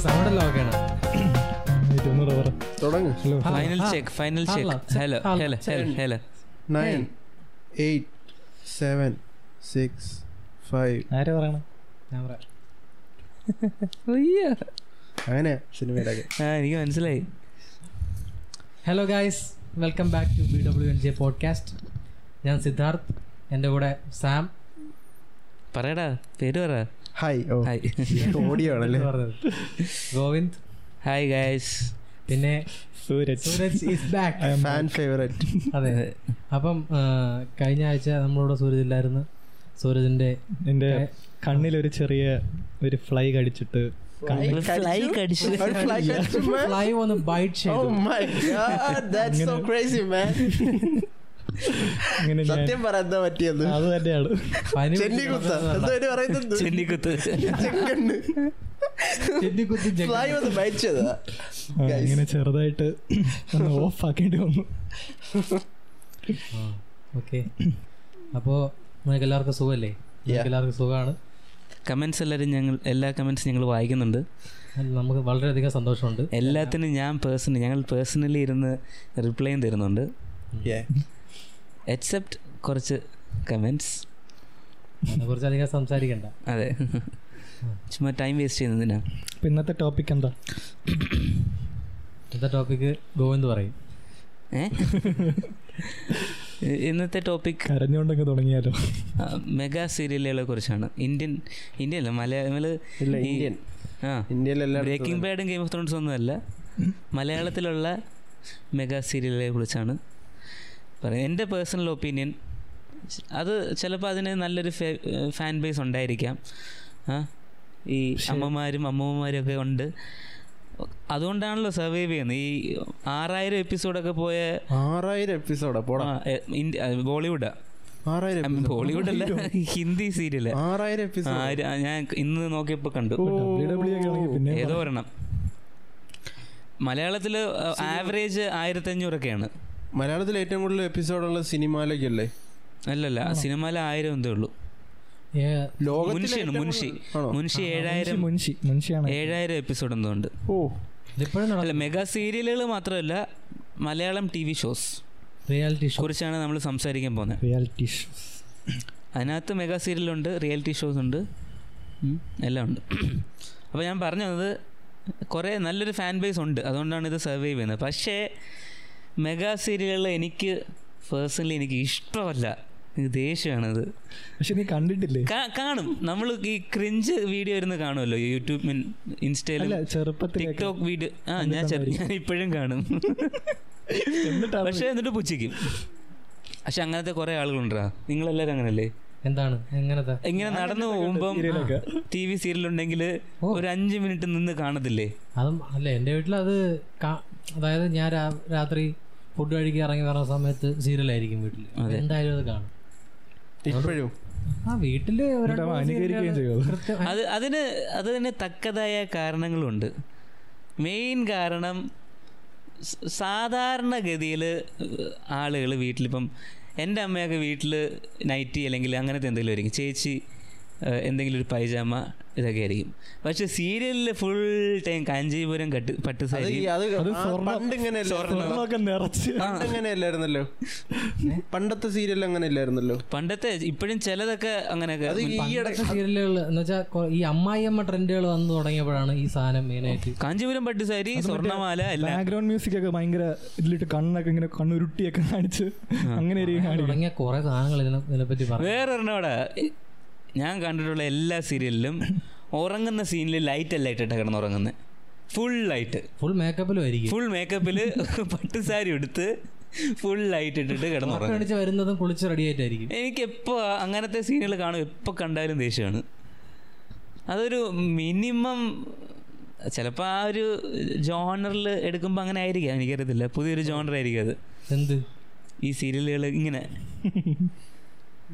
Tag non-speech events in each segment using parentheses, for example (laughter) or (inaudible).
Sound എല്ലാം ഓക്കെയാണ് hello final ah, check final ah, check ah, hello ah, hello hello hello nine eight seven six five ആരാ പറയണ? ഞാൻ പറയാം. അയ്യോ. അങ്ങനെ സിനിമയുടെ ആ എനിക്ക് മനസ്സിലായി. Hello guys welcome back to B W N J podcast ഞാൻ സിദ്ധാർത്ഥ് എന്റെ കൂടെ സാം. പറയടാ പേര് പറ. ഹായ് ഓ ഹായ് ഓഡിയോ ആണല്ലേ പറഞ്ഞത്. ഗോവിന്ദ്. ഹായ് ഗൈസ് പിന്നെ Suraj. Suraj is back fan favourite അതെ. അപ്പം കഴിഞ്ഞ ആഴ്ച നമ്മളോട് സൂരജ് ഇല്ലായിരുന്നു. സൂരജിന്റെ എന്റെ കണ്ണിലൊരു ചെറിയ ഒരു ഫ്ലൈ കടിച്ചിട്ട് ഫ്ലൈ കടിച്ചു? ഫ്ലൈ ഒന്ന് ബൈറ്റ് ചെയ്തു. (laughs) സത്യം പറയാൻ പറ്റിയത് അത് തന്നെയാണ്. ചെന്നിക്കുത്ത് ഇങ്ങനെ ചെറുതായിട്ട് ഒന്ന് ഓഫ് ആക്കേണ്ടി വന്നു. ഓക്കെ അപ്പോ നിങ്ങൾക്ക് എല്ലാവർക്കും സുഖമല്ലേ എല്ലാവർക്കും സുഖമാണ്? കമന്റ്സ് എല്ലാവരും ഞങ്ങൾ എല്ലാ കമന്റ്സ് ഞങ്ങൾ വായിക്കുന്നുണ്ട്. നമുക്ക് വളരെയധികം സന്തോഷമുണ്ട്. എല്ലാത്തിനും ഞാൻ പേഴ്സണലി ഞങ്ങൾ പേഴ്സണലി ഇരുന്ന് റിപ്ലൈയും തരുന്നുണ്ട്. എക്സെപ്റ്റ് കുറച്ച് കമൻസ് അതിനെക്കുറിച്ച് അധികം സംസാരിക്കണ്ട. അതെ. ചുമ്മാ ടൈം വേസ്റ്റ് ചെയ്യുന്നതിനാ. ഇന്നത്തെ ടോപ്പിക് എന്താ? ഇന്നത്തെ ടോപ്പിക് ഗോവിന്ദ് പറയും. ഇന്നത്തെ ടോപ്പിക് കരഞ്ഞുകൊണ്ടൊക്കെ തുടങ്ങിയാലോ? മെഗാ സീരിയലുകളെ കുറിച്ചാണ്. ഇന്ത്യൻ ഇന്ത്യൻ അല്ല മലയാള ഇന്ത്യൻ. ആ ഇന്ത്യയിലെല്ലാം ബ്രേക്കിംഗ് ബാഡും ഗെയിം ഓഫ് ത്രോൺസ് ഒന്നും അല്ല മലയാളത്തിലുള്ള മെഗാ സീരിയലുകളെ കുറിച്ചാണ്. പറയുന്നത് എന്റെ പേഴ്സണൽ ഒപ്പീനിയൻ അത് ചിലപ്പോൾ അതിന് നല്ലൊരു ഫാൻ ബേസ് ഉണ്ടായിരിക്കാം. ഈ അമ്മമാരും അമ്മൂമ്മമാരും ഒക്കെ ഉണ്ട്. അതുകൊണ്ടാണല്ലോ സർവൈവ് ചെയ്യുന്നത്. ഈ ആറായിരം എപ്പിസോഡൊക്കെ പോയ ആറായിരം എപ്പിസോഡാ ഇന്ത്യ ബോളിവുഡാ. ബോളിവുഡ് അല്ല ഹിന്ദി സീരിയൽ. ആറായിരം എപ്പിസോഡ് ഞാൻ ഇന്ന് നോക്കിയപ്പോ കണ്ടു. ഡബ്ല്യു ഡബ്ല്യു ഒക്കെ ആണെങ്കിൽ പിന്നെ ഏതോ ഒരെണ്ണം. മലയാളത്തിൽ ആവറേജ് ആയിരത്തി അഞ്ഞൂറൊക്കെയാണ് മലയാളത്തിൽ ഏറ്റവും കൂടുതൽ എപ്പിസോഡുള്ള സിനിമയിലേക്കല്ലേ? അല്ലല്ല സിനിമയിൽ ആയിരം എന്തേ ഉള്ളൂ. മുൻഷിയാണ് മുൻഷി മുൻഷി. ഏഴായിരം മുൻഷി മുൻഷിയാണ് ഏഴായിരം എപ്പിസോഡ് എന്തോ ഉണ്ട്. ഓ അല്ല മെഗാ സീരിയലുകൾ മാത്രമല്ല Malayalam T V shows reality show കുറിച്ചാണ് നമ്മൾ സംസാരിക്കാൻ പോകുന്നത് റിയാലിറ്റി ഷോസ് അതിനകത്ത് മെഗാ സീരിയലുണ്ട് റിയാലിറ്റി ഷോസ് ഉണ്ട്. എല്ലാം ഉണ്ട്. അപ്പോൾ ഞാൻ പറഞ്ഞു വന്നത് കുറേ നല്ലൊരു ഫാൻ ബേസ് ഉണ്ട്. അതുകൊണ്ടാണ് ഇത് സർവൈവ് ചെയ്യുന്നത്. പക്ഷേ മെഗാ സീരിയലുകൾ എനിക്ക് പേഴ്സണലി എനിക്ക് ഇഷ്ടമല്ല. ദേഷ്യമാണത്. പക്ഷെ നീ കണ്ടിട്ടില്ലേ? കാണും. നമ്മൾ ഈ ക്രിഞ്ച് വീഡിയോ ഇരുന്ന് കാണുമല്ലോ? യൂട്യൂബ് മീൻ ഇൻസ്റ്റയിലും ടിക്ടോക്ക് വീഡിയോ. ആ ഞാൻ ചെറു- ഞാൻ ഇപ്പോഴും കാണും. പക്ഷെ എന്നിട്ട് പുച്ഛിക്കും. പക്ഷെ അങ്ങനത്തെ കുറെ ആളുകളുണ്ടാ നിങ്ങളെല്ലാരും അങ്ങനല്ലേ? എന്താണ്? എങ്ങനത്തെ ഇങ്ങനെ നടന്നു പോകുമ്പോ ടി വി സീരിയൽ ഉണ്ടെങ്കിൽ ഒരു അഞ്ച് മിനിറ്റ് നിന്ന് കാണത്തില്ലേ? അതും അല്ല എന്റെ വീട്ടിൽ അത് അതായത് ഞാൻ രാത്രി ഫുഡ് കഴിക്കാൻ ഇറങ്ങി വരുന്ന സമയത്ത് സീരിയലായിരിക്കും വീട്ടിൽ എന്തായാലും അത് കാണും. ഇപ്പോഴും? ആ വീട്ടിൽ? അത് അതിന് അതിന് തക്കതായ കാരണങ്ങളുണ്ട്. മെയിൻ കാരണം സാധാരണ സാധാരണഗതിയിൽ ആളുകൾ വീട്ടിലിപ്പം എന്റെ അമ്മയൊക്കെ വീട്ടിൽ നൈറ്റി അല്ലെങ്കിൽ അങ്ങനത്തെ എന്തെങ്കിലും ആയിരിക്കും. ചേച്ചി എന്തെങ്കിലും ഒരു പൈജാമ ഇതൊക്കെ ആയിരിക്കും പക്ഷെ സീരിയലിൽ ഫുൾ ടൈം കാഞ്ചീപുരം കട്ട് പട്ട് അത് സാരി ഈ അത് അത് ആ സ്വർണം- പണ്ട് ഇങ്ങനെ സ്വർണമൊക്കെ നിറച്ച്. പണ്ട് അങ്ങനെ പണ്ടത്തെ സീരിയൽ അങ്ങനെ ഇല്ലായിരുന്നല്ലോ പണ്ടത്തെ ഇപ്പോഴും ചിലതൊക്കെ അങ്ങനെയൊക്കെ സീരിയലുകൾ എന്ന് വെച്ചാൽ ഈ അമ്മായിയമ്മ ട്രെൻഡുകൾ വന്നു തുടങ്ങിയപ്പോഴാണ് ഈ സാധനം മെയിനായിട്ട് കാഞ്ചീപുരം പട്ട് സാരി സ്വർണമാല ബാക്ക്ഗ്രൗണ്ട് മ്യൂസിക് ഒക്കെ ഭയങ്കര ഇതിലിട്ട് കണ്ണൊക്കെ ഇങ്ങനെ കണ്ണുരുട്ടിയൊക്കെ കാണിച്ച് അങ്ങനെ തുടങ്ങിയ കുറെ സാധനങ്ങൾ ഇതിനെ പറ്റി വേറെ ഞാൻ കണ്ടിട്ടുള്ള എല്ലാ സീരിയലിലും ഉറങ്ങുന്ന സീനിൽ ലൈറ്റ് അല്ല ഇട്ടിട്ട് കിടന്നുറങ്ങുന്നത് ഫുൾ ലൈറ്റ് ഫുൾ മേക്കപ്പിലും ആയിരിക്കും. ഫുൾ മേക്കപ്പിൽ (laughs) പട്ട് സാരി എടുത്ത് ഫുൾ ലൈറ്റ് ഇട്ടിട്ട് കിടന്നു വരുന്നതും കുളിച്ച് റെഡി ആയിട്ടായിരിക്കും. എനിക്ക് എപ്പോൾ അങ്ങനത്തെ സീനുകൾ കാണും എപ്പോൾ കണ്ടാലും ദേഷ്യമാണ്. അതൊരു മിനിമം ചിലപ്പോൾ ആ ഒരു ജോണറിൽ എടുക്കുമ്പോൾ അങ്ങനെ ആയിരിക്കാം. എനിക്കറിയത്തില്ല. പുതിയൊരു ജോണർ ആയിരിക്കും അത്. എന്ത്? ഈ സീരിയലുകൾ ഇങ്ങനെ.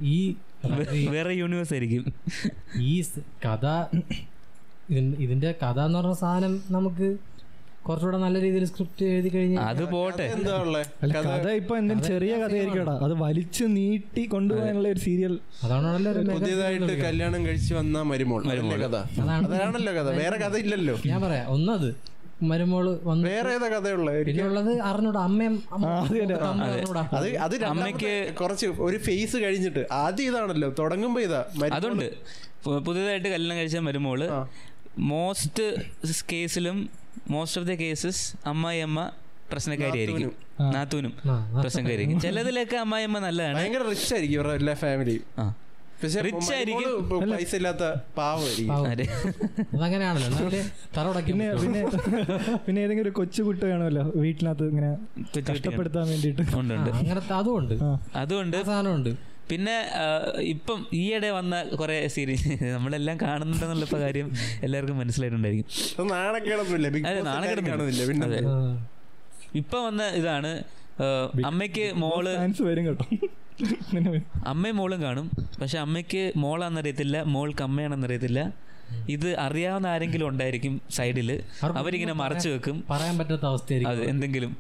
ഈ വേറെ യൂണിവേഴ്സ് ആയിരിക്കും. ഈ കഥ ഇതിന്റെ കഥ എന്ന് പറഞ്ഞ സാധനം നമുക്ക് കുറച്ചുകൂടെ നല്ല രീതിയിൽ സ്ക്രിപ്റ്റ് എഴുതി കഴിഞ്ഞാൽ അത് പോട്ടെ. കഥ ഇപ്പൊ എന്തെങ്കിലും ചെറിയ കഥയായിരിക്കടാ അത് വലിച്ചു നീട്ടി കൊണ്ടുപോകാനുള്ള ഒരു സീരിയൽ അതാണല്ലോ പുതിയതായിട്ട് കല്യാണം കഴിച്ചു വന്ന മരുമോൾ. കഥ? അതാണ് അതാണല്ലോ കഥ. വേറെ കഥ ഇല്ലല്ലോ ഞാൻ പറയാ. ഒന്നത് മരുമോൾ വന്ന് വേറെ ഏതാ കഥയുള്ള? പിന്നെ ഉള്ളത് അറിഞ്ഞൂടാ. അമ്മയും അത് അമ്മയ്ക്ക് കുറച്ച് ഒരു ഫേസ് കഴിഞ്ഞിട്ട് ആദ്യം ഇതാണല്ലോ തുടങ്ങുമ്പോ ഇതാ. അതുണ്ട്. പുതിയതായിട്ട് കല്യാണം കഴിച്ച മരുമോൾ മോസ്റ്റ് കേസിലും മോസ്റ്റ് ഓഫ് ദ കേസസ് അമ്മായിയമ്മ പ്രശ്നക്കാരിയായിരിക്കും. നാത്തൂനും. പ്രശ്നക്കാരിയായിരിക്കും. ചിലതിലൊക്കെ അമ്മായിയമ്മ നല്ലതാണ്. ഭയങ്കര റിച്ച് ആയിരിക്കും ഇവരുടെ എല്ലാ ഫാമിലിയും ആ. പക്ഷെ ആയിരിക്കും. പൈസ ഇല്ലാത്ത പാവമായിരിക്കും. അതങ്ങനെയാണല്ലോ പിന്നെ പിന്നെ പിന്നെ ഏതെങ്കിലും ഒരു കൊച്ചു കുട്ടി കാണുമല്ലോ വീട്ടിനകത്ത് ഇങ്ങനെ. കഷ്ടപ്പെടുത്താൻ വേണ്ടിയിട്ട്. അങ്ങനത്തെ ആ. അതുകൊണ്ട് ആ സാധനമുണ്ട് പിന്നെ ഇപ്പം ഈയിടെ വന്ന കുറെ സീരീസ് നമ്മളെല്ലാം കാണുന്നുണ്ടെന്നുള്ള ഇപ്പൊ കാര്യം എല്ലാവർക്കും മനസ്സിലായിട്ടുണ്ടായിരിക്കും. നാണക്കേടൊന്നുമില്ല. പിന്നെ. ഇപ്പൊ വന്ന ഇതാണ് അമ്മയ്ക്ക് മോൾ വരും കേട്ടോ. അമ്മയും മോളും കാണും. പക്ഷെ അമ്മയ്ക്ക് മോളാണെന്നറിയത്തില്ല മോൾക്ക് അമ്മയാണെന്നറിയത്തില്ല. ഇത് അറിയാവുന്ന ആരെങ്കിലും ഉണ്ടായിരിക്കും സൈഡിൽ. അവരിങ്ങനെ മറച്ചു വെക്കും. പറയാൻ പറ്റാത്ത അവസ്ഥ അവസ്ഥയായിരിക്കും എന്തെങ്കിലും.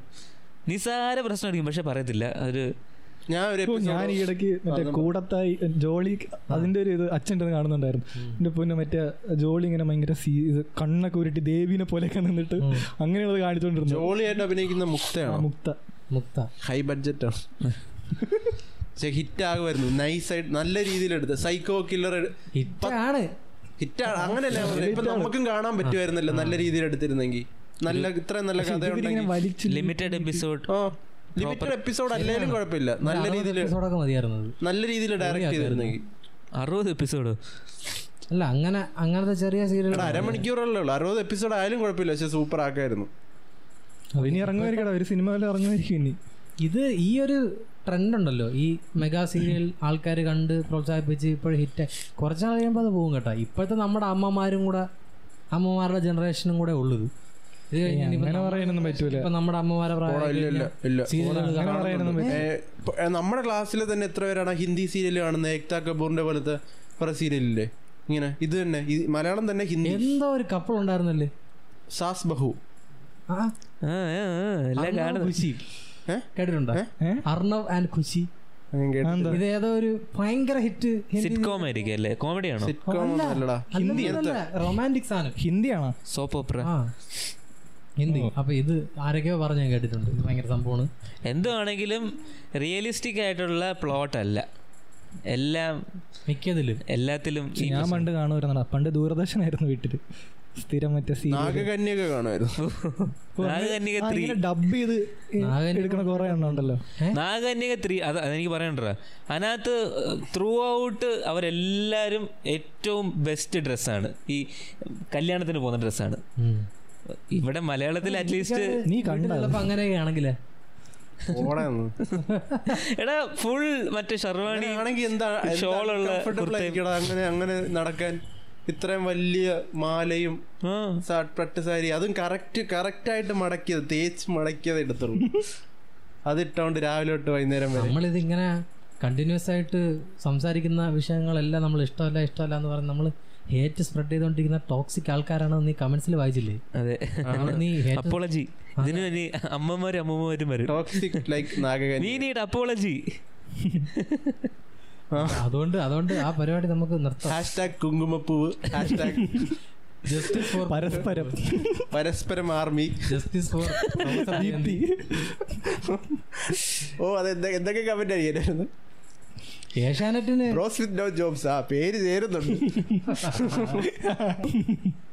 നിസ്സാര പ്രശ്നമായിരിക്കും പക്ഷെ പറയത്തില്ല. ഒരു ഞാൻ ഒരു ഞാൻ ഈ ഇടയ്ക്ക് മറ്റേ കൂടത്തായി ജോളി അതിന്റെ ഒരു ഇത് അച്ഛന്റെ കാണുന്നുണ്ടായിരുന്നു. എന്റെ പൊന്നെ മറ്റേ ജോളി ഇങ്ങനെ ഭയങ്കര സീ ഇത് കണ്ണൊക്കെ ഉരുട്ടി ദേവീനെ പോലെയൊക്കെ നിന്നിട്ട് അങ്ങനെയുള്ളത് കാണിച്ചോണ്ടിരുന്നു ജോളിയായിട്ട് അഭിനയിക്കുന്ന മുക്തയാണ്? മുക്ത മുക്ത. ഹൈ ബഡ്ജറ്റ് ആണ് (laughs) പക്ഷെ ഹിറ്റ് ആകുമായിരുന്നു നൈസ് ആയിട്ട് നല്ല രീതിയിൽ എടുത്ത് സൈക്കോ കില്ലർ ഹിറ്റാണ്. ഹിറ്റാണ്. അങ്ങനെയല്ല. ഇപ്പൊ നമുക്കും കാണാൻ പറ്റുമായിരുന്നല്ലോ. നല്ല രീതിയിൽ എടുത്തിരുന്നെങ്കിൽ. നല്ല ഇത്രയും നല്ല കഥ limited episode oh limited episode അല്ലെങ്കിലും കുഴപ്പമില്ല. നല്ല രീതിയിൽ നല്ല രീതിയിൽ ഡയറക്റ്റ് ചെയ്തിരുന്നെങ്കിൽ. അറുപത് എപ്പിസോഡ് അല്ല അങ്ങനെ അങ്ങനത്തെ ചെറിയ സീരിയൽ അരമണിക്കൂറല്ലേ ഉള്ളൂ. അറുപത് എപ്പിസോഡ് ആയാലും കുഴപ്പമില്ല. പക്ഷെ സൂപ്പർ ആക്കായിരുന്നു. അതിനി ഇറങ്ങുമായിരിക്കടാ ഒരു സിനിമ ഇറങ്ങുമായിരിക്കും ഇനി. ഇത് ഈ ഒരു ട്രെൻഡ് ഉണ്ടല്ലോ. ഈ മെഗാ സീരിയൽ ആൾക്കാർ കണ്ട് പ്രോത്സാഹിപ്പിച്ച് ഇപ്പോഴും ഹിറ്റ് കുറച്ച് നാൾ കഴിയുമ്പോൾ അത് പോകും കേട്ടോ. ഇപ്പോഴത്തെ നമ്മുടെ അമ്മമാരും കൂടെ അമ്മമാരുടെ ജനറേഷനും കൂടെ ഉള്ളത് ഇത്. കഴിഞ്ഞ് ഇനിയിപ്പോ അങ്ങനെ നമ്മ- പറയാനൊന്നും പറ്റൂല. ഇപ്പൊ നമ്മുടെ അമ്മമാരെ പ്രായം ഇല്ല ഇല്ല ഇല്ല. സീരിയലുകൾ അങ്ങനെ പറയാനൊന്നും പറ്റില്ല ഏ, ഇപ്പൊ, ഏ, നമ്മുടെ ക്ലാസ്സിൽ തന്നെ എത്ര പേരാണ് ഹിന്ദി സീരിയൽ കാണുന്നത് ഏക്താ കപൂറിന്റെ പോലത്തെ കുറെ സീരിയലില്ലേ ഇങ്ങനെ ഇത് തന്നെ. ഈ മലയാളം തന്നെ ഹിന്ദി. എന്തോ ഒരു കപ്പിൾ ഉണ്ടായിരുന്നല്ലേ? സാസ് ബഹു. ആ എല്ലാം അർണവ് കാണുന്നു. ഖുഷി ഏ? കേട്ടിട്ടുണ്ടോ? അർണവ് ആൻഡ് ഖുശി. ഇത് ഏതോ ഒരു ഭയങ്കര ഹിറ്റ് സിറ്റ്കോം ആയിരിക്കും അല്ലേ? കോമഡിയാണോ സിറ്റ്കോം അല്ലടാ. ഹിന്ദി റൊമാന്റിക് സാധനം. ഹിന്ദിയാണോ? Soap opera Hindi. അപ്പൊ ഇത് ആരൊക്കെയോ പറഞ്ഞ് ഞാൻ കേട്ടിട്ടുണ്ട്. ഇത് ഭയങ്കര സംഭവമാണ്. എന്തുവാണെങ്കിലും റിയലിസ്റ്റിക് ആയിട്ടുള്ള പ്ലോട്ട് അല്ല. എല്ലാം മിക്കതിലും. എല്ലാത്തിലും ഈ ഞാൻ പണ്ട് കാണുമായിരുന്നടാ. പണ്ട് ദൂരദർശനായിരുന്നു വീട്ടിൽ. സ്ഥിരം മറ്റേ നാഗകന്യൊക്കെ കാണുമായിരുന്നു. നാഗകന്യക ത്രീ ഡബ് ചെയ്ത് എടുക്കണ കുറെ എണ്ണം ഉണ്ടല്ലോ. നാഗകന്യക ത്രീ അത് അതെനിക്ക് പറയണ്ട അതിനകത്ത് ത്രൂ ഔട്ട് അവരെല്ലാരും ഏറ്റവും ബെസ്റ്റ് ഡ്രസ്സാണ് ഈ കല്യാണത്തിന് പോകുന്ന ഡ്രസ്സാണ് ഇവിടെ മലയാളത്തിൽ അറ്റ്ലീസ്റ്റ് നീ കണ്ടപ്പോ അങ്ങനെയൊക്കെയാണെങ്കിലേ. അങ്ങനെയൊക്കെ ആണെങ്കിലേ എടാ ഫുൾ മറ്റേ ഷർവാണി ആണെങ്കിൽ എന്താ ഷോളുള്ള. അങ്ങനെ അങ്ങനെ നടക്കാൻ. ഇത്രയും വലിയ മാലയും പട്ട് സാരി അതും കറക്റ്റ് കറക്റ്റ് ആയിട്ട് മടക്കിയത് തേച്ച് മടക്കിയത് എടുത്തുള്ളൂ അതിട്ടോണ്ട് രാവിലെ തൊട്ട് വൈകുന്നേരം വരെ. നമ്മളിത് ഇങ്ങനെ കണ്ടിന്യൂസ് ആയിട്ട് സംസാരിക്കുന്ന വിഷയങ്ങളെല്ലാം നമ്മൾ ഇഷ്ടമല്ല ഇഷ്ടമല്ല എന്ന് പറഞ്ഞ് നമ്മൾ ഹേറ്റ് സ്പ്രെഡ് ചെയ്തുകൊണ്ടിരിക്കുന്ന ടോക്സിക് ആൾക്കാരാണ് നീ കമന്റ്സിൽ വായിച്ചില്ലേ? അതെ. നീ അപ്പോളജി ഇതിന് ഇനി അമ്മമാരും അമ്മമാരും വരും. ടോക്സിക് ലൈക്ക് നാഗകൻ നീ നീട് അപ്പോളജി അതുകൊണ്ട് അതുകൊണ്ട് ആ പരിപാടി നമുക്ക് നിർത്താം. Hashtag Kumkumapoovu hashtag justice for Parasparam. Parasparam army. Justice for ഓ അത് എന്തൊ- എന്തൊക്കെ കമന്റ് ആയിരുന്നു ഏഷ്യാനെറ്റിന് റോസ് വിത്ത് നോ ജോബ്സ് ആ പേര് ചേരുന്നുണ്ട്.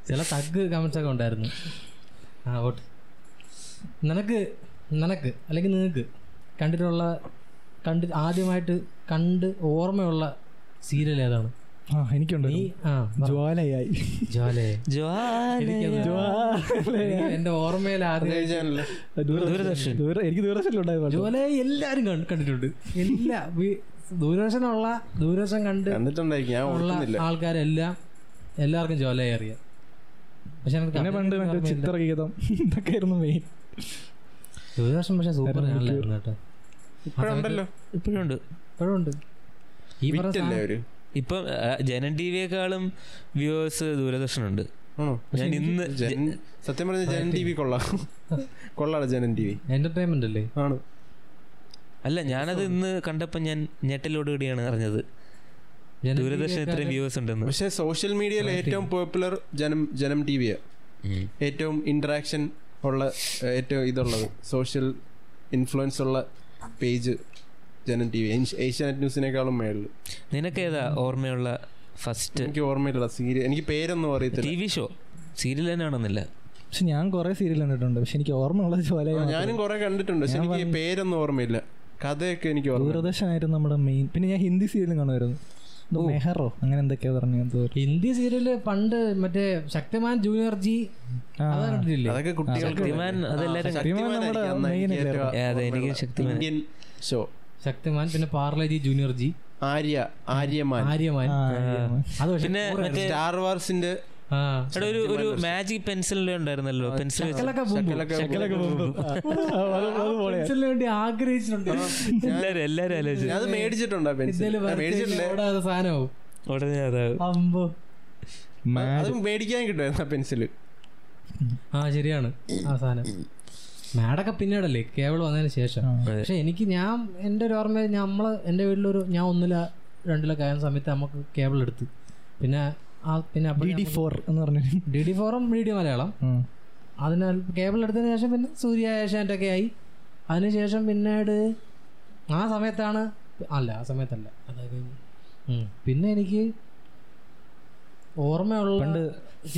ചില തഗ് കമന്റ്സ് ഒക്കെ ഉണ്ടായിരുന്നു. ആ ഓട്ട് നിനക്ക് നിനക്ക് അല്ലെങ്കിൽ നിങ്ങൾക്ക് കണ്ടിട്ടുള്ള കണ്ട് ആദ്യമായിട്ട് കണ്ട് ഓർമ്മയുള്ള സീരിയൽ ഏതാണ്? ആ എനിക്കുണ്ട് ആ ജ്വാലയായി. ജ്വാലേ. ജ്വാല എന്റെ ഓർമ്മയിൽ എനിക്ക് ദൂരദർശനിലുണ്ടായിരുന്നു ജ്വാലയെ എല്ലാരും കണ്ടിട്ടുണ്ട്. എല്ലാ ദൂരദർശനുള്ള ദൂരദർശൻ കണ്ട് ഞാൻ ഉള്ള ആൾക്കാരെല്ലാം എല്ലാവർക്കും ജോലയായി അറിയാം. പക്ഷെ പിന്നെ പണ്ട്. ചിത്രഗീതം ഇതൊക്കെ ആയിരുന്നു മെയിൻ ദൂരദർശൻ പക്ഷെ സൂപ്പർ ചാനലായിരുന്നു കേട്ടോ. ഇപ്പോഴുണ്ട് ഈ ഇപ്പം ജനൻ ടി വിയെക്കാളും വ്യൂവേഴ്സ് ദൂരദർശൻ ഉണ്ട് ഞാൻ ഇന്ന് സത്യം പറഞ്ഞ ജനൻ ടി വി കൊള്ളാം. (laughs) കൊള്ളാണ് ജനൻ ടി വി. എന്റർടൈൻമെന്റ് അല്ലേ? ആണ്. അല്ല ഞാനത് ഇന്ന് കണ്ടപ്പോ ഞാൻ ഞെട്ടലോടുകൂടിയാണ് അറിഞ്ഞത്. ജനം ദൂരദർശൻ ഇത്രയും വ്യൂവേഴ്സ് ഉണ്ടെന്ന്. പക്ഷെ സോഷ്യൽ മീഡിയയിൽ ഏറ്റവും പോപ്പുലർ ജനം ജനം ടി വിയാ. ഏറ്റവും ഇന്ററാക്ഷൻ ഉള്ള ഏറ്റവും ഇതുള്ളത്. സോഷ്യൽ ഇൻഫ്ലുവൻസ് ഉള്ള page Janam T V. Asianet ന്യൂസിനേക്കാളും മേളിൽ നിനക്കേതാ ഓർമ്മയുള്ള ഫസ്റ്റ്? എനിക്ക് ഓർമ്മയില്ല സീരിയൽ. എനിക്ക് പേരൊന്നും അറിയത്തില്ല. T V show. സീരിയൽ തന്നെ ആണെന്നില്ല പക്ഷെ ഞാൻ കുറെ സീരിയൽ കണ്ടിട്ടുണ്ട്. പക്ഷെ എനിക്ക് ഓർമ്മയുള്ളത് ഉള്ളത് പോലെ ഞാനും കുറെ കണ്ടിട്ടുണ്ട്. പക്ഷെ എനിക്ക് പേരൊന്നും ഓർമ്മയില്ല. കഥയൊക്കെ എനിക്ക് ദൂരദർശനായിരുന്നു നമ്മുടെ മെയിൻ. പിന്നെ ഞാൻ ഹിന്ദി സീരിയലും കാണുമായിരുന്നു. മെഹറോ? അങ്ങനെ എന്തൊക്കെയാ പറഞ്ഞു ഹിന്ദി സീരിയൽ പണ്ട് മറ്റേ ശക്തിമാൻ ജൂനിയർ ജി അതൊക്കെ കുട്ടികൾക്ക് ശക്തിമാൻ അതെല്ലാരും ശക്തിമാൻ. ഷോ. ശക്തിമാൻ പിന്നെ പാർലജി ജൂനിയർ ജി. ആര്യ ആര്യമാൻ. ആര്യമാൻ. അത് പക്ഷെ പിന്നെ സ്റ്റാർ വാർസിന്റെ ഒരു ഒരു മാജിക് പെൻസിലിന്റെ ഉണ്ടായിരുന്നല്ലോ. പെൻസിൽ. പെൻസിലിന് വേണ്ടി ആഗ്രഹിച്ചിട്ടുണ്ട്. എല്ലാരും എല്ലാരും ആലോചിച്ചു. അത് മേടിച്ചിട്ടുണ്ടോ പെൻസിൽ സാധനമാവും. ഉടനെ അതാ അത് മേടിക്കാൻ കിട്ടുമായിരുന്നു ആ പെൻസിൽ ആ ശരിയാണ്. ആ സാധനം. മാഡൊക്കെ പിന്നീടല്ലേ കേബിൾ വന്നതിന് ശേഷം. പക്ഷെ എനിക്ക് ഞാൻ എന്റെ ഒരു ഓർമ്മ നമ്മൾ എന്റെ വീട്ടിലൊരു ഞാൻ ഒന്നില രണ്ടിലൊക്കെ ആയ സമയത്ത് നമുക്ക് കേബിൾ എടുത്ത്. പിന്നെ പിന്നെ ഡി ഡി ഫോർ എന്ന് പറഞ്ഞു ഡി ഡി ഫോറും ഡി ഡി മലയാളം. അതിനാൽ കേബിൾ എടുത്തതിന് ശേഷം പിന്നെ സൂര്യ ഏഷ്യാന്റെ ഒക്കെ ആയി. അതിനുശേഷം പിന്നീട് ആ സമയത്താണ് അല്ല ആ സമയത്തല്ല. അതായത്. പിന്നെ എനിക്ക് ഓർമ്മയുള്ള പണ്ട്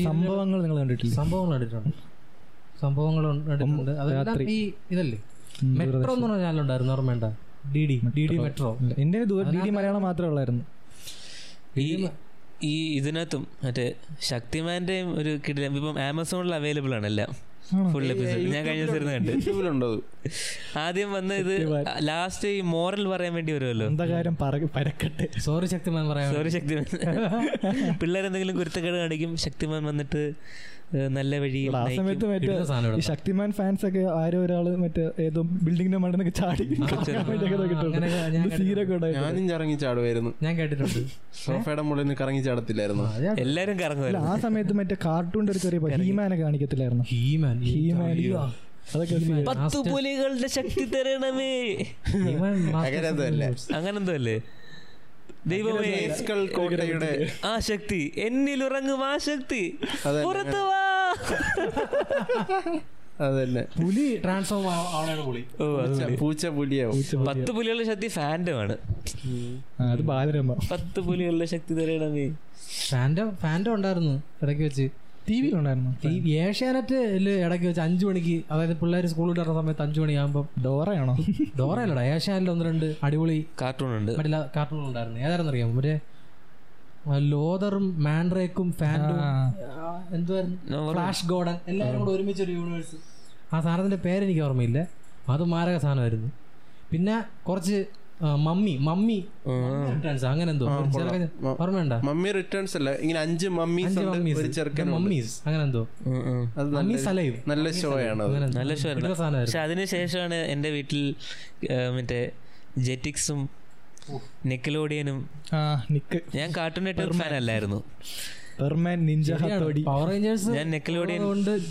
സംഭവങ്ങൾ നിങ്ങൾ കണ്ടിട്ടില്ല? സംഭവങ്ങൾ കണ്ടിട്ടുണ്ട്. സംഭവങ്ങൾ എടുത്തിട്ടുണ്ട് അതെല്ലാം. ഈ ഇതല്ലേ? മെട്രോ എന്ന് പറഞ്ഞ ചാനലുണ്ടായിരുന്നു ഓർമ്മയുണ്ട D D D D metro. എന്റെ ഡി ഡി മലയാളം മാത്രമേ ഉള്ളായിരുന്നു. ഈ ഇതിനകത്തും മറ്റേ ശക്തിമാന്റെയും ഒരു കിടിലം ഇപ്പം ആമസോണിൽ അവൈലബിൾ ആണ് എല്ലാം. ഫുൾ എപ്പിസോഡ് ഞാൻ കഴിഞ്ഞ ദിവസം കണ്ടു. ആദ്യം വന്ന ഇത് ലാസ്റ്റ് ഈ മോറൽ പറയാൻ വേണ്ടി വരുമല്ലോ. കാര്യം? പറ- പരക്കട്ടെ. സോറി ശക്തിമാൻ പറയാം സോറി ശക്തിമാൻ. (laughs) പിള്ളേരെന്തെങ്കിലും കുരുത്തക്കേട് കാണിക്കും ശക്തിമാൻ വന്നിട്ട് നല്ല വഴിയിൽ ആ. സമയത്ത് മറ്റേ ഈ. ശക്തിമാൻ ഫാൻസ് ഒക്കെ ആരോ ഒരാൾ മറ്റേ ഏതോ ബിൽഡിങ്ങിന്റെ മണ്ടനൊക്കെ ചാടി ഞാനും കറങ്ങി ചാടുമായിരുന്നു ഞാൻ കേട്ടിട്ടുണ്ട്. സോഫയുടെ മുകളിൽ നിന്ന് കറങ്ങി ചാടത്തില്ലായിരുന്നു. എല്ലാരും കറങ്ങി ആ സമയത്ത് മറ്റേ കാർട്ടൂണിന്റെ ഒരു ചെറിയ ഹീമാനെ കാണിക്കത്തില്ലായിരുന്നു? He-Man He-Man. പത്തു പുലികളുടെ ശക്തി തരണമേ. അങ്ങനെന്തോ അല്ലേ ദൈവമേ. ആ ശക്തി. എന്നിൽ ഉറങ്ങും ആ ശക്തി. പുറത്തു വാ അതന്നെ. പുലി ട്രാൻസ്ഫോം ആവണാണ് പുലി ഓ അത് പൂച്ച- പുലിയാവും. പത്ത് പുലികളുടെ ശക്തി ഫാൻഡം ആണ്. അത് ബാലരമ. പത്ത് പുലികളുടെ ശക്തി തരണമേ ഫാൻഡം ഫാൻഡം ഉണ്ടായിരുന്നു ഇടയ്ക്ക് വെച്ച്. ടി വിയിലുണ്ടായിരുന്നു ഈ ഏഷ്യാനെറ്റ് ഇടയ്ക്ക് വെച്ച് അഞ്ചു മണിക്ക് അതായത് പിള്ളേർ സ്കൂളിൽ ഇടുന്ന സമയത്ത് അഞ്ചു മണിയാകുമ്പോൾ ഡോറയാണോ? ഡോറയല്ലടാ. ഏഷ്യാനെറ്റിൽ ഒന്ന് രണ്ട് അടിപൊളി കാർട്ടൂൺ ഉണ്ട്. മറ്റേ കാർട്ടൂൺ ഉണ്ടായിരുന്നു ഏതായിരുന്നു അറിയാമോ മറ്റേ ലോതറും മാൻഡ്രേക്കും ഫാൻഡും എന്തുവായിരുന്നു? ഫ്ലാഷ് ഗോഡൻ എല്ലാവരും കൂടെ ഒരുമിച്ച് ഒരു യൂണിവേഴ്സ് ആ സാധനത്തിന്റെ പേരെനിക്ക് ഓർമ്മയില്ല. അത് മാരക സാധനമായിരുന്നു. പിന്നെ കുറച്ച് മമ്മി മമ്മി റിട്ടേൺസ് അങ്ങനെ എന്തോ. ഓർമ്മയുണ്ട? മമ്മി റിട്ടേൺസ് അല്ല. ഇങ്ങനെ അഞ്ച് മമ്മീസ് മമ്മീസ്. മമ്മീസ് അങ്ങനെ എന്തോ. നല്ല മമ്മീസ് അലൈവ്. നല്ല ഷോ ആണ് അത് നല്ല ഷോ പക്ഷെ അതിനുശേഷമാണ് എന്റെ വീട്ടിൽ മറ്റേ ജെറ്റിക്സും നെക്കലോഡിയനും ആ നിക്ക്. ഞാൻ കാർട്ടൂൺ നെറ്റ്വർക്ക് ഫാൻ അല്ലായിരുന്നു. Perman ninja Hattori power rangers ഞാൻ നെക്കലോഡിയൻ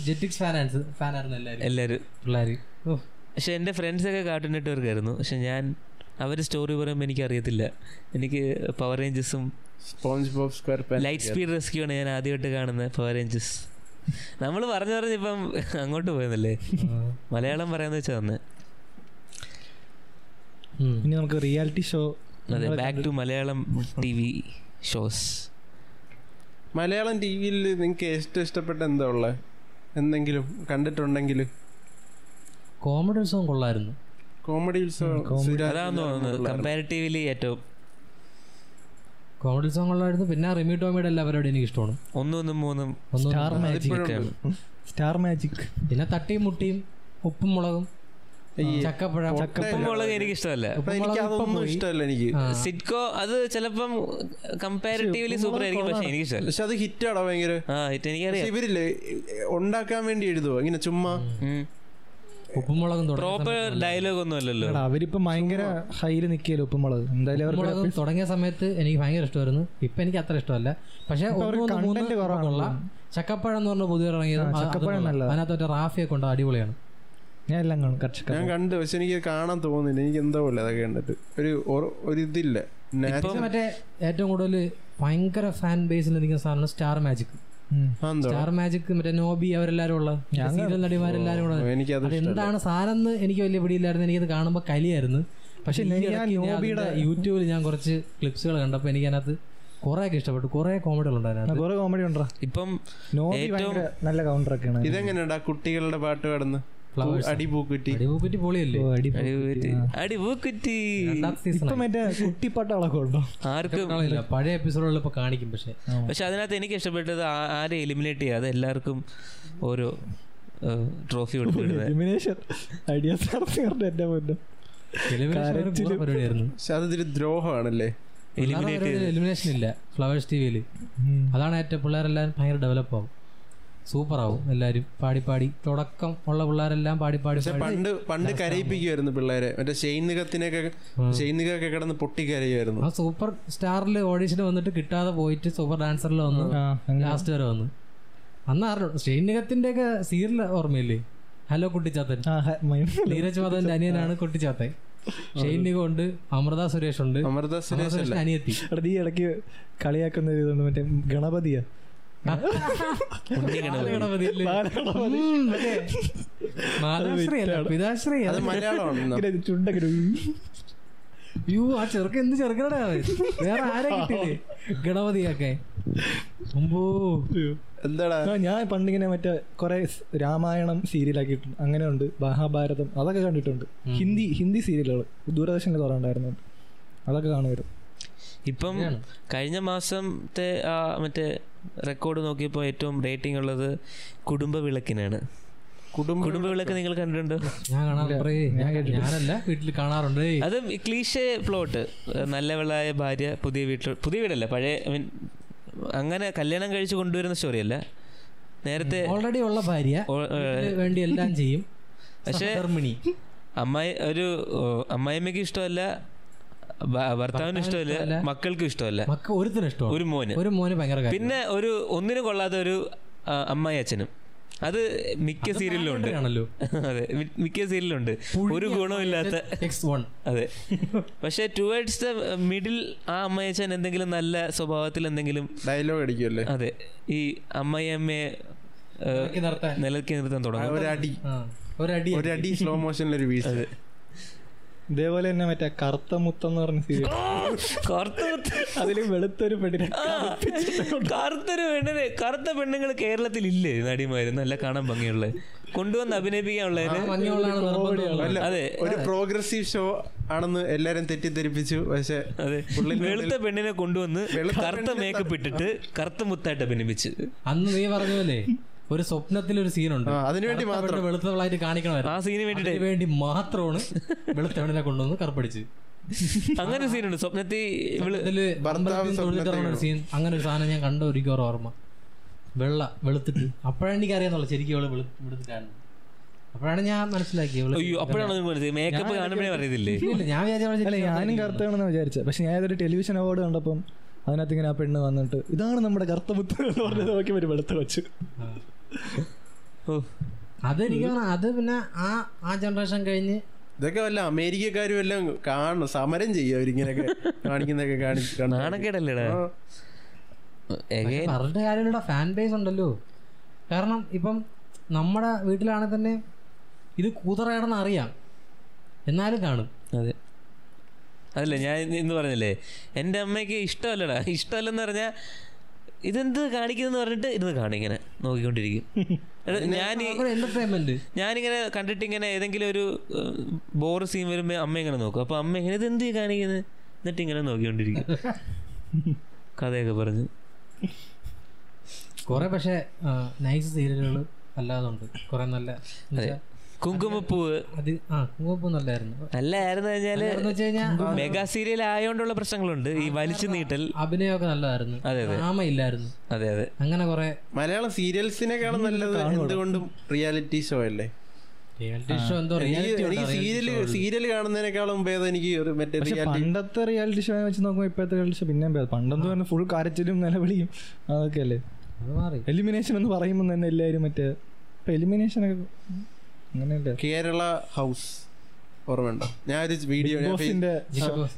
ജെറ്റിക്സ് ഫാൻ എല്ലാവരും. എല്ലാവരും. പിള്ളേര്. ഓ. പക്ഷെ എന്റെ ഫ്രണ്ട്സൊക്കെ കാർട്ടൂൺ നെറ്റ്വർക്ക് ആയിരുന്നു. പക്ഷെ ഞാൻ അവർ സ്റ്റോറി പറയുമ്പോൾ എനിക്ക് അറിയത്തില്ല എനിക്ക് power റേഞ്ചസും SpongeBob SquarePants light speed rescue ആണ് ഞാൻ ആദ്യമായിട്ട് കാണുന്നത് പവർ റേഞ്ചസ് നമ്മൾ പറഞ്ഞു പറഞ്ഞ് ഇപ്പം അങ്ങോട്ട് പോയെന്നല്ലേ? മലയാളം പറയാന്ന് വെച്ചാ തന്നെ ഇനി നമുക്ക് റിയാലിറ്റി ഷോ അതെ back to Malayalam T V shows Malayalam T വിയിൽ നിങ്ങൾക്ക് ഏറ്റവും ഇഷ്ടപ്പെട്ട എന്താ ഉള്ളത് എന്തെങ്കിലും കണ്ടിട്ടുണ്ടെങ്കിൽ കോമഡി ഉത്സവം കൊള്ളായിരുന്നു. കോമഡി ഉത്സവം അതാന്ന് തോന്നുന്നത് കമ്പാരിറ്റീവ്ലി ഏറ്റവും. കോമഡി ഉത്സവം കൊള്ളായിരുന്നു. പിന്നെ റിമി ടോമിയുടെ എല്ലാ പരിപാടി എനിക്ക് ഇഷ്ടമാണ്. ഒന്നും മൂന്നും. സ്റ്റാർ മാജിക് സ്റ്റാർ മാജിക് പിന്നെ തട്ടിയും മുട്ടിയും ഉപ്പും മുളകും. ചക്കപ്പഴം എനിക്ക് ഇഷ്ടമല്ല എനിക്ക് ഇഷ്ടമല്ല എനിക്ക്. സിറ്റ്കോ അത് ചിലപ്പം കമ്പാരിറ്റീവ്ലി സൂപ്പർ ആയിരിക്കും പക്ഷെ എനിക്ക് ഇഷ്ടമല്ല പക്ഷെ അത് ഹിറ്റാണോ ഭയങ്കര. ആ ഇത് പക്ഷെ എനിക്കറിയാം ഇവരില്ലേ ഉണ്ടാക്കാൻ വേണ്ടി എഴുതുവോ? ഇങ്ങനെ ചുമ്മാ. ഉപ്പുമുളകും പ്രോപ്പർ ഡയലോഗ് ഒന്നും അല്ലല്ലോ. അവരിപ്പോ ഭയങ്കര ഹൈയിൽ നിൽക്കിയല്ലോ ഉപ്പുമുളക് എന്തായാലും അവർക്ക് തുടങ്ങിയ സമയത്ത് എനിക്ക് ഭയങ്കര ഇഷ്ടമായിരുന്നു. ഇപ്പൊ എനിക്ക് അത്ര ഇഷ്ടമല്ല. പക്ഷെ. ചക്കപ്പഴം എന്ന് പറഞ്ഞ പുതിയ ഇറങ്ങിയത് ആ, ചക്കപ്പഴം നല്ലതാ. അതിനകത്ത് മറ്റേ റാഫിയൊക്കെ ഉണ്ട് അടിപൊളിയാണ്. ഞാൻ എല്ലാം കാണും കർഷക ഞാൻ കണ്ടു പക്ഷെ എനിക്ക് കാണാൻ തോന്നുന്നില്ല. എനിക്ക് എന്തോ ഇല്ല അതൊക്കെ കണ്ടിട്ട്. ഒരു ഒരു ഇതില്ല മറ്റേ ഏറ്റവും കൂടുതൽ ഭയങ്കര ഫാൻ ബേസിൽ നിൽക്കുന്ന സാധനമാണ് സ്റ്റാർ മാജിക് സ്റ്റാർ മാജിക് മറ്റേ നോബി അവരെല്ലാരും ഉള്ള. ഞാൻ സീരിയൽ നടിമാരെല്ലാരും കൂടെ എനിക്കത് അത് എന്താണ് സാധനം എനിക്ക് വലിയ പിടിയില്ലായിരുന്നു. എനിക്കത് കാണുമ്പോൾ കലിയായിരുന്നു. പക്ഷെ ഞാൻ നോബിയുടെ- യൂട്യൂബിൽ ഞാൻ കുറച്ച് ക്ലിപ്സുകൾ കണ്ടപ്പോൾ എനിക്ക് അതിനകത്ത് കുറെ ഒക്കെ ഇഷ്ടപ്പെട്ടു. കുറേ കോമഡികൾ ഉണ്ട് അതിനകത്ത്. കുറെ കോമഡി ഉണ്ടോ? ഇപ്പം നോബി ഏറ്റവും- കൗണ്ടർ നല്ല കൗണ്ടറൊക്കെയാണ് ഇതെങ്ങനെയാടാ കുട്ടികളുടെ പാട്ട് കടന്ന് പഴയ എപ്പിസോഡുകളിൽ ഇപ്പൊ കാണിക്കും പക്ഷെ. പക്ഷെ അതിനകത്ത് എനിക്ക് ഇഷ്ടപ്പെട്ടത് ആരെ എലിമിനേറ്റ് ചെയ്യാതെ എല്ലാവർക്കും ഓരോ ട്രോഫി പക്ഷെ അതൊരു ദ്രോഹമാണല്ലേ? എലിമിനേഷൻ ഇല്ല. ഫ്ലവേഴ്സ് ടി വിയിൽ. അതാണ് ഏറ്റവും പിള്ളേരെല്ലാം ഭയങ്കര ഡെവലപ്പ് ആവും. സൂപ്പർ ആവും എല്ലാരും പാടി പാടി. തുടക്കം ഉള്ള പിള്ളേരെല്ലാം പാടി പാടി പണ്ട് പണ്ട് കരയിപ്പിക്കുമായിരുന്നു പിള്ളേരെ. മറ്റേ ഷെയ്നികത്തിനൊക്കെ ഷെയ്നികൊക്കെ കിടന്ന് പൊട്ടി കരയുമായിരുന്നു ആ സൂപ്പർ സ്റ്റാറിൽ ഓഡീഷന് വന്നിട്ട് കിട്ടാതെ പോയിട്ട് സൂപ്പർ ഡാൻസറിൽ വന്ന്. ലാസ്റ്റ് വരെ വന്നു. അന്ന് അറിഞ്ഞു ശ്രീനികത്തിന്റെ ഒക്കെ സീരിയൽ ഓർമ്മയില്ലേ? ഹലോ കുട്ടിച്ചാത്തൻ. നീരജ് മാധവന്റെ അനിയനാണ് കുട്ടിച്ചാത്തൻ. ഷെയ്നിക ഉണ്ട് അമൃത സുരേഷ് ഉണ്ട്. അമൃത സുരേഷ് അല്ല. അനിയത്തി. നീ ഇടയ്ക്ക് കളിയാക്കുന്ന ഇതുണ്ട് മറ്റേ ഗണപതിയാ. (laughs) ഒരു ആ ചെറുക്കൻ എന്ത് ചെറുക്കടാ വേറെ ആരെ (laughs) കിട്ടിയില്ലേ? ഗണപതിയൊക്കെ. എന്താടാ? ഞാൻ പണ്ടിങ്ങനെ മറ്റേ കുറെ രാമായണം സീരിയലാക്കിയിട്ടുണ്ട്. അങ്ങനെ ഉണ്ട് മഹാഭാരതം. അതൊക്കെ കണ്ടിട്ടുണ്ട്. ഹിന്ദി ഹിന്ദി സീരിയലുകൾ. ദൂരദർശനിൽ കുറെ ഉണ്ടായിരുന്നു അതൊക്കെ കാണുമായിരുന്നു. ഇപ്പം കഴിഞ്ഞ മാസത്തെ ആ മറ്റേ റെക്കോർഡ് നോക്കിയപ്പോൾ ഏറ്റവും റേറ്റിംഗ് ഉള്ളത് കുടുംബ വിളക്കിനാണ് കുടുംബ വിളക്ക് നിങ്ങൾ കണ്ടിട്ടുണ്ടോ? ഞാൻ കാണാറുണ്ട്. ഞാൻ ഞാനല്ല വീട്ടിൽ കാണാറുണ്ട്. അത് ക്ലീഷേ പ്ലോട്ട്. നല്ലവളായ ഭാര്യ പുതിയ വീട്ടിൽ പുതിയ വീടല്ല പഴയ ഐ മീൻ അങ്ങനെ കല്യാണം കഴിച്ച് കൊണ്ടുവരുന്ന സ്റ്റോറിയല്ല നേരത്തെ ഓൾറെഡി ഉള്ള ഭാര്യ. വേണ്ടി എല്ലാം ചെയ്യും. പക്ഷേ അമ്മായി ഒരു അമ്മായിമ്മയ്ക്ക് ഇഷ്ടമല്ല ഭർത്താവിന് ഇഷ്ടമല്ല മക്കൾക്ക് ഇഷ്ടമല്ല. മക്ക ഒരുത്തിന് ഇഷ്ടമാണ്. ഒരു മോന്. ഒരു മോന് ഭയങ്കര പിന്നെ ഒരു ഒന്നിനും കൊള്ളാത്ത ഒരു അമ്മായി അച്ഛനും. അത് മിക്ക സീരിയലിലുണ്ട്. സീരിയലിലും ഉണ്ട് ആണല്ലോ അതെ മിക്ക സീരിയലിലും ഉണ്ട് ഒരു ഗുണമില്ലാത്ത (laughs) അതെ. പക്ഷെ ടുവേർഡ്സ് ദ മിഡിൽ ആ അമ്മയച്ചൻ എന്തെങ്കിലും നല്ല സ്വഭാവത്തിൽ എന്തെങ്കിലും ഡയലോഗ് അടിക്കുമല്ലേ അതെ ഈ അമ്മയമ്മയെ നിലക്കി നിർത്താൻ. തുടങ്ങും. ഒരടി. അടി ഒരടി. സ്ലോ മോഷനിലൊരു വീഴ്ച. അതെ. ഇതേപോലെ തന്നെ മറ്റേ കറുത്ത മുത്തെന്ന് പറഞ്ഞ സീരിയൽ കറുത്ത മുത്ത്. അതിൽ വെളുത്തൊരു പെണ്ണിനെ കറുത്തൊരു പെണ്ണിന് കറുത്ത പെണ്ണുങ്ങൾ കേരളത്തിൽ ഇല്ലേ നടിമാര്? നല്ല കാണാൻ ഭംഗിയുള്ള. കൊണ്ടുവന്ന് അഭിനയിപ്പിക്കാനുള്ളതിന്? അതെ. ഒരു പ്രോഗ്രസീവ് ഷോ ആണെന്ന് എല്ലാരും തെറ്റിദ്ധരിപ്പിച്ചു. പക്ഷെ അതെ. വെളുത്ത പെണ്ണിനെ കൊണ്ടുവന്ന് കറുത്ത മേക്കപ്പ് ഇട്ടിട്ട് കറുത്ത മുത്തായിട്ട് അഭിനയിപ്പിച്ച്. അന്ന് നീ പറഞ്ഞല്ലേ ഒരു സ്വപ്നത്തിൽ ഒരു സീനുണ്ട്. അതിനുവേണ്ടി മാത്രം. വെളുത്തവളായിട്ട് കാണിക്കണമായിരുന്നു ആ സീന് വേണ്ടി വേണ്ടി മാത്രമാണ് വെളുത്തവണിനെ കൊണ്ടുവന്ന് കറുപ്പടിച്ച്. അങ്ങനെ ഒരു സീനുണ്ട്. സ്വപ്നത്തിൽ ഒരു സീൻ. അങ്ങനെ ഒരു സാധനം ഞാൻ കണ്ട ഒരിക്കലും ഒരു ഓർമ്മ. വെള്ള വെളുത്തിട്ട്. അപ്പോഴാണ് എനിക്ക് അറിയാന്നുള്ളു ശരിക്കും അവൾ വെളു- വെളുത്തിട്ടാണ്. അപ്പോഴാണ് ഞാൻ മനസ്സിലാക്കിയത് മേക്കപ്പ് കാണുമ്പോഴേ ഞാൻ ഞാനും കറുത്താണെന്ന് വിചാരിച്ചത് പക്ഷെ ഞാൻ ഇതൊരു ടെലിവിഷൻ അവാർഡ് കണ്ടപ്പം അതിനകത്ത് ഇങ്ങനെ ആ പെണ്ണ് വന്നിട്ട് ഇതാണ് നമ്മുടെ കറുത്ത ബുദ്ധി എന്ന് പറഞ്ഞത് നോക്കി ഒരു വെളുത്ത വെച്ച് ഓ അത് എനിക്ക് അത് പിന്നെ ആ ആ ജനറേഷൻ കഴിഞ്ഞ് ഇതൊക്കെ വല്ല അമേരിക്കക്കാരും എല്ലാം കാണും സമരം ചെയ്യും അവരിങ്ങനെയൊക്കെ കാണിക്കുന്നൊക്കെ കാണിച്ചു നാണക്കേടല്ലേടാ. Again, പറഞ്ഞിട്ട് കാര്യമില്ല ഫാൻ ബേസ് ഉണ്ടല്ലോ. കാരണം ഇപ്പം നമ്മുടെ വീട്ടിലാണെങ്കിൽ തന്നെ ഇത് കൂതറയാണെന്ന് അറിയാം. എന്നാലും കാണും. അതെ. അതല്ല ഞാൻ ഇന്ന് പറഞ്ഞല്ലേ എന്റെ അമ്മയ്ക്ക് ഇഷ്ടമല്ലടാ. ഇഷ്ടമല്ലെന്ന് പറഞ്ഞാൽ ഇതെന്ത് കാണിക്കുന്നു പറഞ്ഞിട്ട് ഇരുന്ന് കാണും ഇങ്ങനെ നോക്കിക്കൊണ്ടിരിക്കും. ഞാൻ ഞാനിങ്ങനെ കണ്ടിട്ട് ഇങ്ങനെ ഏതെങ്കിലും ഒരു ബോർ സീൻ വരുമ്പോൾ അമ്മ ഇങ്ങനെ നോക്കും. അപ്പോൾ അമ്മ ഇങ്ങനെ ഇതെന്ത് എന്ത് കാണിക്കുന്നത് എന്നിട്ട് ഇങ്ങനെ നോക്കിക്കൊണ്ടിരിക്കും. കഥയൊക്കെ പറഞ്ഞ്. കൊറേ പക്ഷേ നൈസ് സീരിയലുകൾ അല്ലാതുണ്ട് കൊറേ നല്ല കുങ്കുമപ്പൂവ്. അത് ആ കുങ്കുമപ്പൂ നല്ലായിരുന്നു നല്ലായിരുന്നു കഴിഞ്ഞാൽ മെഗാ സീരിയൽ ആയതുകൊണ്ടുള്ള പ്രശ്നങ്ങളുണ്ട്. ഈ വലിച്ചു നീട്ടൽ. അഭിനയമൊക്കെ നല്ലതായിരുന്നു. അതെ, അതെ. ആമ ഇല്ലായിരുന്നു അതെ അതെ. അങ്ങനെ കുറെ മലയാളം സീരിയൽസിനെക്കാളും നല്ലത് എന്തുകൊണ്ടും റിയാലിറ്റി ഷോ അല്ലേ? സീരിയൽ കാണുന്നതിനേക്കാളും ഭേദം എനിക്ക് ഒരു മറ്റേ റിയാലിറ്റി പണ്ടത്തെ റിയാലിറ്റി ഷോ വെച്ച് നോക്കുമ്പോൾ ഇപ്പോഴത്തെ റിയാലിറ്റി ഷോ പിന്നെ ഭേദം. പണ്ടെന്ന് പറഞ്ഞാൽ ഫുൾ കരച്ചിലും നിലവിളിയും അതൊക്കെ അല്ലേ എലിമിനേഷൻ എന്ന് പറയുമ്പോൾ തന്നെ എല്ലാവരും മറ്റേ ഇപ്പൊ എലിമിനേഷൻ ഒക്കെ കേരള ഹൗസ് ഓർമ്മയുണ്ടോ? ഞാൻ ഒരു video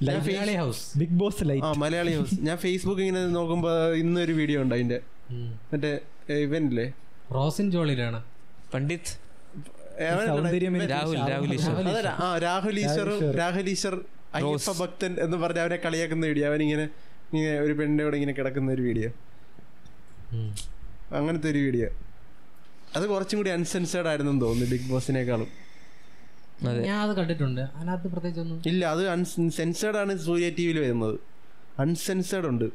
Malayali house Bigg Boss ആ ലൈറ്റ് മലയാളി ഹൗസ്. ഞാൻ ഫേസ്ബുക്ക് ഇങ്ങനെ നോക്കുമ്പോ ഇന്നൊരു വീഡിയോ ഉണ്ട് അതിന്റെ. മറ്റേ ഇവന്റില്ലേ റോസിൻ ജോളിയിലാണ്. പണ്ഡിറ്റ് സൗന്ദര്യം രാഹുൽ രാഹുൽ ഈശ്വർ. രാഹുൽ ഈശ്വർ. അയ്യപ്പ ഭക്തൻ എന്ന് പറഞ്ഞ അവനെ കളിയാക്കുന്ന വീഡിയോ അവനിങ്ങനെ ഇങ്ങനെ ഒരു പെണ്ണിന്റെ കൂടെ ഇങ്ങനെ കിടക്കുന്ന ഒരു വീഡിയോ അങ്ങനത്തെ ഒരു വീഡിയോ അത് കുറച്ചും കൂടി അൺസെൻസേർഡ് ആയിരുന്നു തോന്നുന്നു ബിഗ് ബോസിനേക്കാളും അതെ. ഞാൻ അത് കണ്ടിട്ടുണ്ട്. അതിനകത്ത് പ്രത്യേകിച്ച് ഒന്നും ഇല്ല അത് അൺസെൻസേർഡ് ആണ് സൂര്യ ടി വിയിൽ വരുന്നത്. അൺസെൻസേർഡ് ഉണ്ട്.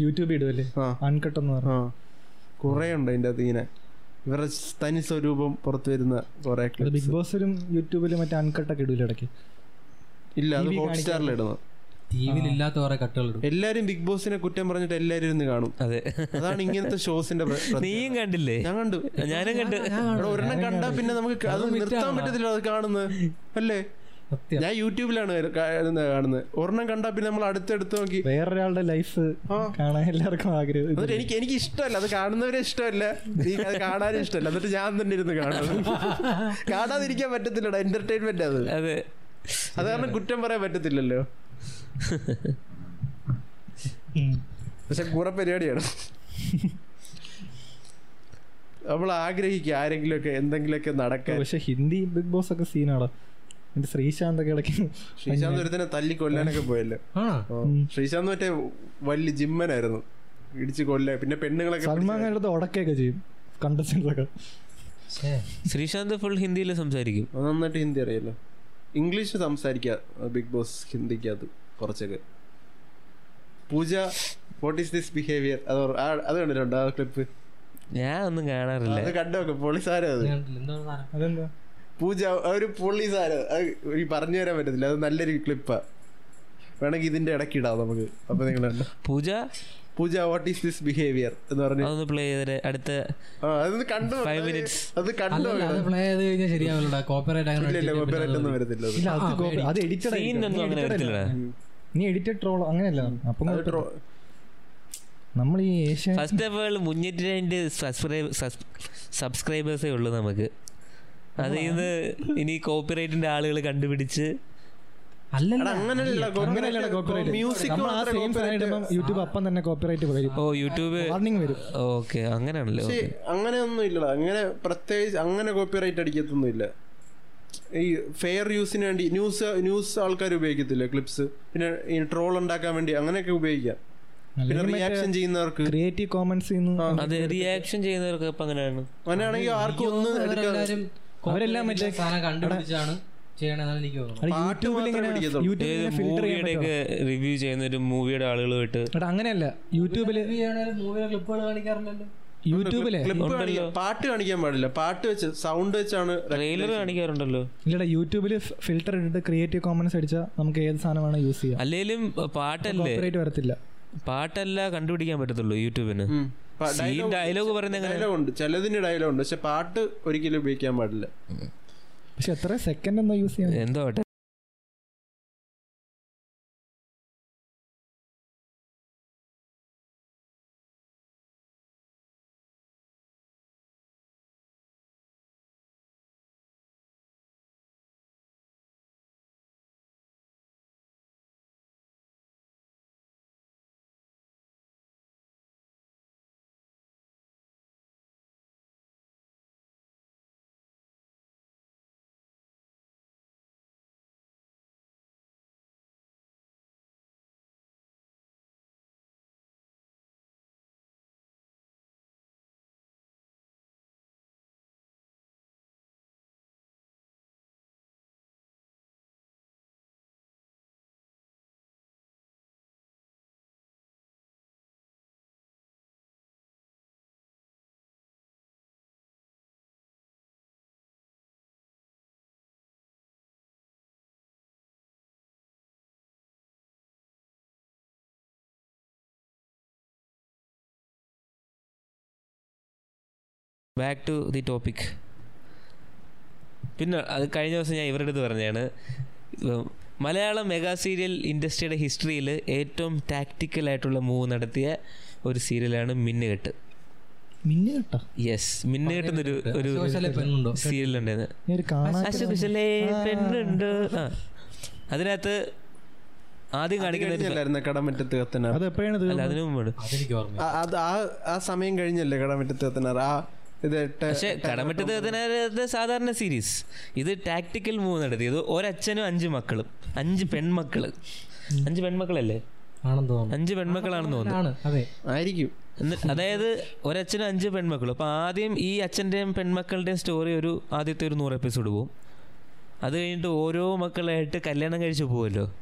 യൂട്യൂബ് ഇടുമല്ലേ അൺകട്ട് എന്ന് പറഞ്ഞു. ആ കുറേ ഉണ്ട് അതിന്റെ അകത്ത് ഇങ്ങനെ. ഇവരുടെ തനി സ്വരൂപം പുറത്തു വരുന്ന കുറെ അത് ബിഗ് ബോസിലും യൂട്യൂബിലും മറ്റേ അൺകട്ടൊക്കെ ഇടൂല ഇടയ്ക്ക്? ഇല്ല അത് ഹോട്ട് ഇടുന്നത്. ടി വിയിൽ ഇല്ലാത്ത കുറെ കട്ടുകൾ എല്ലാരും ബിഗ് ബോസിനെ കുറ്റം പറഞ്ഞിട്ട് എല്ലാരും ഇരുന്ന് കാണും. അതെ. അതാണ് ഇങ്ങനത്തെ ഷോസിന്റെ. നീയും കണ്ടില്ലേ? ഞാൻ കണ്ടു. ഞാനും കണ്ടു. ഒരെണ്ണം കണ്ടാ പിന്നെ നമുക്ക് അത് നിർത്താൻ പറ്റത്തില്ല അത് കാണുന്നത്. അല്ലേ? ഞാൻ യൂട്യൂബിലാണ് കാണുന്നത്. ഒരെണ്ണം കണ്ടാ പിന്നെ നമ്മൾ അടുത്തെടുത്ത് നോക്കി. വേറൊരാളുടെ ലൈഫ്. കാണാൻ എല്ലാവർക്കും ആഗ്രഹം. എന്നിട്ട് എനിക്ക് എനിക്ക് ഇഷ്ടമല്ല. അത് കാണുന്നവരെ ഇഷ്ടമല്ല. നീ അത് കാണാനും ഇഷ്ടമല്ല. എന്നിട്ട് ഞാൻ തന്നെ ഇരുന്ന് കാണുന്നത് (laughs) കാണാതിരിക്കാൻ പറ്റത്തില്ലടാ. എന്റർടൈൻമെന്റ് അത്. അതെ. അത് കാരണം കുറ്റം പറയാൻ പറ്റത്തില്ലല്ലോ. പക്ഷെ കൂടെ പരിപാടിയാണ്. നമ്മൾ ആഗ്രഹിക്കുക ആരെങ്കിലും ഒക്കെ എന്തെങ്കിലുമൊക്കെ നടക്കാൻ. പക്ഷെ ഹിന്ദി ബിഗ് ബോസ് ഒക്കെ സീനാണ്. എന്റെ ശ്രീശാന്ത് ഒക്കെ ഇടയ്ക്ക് ശ്രീശാന്ത് ഒരുത്തനെ തല്ലി കൊല്ലാനൊക്കെ പോയല്ലോ? ആ. ശ്രീശാന്ത് മറ്റേ വലിയ ജിമ്മനായിരുന്നു. ഇടിച്ച് കൊല്ല പിന്നെ പെണ്ണുങ്ങളൊക്കെ സൽമാൻ ഖാന്റെ ഉടക്കൊക്കെ ചെയ്യും. കണ്ടസ്റ്റൻസ് ഒക്കെ. ശ്രീശാന്ത് ഫുൾ ഹിന്ദിയിൽ സംസാരിക്കും. നന്നായിട്ട് ഹിന്ദി അറിയാലോ. ഇംഗ്ലീഷ് സംസാരിക്കുക ബിഗ് ബോസ് ഹിന്ദിക്കകത്ത്. കുറച്ചൊക്കെ. Pooja what is this behaviour അത് അത് കണ്ടിട്ടുണ്ടോ ആ ക്ലിപ്പ് ഞാൻ ഒന്നും കാണാറില്ല. അത് കണ്ടോക്കെ പോളിസാരം അത്? പൂജ ഒരു പോളിസാരം അത് പറഞ്ഞു തരാൻ പറ്റത്തില്ല. അത് നല്ലൊരു ക്ലിപ്പാ വേണമെങ്കിൽ ഇതിന്റെ ഇടയ്ക്ക് ഇടാം നമുക്ക്. അപ്പൊ നിങ്ങൾ. Pooja? Pooja what is this behaviour എന്ന് പറഞ്ഞു. അതൊന്ന് പ്ലേ ചെയ്തേ അടുത്ത കണ്ടു? Five അത് കണ്ടു? അത് പ്ലേ ചെയ്ത് കഴിഞ്ഞാൽ ശരിയാവില്ല കോപ്പറേറ്റ് അങ്ങനെ കോപ്പിറൈറ്റ് ഒന്നും വരത്തില്ല അത്. എഡിറ്റഡ് സീൻ ഒന്നും അങ്ങനെ വരത്തില്ല നീ എഡിറ്റഡ് ട്രോൾ അങ്ങനെയല്ല. അപ്പം നമ്മൾ ഈ ഏഷ്യ ഫസ്റ്റ് ഓഫ് ഓൾ മുന്നൂറ്റി രണ്ട് സബ്സ്ക്രൈബേഴ്സേ ഉള്ളൂ നമുക്ക്. അത് നിന്ന് ഇനി കോപ്പിറൈറ്റിന്റെ ആളുകൾ കണ്ടുപിടിച്ച് യൂട്യൂബ് അപ്പം തന്നെ കോപ്പിറൈറ്റ് വരും. ഓ യൂട്യൂബ് വാർണിംഗ് വരും. ഓക്കെ അങ്ങനെയാണല്ലോ പക്ഷേ അങ്ങനെയൊന്നും ഇല്ലടാ. അങ്ങനെ പ്രത്യേകിച്ച് അങ്ങനെ കോപ്പിറൈറ്റ് അടിക്കത്തൊന്നും ഇല്ല. ഈ ഫെയർ യൂസിന് വേണ്ടി ന്യൂസ് ന്യൂസ് ആൾക്കാർ ഉപയോഗിക്കത്തില്ല ക്ലിപ്സ് പിന്നെ ഈ ട്രോൾ ഉണ്ടാക്കാൻ വേണ്ടി അങ്ങനെയൊക്കെ ഉപയോഗിക്കാം. പിന്നെ റിയാക്ഷൻ ചെയ്യുന്നവർക്ക്. ക്രിയേറ്റീവ് കോമൻസ് അത് റിയാക്ഷൻ ചെയ്യുന്നവർക്ക് ഇപ്പൊ അങ്ങനെയാണ്. അങ്ങനെയാണെങ്കിൽ ആർക്കും ഒന്നും അവരെല്ലാം മറ്റേ കണ്ടുപിടിച്ചാണ് റിവ്യൂ ചെയ്യുന്ന ഒരു മൂവിയുടെ ആളുകളുമായിട്ട് അങ്ങനെയല്ല. യൂട്യൂബിൽ മൂവിയുടെ ക്ലിപ്പുകൾ കാണിക്കാറില്ലല്ലോ. യൂട്യൂബിലെ? പാട്ട് കാണിക്കാൻ പാടില്ല. പാട്ട് വെച്ച് സൗണ്ട് വെച്ചാണ് ട്രെയിലർ കാണിക്കാറുണ്ടല്ലോ. ഇല്ലടാ യൂട്യൂബിൽ ഫിൽറ്റർ ഇട്ടിട്ട് ക്രിയേറ്റീവ് കോമൺസ് അടിച്ചാൽ നമുക്ക് ഏത് സാധനമാണ് യൂസ് ചെയ്യാം. അല്ലേലും പാട്ടല്ലേ? കോപ്പറേറ്റ് വരത്തില്ല. പാട്ടല്ല കണ്ടുപിടിക്കാൻ പറ്റത്തുള്ളൂ യൂട്യൂബിന്. ഡയലോഗ് പറയുന്ന എങ്ങനെ? ഡയലോഗ് ചിലതിന് ഡയലോഗ് ഉണ്ട്. പക്ഷെ പാട്ട് ഒരിക്കലും ഉപയോഗിക്കാൻ പാടില്ല. പക്ഷെ എത്ര സെക്കൻഡ് എന്താ യൂസ് ചെയ്യാൻ എന്തോ ആട്ടെ ബാക്ക് ടു ദി ടോപ്പിക് പിന്നെ അത് കഴിഞ്ഞ ദിവസം ഞാൻ ഇവരുടെ അടുത്ത് പറഞ്ഞാണ് മലയാളം മെഗാ സീരിയൽ ഇൻഡസ്ട്രിയുടെ ഹിസ്റ്ററിയിൽ ഏറ്റവും ടാക്റ്റിക്കൽ ആയിട്ടുള്ള മൂവ് നടത്തിയ ഒരു സീരിയലാണ് മിന്നുകെട്ട്. മിന്നുകെട്ടോ? യെസ് മിന്നുകെട്ട് എന്നൊരു ഒരു സീരിയൽ ഉണ്ടായിരുന്നു ഞാൻ ഒരു കാണാൻ അശുകുശലേ പെണ്ണുണ്ട്. ആ. അതിനകത്ത് ആദ്യം കാണിക്കുന്ന കടമറ്റത്ത് കത്തനാർ? അത് എപ്പോഴാണ് അതിനു മുമ്പ് അതെനിക്ക് ഓർമ്മ ആ- ആ ആ സമയം കഴിഞ്ഞല്ലേ കടമറ്റത്ത് കത്തനാർ? ആ ഇത് ടെ- പക്ഷെ കടമറ്റത്ത് സാധാരണ സീരീസ് ഇത് ടാക്ടിക്കൽ മൂവ് നടത്തി. ഇത് ഒരച്ഛനും അഞ്ച് മക്കളും. അഞ്ച് പെൺമക്കൾ. അഞ്ച് പെൺമക്കളല്ലേ? ആണെന്ന് തോന്നുന്നു. അഞ്ച് പെൺമക്കളാണെന്ന് തോന്നുന്നു. ആണ് അതെ. ആയിരിക്കും. അതായത് ഒരച്ഛനും അഞ്ച് പെൺമക്കളും. അപ്പൊ ആദ്യം ഈ അച്ഛന്റെയും പെൺമക്കളുടെയും സ്റ്റോറി ഒരു ആദ്യത്തെ ഒരു നൂറ് എപ്പിസോഡ് പോകും അത് കഴിഞ്ഞിട്ട് ഓരോ മക്കളായിട്ട് കല്യാണം കഴിച്ചു പോവല്ലോ.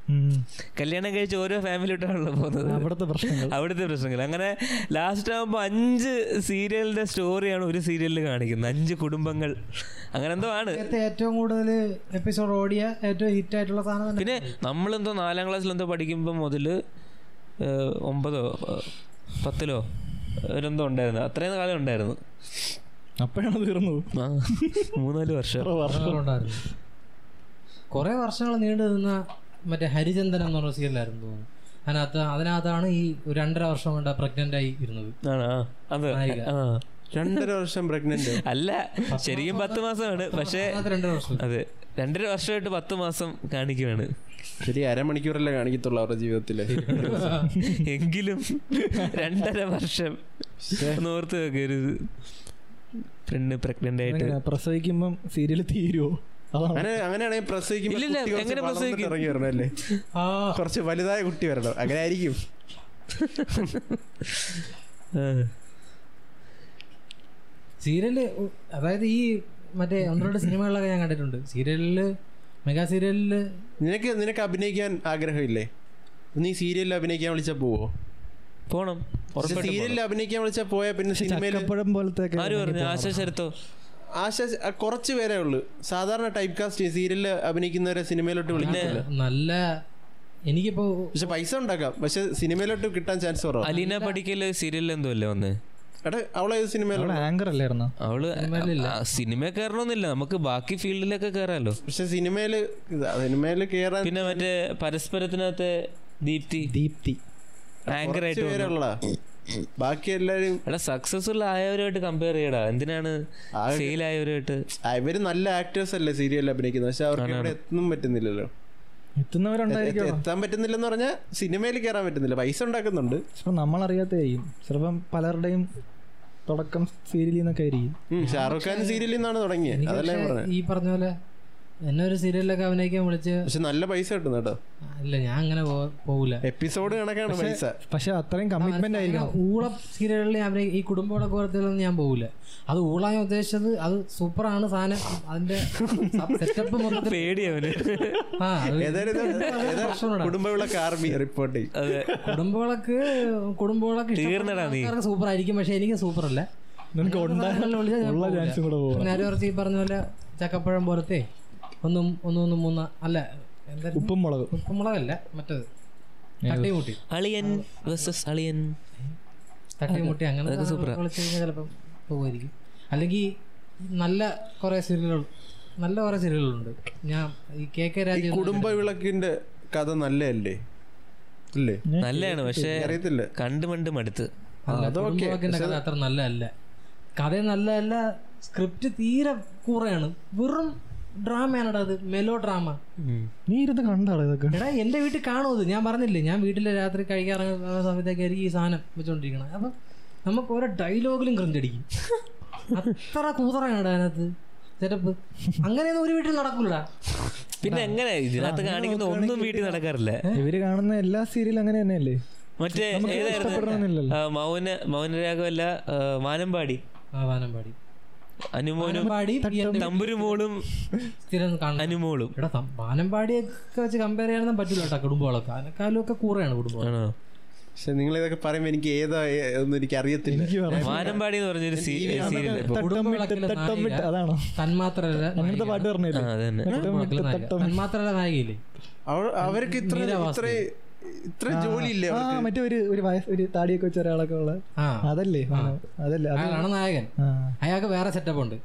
കല്യാണം കഴിച്ച് ഓരോ ഫാമിലിയോട്ടാണല്ലോ പോകുന്നത്. അവിടുത്തെ പ്രശ്നങ്ങൾ. അവിടുത്തെ പ്രശ്നങ്ങൾ. അങ്ങനെ ലാസ്റ്റ് ആകുമ്പോൾ അഞ്ച് സീരിയലിന്റെ സ്റ്റോറിയാണ് ഒരു സീരിയലിൽ കാണിക്കുന്നത്. അഞ്ച് കുടുംബങ്ങൾ. അങ്ങനെ എന്തോ ആണ്. ഏറ്റവും കൂടുതൽ എപ്പിസോഡ് ഓടിയ ഏറ്റവും ഹിറ്റ് ആയിട്ടുള്ള സാധനം പിന്നെ നമ്മളെന്തോ നാലാം ക്ലാസ്സിൽ എന്തോ പഠിക്കുമ്പോൾ മുതൽ ഒമ്പതോ പത്തിലോ ഒരെന്തോ ഉണ്ടായിരുന്നു. അത്രയും കാലം ഉണ്ടായിരുന്നു. അപ്പോഴാണ് തീർന്നത്? ആ, മൂന്നാൽ വർഷം. വർഷം ഉണ്ടായിരുന്നു. കുറെ വർഷങ്ങൾ നീണ്ടു നിന്ന മറ്റേ ഹരിചന്ദൻ എന്ന് പറഞ്ഞ സീരിയലായിരുന്നു തോന്നുന്നു. അതിനകത്ത് അതിനകത്താണ് ഈ രണ്ടര വർഷം കൊണ്ട് പ്രഗ്നന്റ് ആയി ഇരുന്നത്. രണ്ടര വർഷം പ്രഗ്നന്റ് അല്ല ശരിക്കും പത്ത് മാസമാണ്. പക്ഷേ അതിനകത്ത് രണ്ടര വർഷം. അതെ രണ്ടര വർഷമായിട്ട് പത്ത് മാസം കാണിക്കുവാണ്. ശരി അരമണിക്കൂറല്ലേ കാണിക്കത്തുള്ളൂ അവരുടെ ജീവിതത്തിൽ എങ്കിലും രണ്ടര വർഷം ഓർത്ത് വെക്കരുത്. പെണ്ണ് പ്രഗ്നന്റ് ആയിട്ട്. പ്രസവിക്കുമ്പം സീരിയൽ തീരുവോ? അങ്ങനെയാണെങ്കിൽ പ്രസവിക്കുമ്പോൾ? ഇറങ്ങി വരണം അല്ലേ കുറച്ച് വലുതായ കുട്ടി വരണം. അങ്ങനെ ആയിരിക്കും. സീരിയൽ അതായത് ഈ മറ്റേ ഒന്ന് രണ്ട് സിനിമകളിലൊക്കെ ഞാൻ കണ്ടിട്ടുണ്ട്. സീരിയലിൽ മെഗാ സീരിയലിൽ നിനക്ക് നിനക്ക് അഭിനയിക്കാൻ ആഗ്രഹമില്ലേ? നീ സീരിയലിൽ അഭിനയിക്കാൻ വിളിച്ചാ പോവോ? പോണം. സീരിയലിൽ അഭിനയിക്കാൻ വിളിച്ചാ പോയാ പിന്നെ സിനിമയിൽ എപ്പോഴും പോലത്തെ ആര് പറഞ്ഞു? ആശ ശരത്തോ ആശ കുറച്ച് പേരേ ഉള്ളൂ. സാധാരണ ടൈപ്പ് കാസ്റ്റ് സീരിയലിൽ അഭിനയിക്കുന്നവരെ സിനിമയിലോട്ട് വിളിക്കുന്നില്ല നല്ല എനിക്കിപ്പോ പക്ഷെ പൈസ ഉണ്ടാക്കാം. പക്ഷെ സിനിമയിലോട്ട് കിട്ടാൻ ചാൻസ് കുറവാണ് അലീന പടിക്കൽ സീരിയലിൽ എന്തോ അല്ലേ വന്നേ? എടാ അവളെ ആങ്കർ അല്ലായിരുന്നോ? അവൾ സിനിമ കയറണമെന്നില്ല നമുക്ക് ബാക്കി ഫീൽഡിലൊക്കെ കയറാലോ. പക്ഷെ സിനിമയിൽ സിനിമയിൽ കേറാൻ പിന്നെ മറ്റേ പരസ്പരത്തിനകത്തെ ദീപ്തി. ദീപ്തി. ആങ്കർ ആയിട്ട് ബാക്കി എല്ലാരും എടാ സക്സസ്ഫുൾ ആയവരുമായിട്ട് കമ്പയർ ചെയ്യടാ. എന്തിനാണ് ഫെയിൽ ആയവരുമായിട്ട്? ഇവർ നല്ല ആക്ടേഴ്സ് അല്ലേ സീരിയലിൽ അഭിനയിക്കുന്നത്? പക്ഷെ അവർക്ക് ഇവിടെ എത്തുന്നും പറ്റുന്നില്ലല്ലോ. എത്തുന്നവരുണ്ടായിരിക്കും എത്ത- എത്താൻ പറ്റുന്നില്ലെന്ന് പറഞ്ഞാൽ സിനിമയിൽ കയറാൻ പറ്റുന്നില്ല. പൈസ ഉണ്ടാക്കുന്നുണ്ട്. ചിലപ്പോൾ നമ്മളറിയാത്തതായിരിക്കും ചിലപ്പം പലരുടെയും തുടക്കം സീരിയലിൽ നിന്നൊക്കെ ആയിരിക്കും. ഷാറുഖ് ഖാൻ സീരിയലിൽ നിന്നാണ് തുടങ്ങിയത്. അതല്ലേ പറഞ്ഞത് ഈ പറഞ്ഞ പോലെ എന്നെ ഒരു സീരിയലിലൊക്കെ അഭിനയിക്കാൻ വിളിച്ച് പക്ഷെ നല്ല പൈസ കിട്ടുന്നു കേട്ടോ. ഇല്ല ഞാൻ അങ്ങനെ പോകൂല എപ്പിസോഡ് കണക്കാണ് പൈസ. പക്ഷെ അത്രയും കമ്മിറ്റ്മെന്റ് ആയിരിക്കും ഊള സീരിയലുകളിൽ അഭിനയി- ഈ കുടുംബ കോരത്തിലൊന്നും ഞാൻ പോകൂല അത് ഊള ഞാൻ ഉദ്ദേശിച്ചത് അത് സൂപ്പറാണ് സാധനം. അതിന്റെ സെറ്റപ്പ് മൊത്തത്തിൽ പേടിയവന്. Kudumbavilakku army report Kudumbavilakku Kudumbavilakku super ആയിരിക്കും പക്ഷെ എനിക്ക് സൂപ്പർ അല്ല നിനക്ക് ഉണ്ടാകാനുള്ള ഉള്ള ചാൻസും കൂടെ പോകണം നേരെ കുറച്ച് ഈ പറഞ്ഞ പോലെ ചക്കപ്പഴം പോലത്തെ ഒന്നും ഒന്നും ഒന്ന് മൂന്ന് അല്ല എന്താ ഉപ്പും മുളകും ഉപ്പുമുളകല്ല മറ്റത്. തട്ടിമുട്ടി. അളിയൻ വേഴ്സസ് അളിയൻ. തട്ടിമുട്ടി അങ്ങനെ. വിളിച്ചു കഴിഞ്ഞാൽ ചിലപ്പം പോകുമായിരിക്കും. അല്ലെങ്കിൽ നല്ല കുറെ സീരിയലുകൾ നല്ല കുറെ സീരിയലുകളുണ്ട് ഞാൻ ഈ കെ കെ രാജ കുടുംബ വിളക്കിന്റെ കഥ നല്ലതല്ലേ? അല്ലേ നല്ലതാണ് പക്ഷേ അറിയത്തില്ല. കണ്ട് മണ്ട് മടുത്ത്. കഥ അത്ര നല്ലതല്ല. കഥ നല്ലതല്ല സ്ക്രിപ്റ്റ് തീരെ കുറയാണ്. വെറും ഡ്രാമയാണടാ അത്. മെലോ ഡ്രാമ നീ ഇരുന്ന് കണ്ടാണോ ഇതൊക്കെ. എടാ എന്റെ വീട്ടിൽ കാണും ഇത് ഞാൻ പറഞ്ഞില്ലേ ഞാൻ വീട്ടിൽ രാത്രി കഴിക്കാറുള്ള സമയത്തേക്കായിരിക്കും ഈ സാധനം വെച്ചോണ്ടിരിക്കണം. അപ്പൊ നമുക്ക് ഓരോ ഡയലോഗിലും ക്രിഞ്ചടിക്കും അത്ര കൂതറാണ് അതിനകത്ത്. സെറ്റപ്പ് അങ്ങനെയൊന്നും ഒരു വീട്ടിൽ നടക്കൂലടാ. പിന്നെ എങ്ങനെ ഇതിനകത്ത് കാണിക്കുന്ന ഒന്നും വീട്ടിൽ നടക്കാറില്ല. ഇവർ കാണുന്ന എല്ലാ സീരിയലും അങ്ങനെ തന്നെയല്ലേ? മറ്റേ മൗന ഇഷ്ടപ്പെടണമെന്നില്ലല്ലോ. ആ, മൗന മൗനരാഗമല്ല ആ, വാനമ്പാടി. ആ വാനമ്പാടി. അനുമോനും തമ്പുരുമോളും സ്ഥിരം അനുമോളും. എടാ വാനമ്പാടിയൊക്കെ വെച്ച് കമ്പയർ ചെയ്യാനൊന്നും പറ്റില്ല കേട്ടോ കുടുംബങ്ങളൊക്കെ. അതിനെക്കാളും ഒക്കെ കൂറയാണ് കുടുംബം പക്ഷെ നിങ്ങൾ ഇതൊക്കെ പറയുമ്പോ എനിക്ക് ഏതാ ഒന്നും എനിക്ക് അറിയത്തില്ല. വാനമ്പാടി എന്ന് പറഞ്ഞൊരു സീരിയൽ അങ്ങനത്തെ പാട്ട് പറഞ്ഞില്ലേ? നായികയില്ലേ? അവർക്ക് ഇത്ര ഇത്ര ഇത്ര ജോലിയില്ലേ ആ മറ്റേ ഒരു ഒരു വയസ്സ് ഒരു താടിയൊക്കെ വെച്ച ഒരാളൊക്കെ ഉള്ള ആ. അതല്ലേ? അതല്ലേ? അത് അയാളാണ് നായകൻ. അയാൾക്ക് വേറെ സെറ്റപ്പ് ഉണ്ട്.